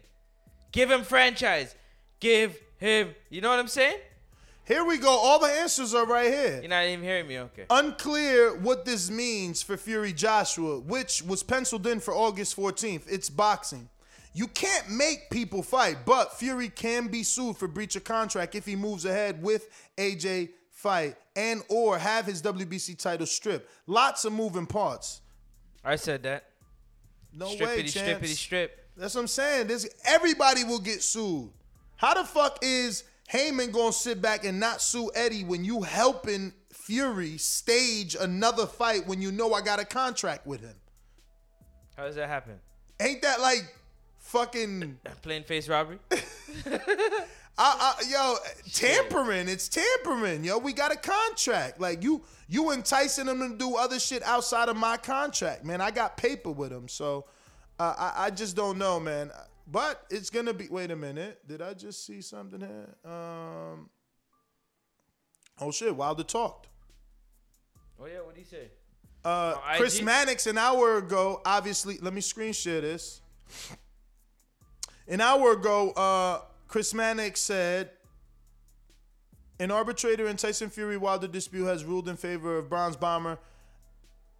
give him franchise, give You know what I'm saying? Here we go. All the answers are right here. You're not even hearing me. Okay. Unclear what this means for Fury Joshua, which was penciled in for August 14th. It's boxing. You can't make people fight, but Fury can be sued for breach of contract if he moves ahead with AJ fight and or have his WBC title stripped. Lots of moving parts. I said that. No way, strippity, strippity, strip. That's what I'm saying. This everybody will get sued. How the fuck is Haymon gonna sit back and not sue Eddie when you helping Fury stage another fight when you know I got a contract with him? How does that happen? Ain't that like fucking <clears throat> Plain face robbery. <laughs> I, I, yo tampering? It's tampering, yo. We got a contract. Like you, you enticing them to do other shit outside of my contract, man. I got paper with him, so uh, I, I just don't know, man. But it's gonna be. Wait a minute. Did I just see something here? Um. Oh shit! Wilder talked. Oh yeah, what did he say? Uh, On Chris IG? Mannix an hour ago, obviously, let me screen share this. An hour ago, uh, Chris Mannix said an arbitrator in Tyson Fury Wilder dispute has ruled in favor of Bronze Bomber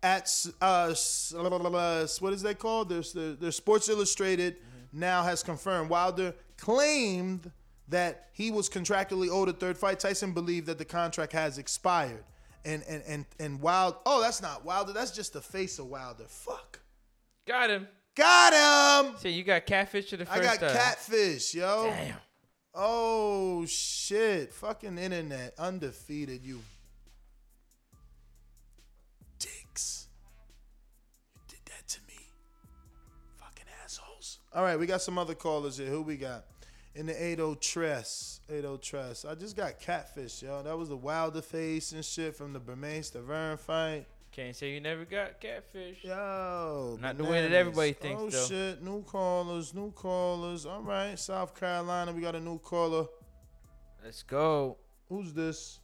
at uh, what is that called? There's the Sports Illustrated now has confirmed Wilder claimed that he was contractually owed a third fight. Tyson believed that the contract has expired. And and and and Wild oh that's not Wilder that's just the face of Wilder fuck Got him. got him So you got catfish to the first I got uh, catfish yo Damn. oh shit fucking internet undefeated you all right we got some other callers here who we got in the 80 Tress. 80 Tress. I just got catfish, yo. That was the Wilder face and shit from the Bermane Stiverne fight. Can't say you never got catfish. Yo. Not the way that everybody thinks, Oh though. shit, new callers, new callers. All right, South Carolina, we got a new caller. Let's go. Who's this?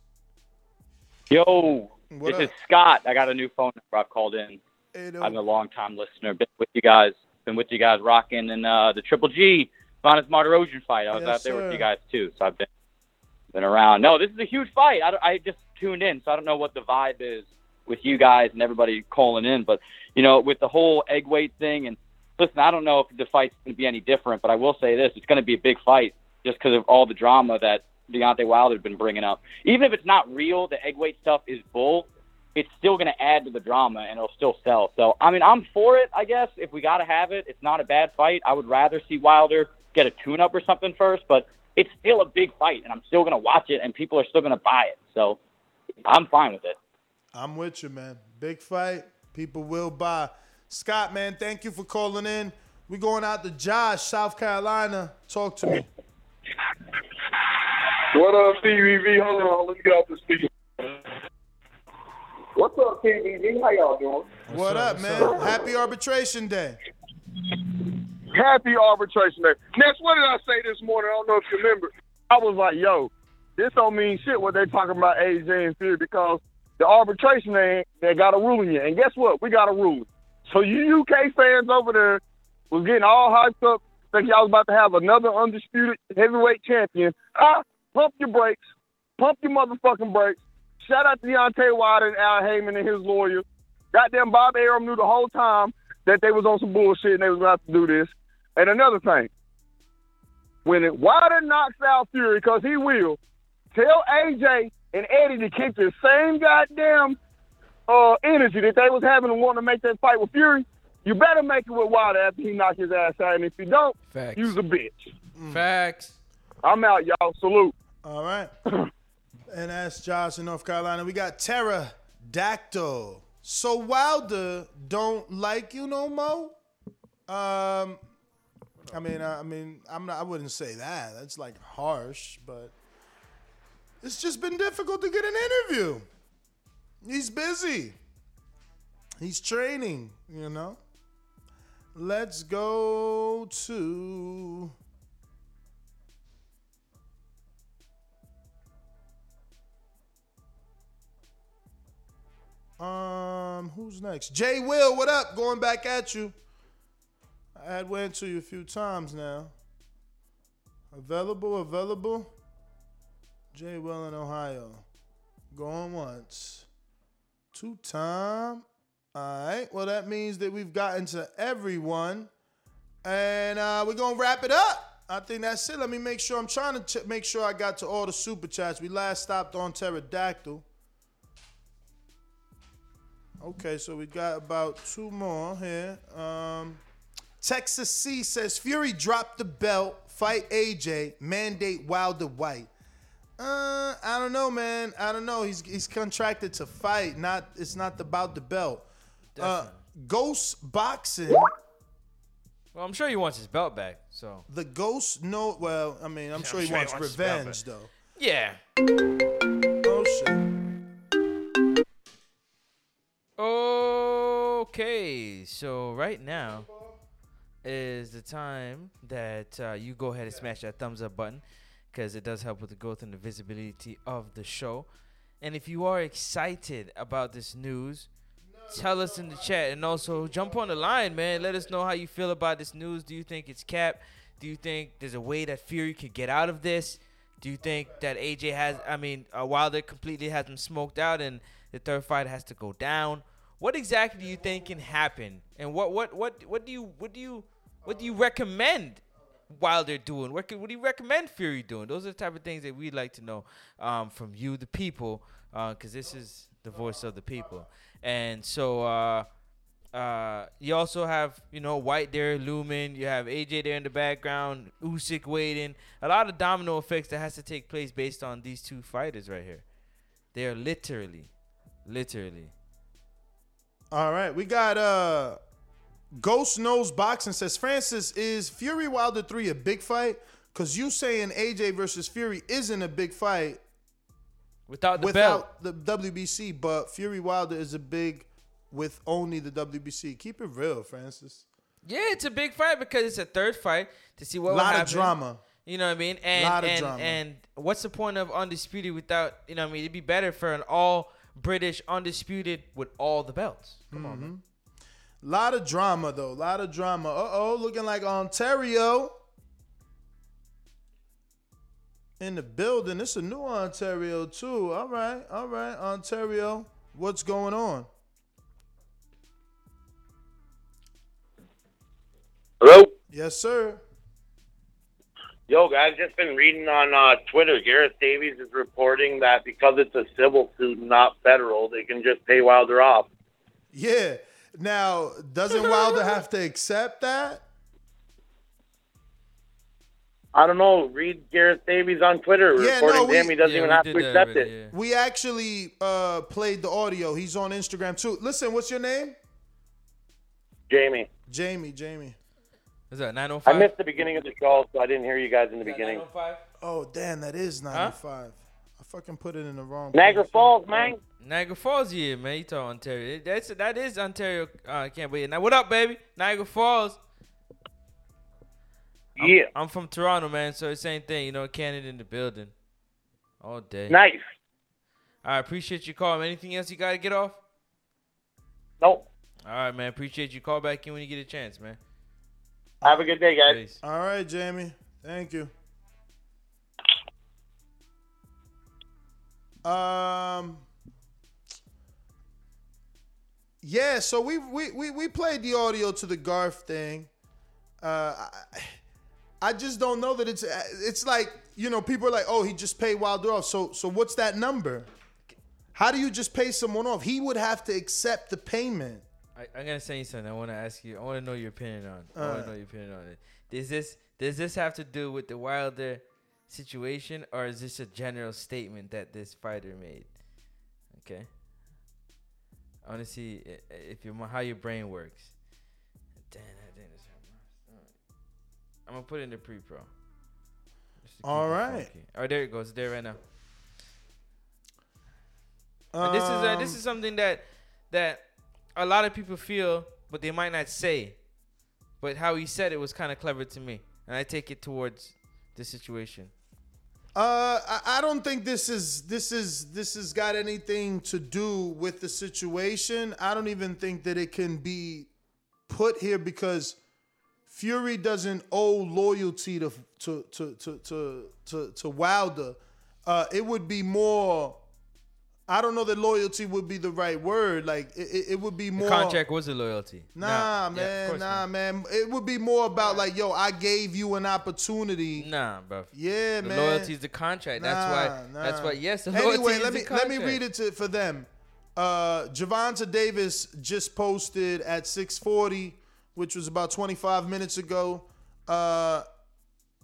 Yo, What this up? is Scott. I got a new phone number. I've called in. Oh I'm a long time listener. Been with you guys. Been with you guys rocking in uh, the Triple G Vanes Martirosyan fight. I was Yes, out there sir. with you guys too, so I've been been around. No, this is a huge fight. I, I just tuned in, so I don't know what the vibe is with you guys and everybody calling in. But you know, with the whole egg weight thing, and listen, I don't know if the fight's going to be any different, but I will say this: it's going to be a big fight just because of all the drama that Deontay Wilder's been bringing up. Even if it's not real, the egg weight stuff is bull. It's still going to add to the drama, and it'll still sell. So, I mean, I'm for it. I guess if we got to have it, it's not a bad fight. I would rather see Wilder get a tune-up or something first, but it's still a big fight, and I'm still going to watch it, and people are still going to buy it. So, I'm fine with it. I'm with you, man. Big fight. People will buy. Scott, man, thank you for calling in. We're going out to Josh, South Carolina. Talk to me. What up, TVV? Hold on, let me get off the speaker. What's up, TVV? How y'all doing? what up, man? Happy arbitration day. Happy arbitration day. Next, what did I say this morning? I don't know if you remember. I was like, yo, this don't mean shit what they talking about AJ and Fury because the arbitration they they got a ruling yet. And guess what? We got a ruling. So you UK fans over there was getting all hyped up, think y'all was about to have another undisputed heavyweight champion. Ah, pump your brakes. Pump your motherfucking brakes. Shout out to Deontay Wilder and Al Haymon and his lawyer. Goddamn Bob Arum knew the whole time that they was on some bullshit and they was about to do this. And another thing, when it, Wilder knocks out Fury, because he will, tell AJ and Eddie to keep the same goddamn uh, energy that they was having and wanting to make that fight with Fury. You better make it with Wilder after he knock his ass out. And if you don't, Facts. you's a bitch. Facts. I'm out, y'all. Salute. All right. <laughs> and that's Josh in North Carolina. We got Pterodactyl. So Wilder don't like you no more? Um, I mean, I, I mean, I'm not. I wouldn't say that. That's like harsh, but it's just been difficult to get an interview. He's busy. He's training. You know. Let's go to. Um, who's next? Jay Will, what up? Going back at you. I had went to you a few times now. Available, available. Jay Will in Ohio. Going once. Two time. All right. Well, that means that we've gotten to everyone. And uh, we're going to wrap it up. I think that's it. Let me make sure. I'm trying to make sure I got to all the super chats. We last stopped on Pterodactyl. Okay, so we got about two more here. Um, Texas C says Fury dropped the belt, fight AJ, mandate Wilder Whyte. Uh, I don't know, man. I don't know. He's he's contracted to fight. Not it's not about the belt. Uh, Ghost Boxing. Well, I'm sure he wants his belt back. So The Ghost no. Well, I mean, I'm sure he wants his belt revenge back. though. yeah. Okay, so right now is the time that uh, you go ahead and smash that thumbs up button because it does help with the growth and the visibility of the show. And if you are excited about this news, tell us in the chat and also jump on the line, man. Let us know how you feel about this news. Do you think it's cap? Do you think there's a way that Fury could get out of this? Do you think that AJ has, I mean, uh, Wilder completely has him smoked out and the third fight has to go down? What exactly do you think can happen? And what what what what do you what do you what do you recommend Wilder doing? What could, what do you recommend Fury doing? Those are the type of things that we'd like to know um, from you, the people, because this is the voice of the people. And so uh, uh, you also have you know Whyte there looming. You have AJ there in the background. Usyk waiting. A lot of domino effects that has to take place based on these two fighters right here. They are literally, literally. All right, we got uh Ghost Nose Boxing says Francis is Fury Wilder three a big fight? Cause you saying AJ versus Fury isn't a big fight without the without the WBC, but Fury Wilder is a big with only the WBC. Keep it real, Francis. Yeah, it's a big fight because it's a third fight to see what. a Lot of happen. drama. You know what I mean? And Lot of and, drama. and what's the point of undisputed without? You know what I mean? It'd be better for an all British undisputed with all the belts. Come on, man. Lot of drama though. A Lot of drama. Uh oh, looking like Ontario in the building. It's a new Ontario too. All right, all right, Ontario. What's going on? Hello? Yes, sir. Yo, guys, just been reading on uh, Twitter. Gareth Davies is reporting that because it's a civil suit not federal, they can just pay Wilder off. Yeah. Now, doesn't Wilder have to accept that? I don't know. Read Gareth Davies on Twitter. Yeah, Reporting no, to him, he doesn't Yeah, even have to accept already, it. We actually uh, played the audio. He's on Instagram too. Listen, what's your name? Jamie. Jamie. Jamie. Is that nine oh I missed the beginning of the show, so I didn't hear you guys in the beginning. Oh damn, that is 95. I fucking put it in the wrong. Niagara place. Falls, man. Niagara Falls, yeah, man. You talk Ontario. That's that is Ontario. Uh, I can't believe it. Now, what up, baby? Niagara Falls. I'm, Yeah. I'm from Toronto, man. So it's same thing, you know. Canada in the building, all day. Nice. I appreciate you calling. Anything else you got to get off? Nope. All right, man. Appreciate you. Call back in when you get a chance, man. Have a good day, guys. Peace. All right, Jamie. Thank you. Um. Yeah, so we we we we played the audio to the Gareth thing. Uh, I, I just don't know that it's it's like you know people are like, oh, he just paid Wilder off. So so what's that number? How do you just pay someone off? He would have to accept the payment. I, I'm gonna say something. I want to ask you. I want to know your opinion on. I want to know your opinion on it. Does this does this have to do with the Wilder situation, or is this a general statement that this fighter made? Okay. I want to see if your how your brain works. Damn, that thing is I'm gonna put it in the to keep All right. Oh, there it goes. There right now. And this is uh, this Um, is something that that a lot of people feel, but they might not say. But how he said it was kind of clever to me, and I take it towards the situation. Uh, I, don't think this is this is this has got anything to do with the situation. I don't even think that it can be put here because Fury doesn't owe loyalty to to to to to to, to Wilder. Uh, it would be more. I don't know that loyalty would be the right word. Like it, it, it would be The more. contract was a loyalty. Nah, yeah, of man, course nah, man. It would be more about like, yo, I gave you an opportunity. Nah, bro. Yeah, the man. loyalty is the contract. That's why. Nah, That's why. Yes, the loyalty anyway, is let the me let me read it to for them. Uh, Gervonta Davis just posted at 6:40, which was about 25 minutes ago. Uh,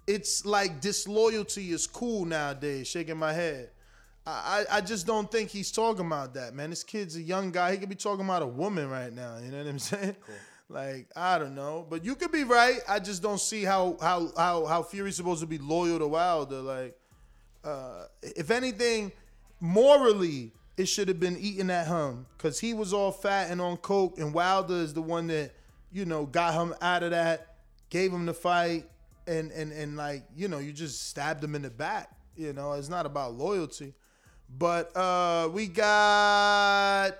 it's like disloyalty is cool nowadays. Shaking my head. I, I just don't think he's talking about that, man. This kid's a young guy. He could be talking about a woman right now. You know what I'm <laughs> saying? Like I don't know, but you could be right. I just don't see how how how how Fury's supposed to be loyal to Wilder. Like, uh, if anything, morally, it should have been eating at him because he was all fat and on coke, and Wilder is the one that you know got him out of that, gave him the fight, and and and like you know you just stabbed him in the back. You know, it's not about loyalty. But uh, we got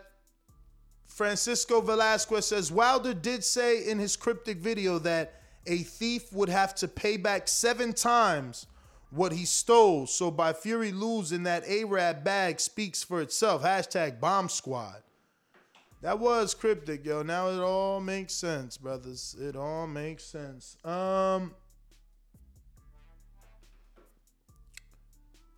Francisco Velasquez says Wilder did say in his cryptic video that a thief would have to pay back seven times what he stole. So by Fury losing that Arab bag speaks for itself. Hashtag bomb squad. That was cryptic, yo. Now it all makes sense, brothers. It all makes sense. Um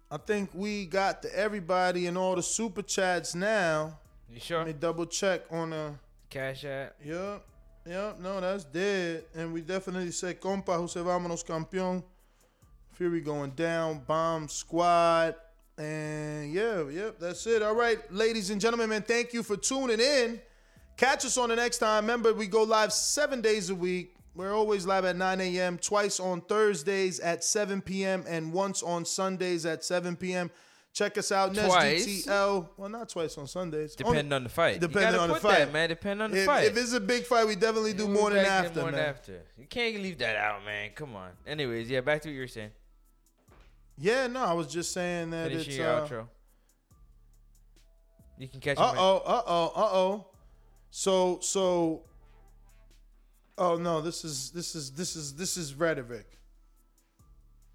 I think we got to everybody and all the super chats now. You sure? Let me double check on the Cash app. Yep. Yep. No, that's dead. And we definitely said compa Jose Vámonos campeón. Fury going down. Bomb squad. And yeah, yep, that's it. All right, ladies and gentlemen, man, thank you for tuning in. Catch us on the next time. Remember, we go live seven days a week. We're always live at 9 a.m., twice on Thursdays at 7 p.m., and once on Sundays at 7 p.m. Check us out, Twice? Well, not twice on Sundays. Depending on the fight. Depending on the fight. that, man. Depending on the if, fight. If it's a big fight, we definitely do Yeah, more than after, more than after. You can't leave that out, man. Come on. Anyways, yeah, back to what you were saying. Yeah, no, I was just saying that Finish it's. your Uh outro. You can catch uh oh, uh oh, uh oh. So so. Oh no, this is this is this is this is rhetoric.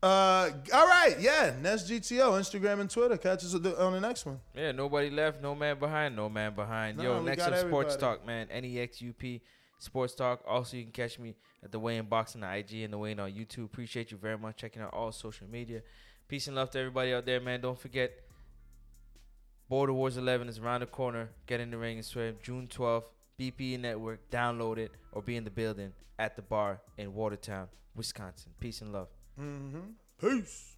Uh, all right, yeah, Nest GTO, Instagram and Twitter. Catch us on the- next one. Yeah, nobody left, no man behind, no man behind. No, Yo, next up, Sports. Talk, man. N E X U P Sports Talk. Also, you can catch me at the Way in Boxing, the IG, and the Way in on YouTube. Appreciate you very much checking out all social media. Peace and love to everybody out there, man. Don't forget, Border Wars 11 is around the corner. Get in the ring and swear. June 12th, BPE Network. Download it or be in the building at the bar in Watertown, Wisconsin. Peace and love. Mm-hmm. Peace.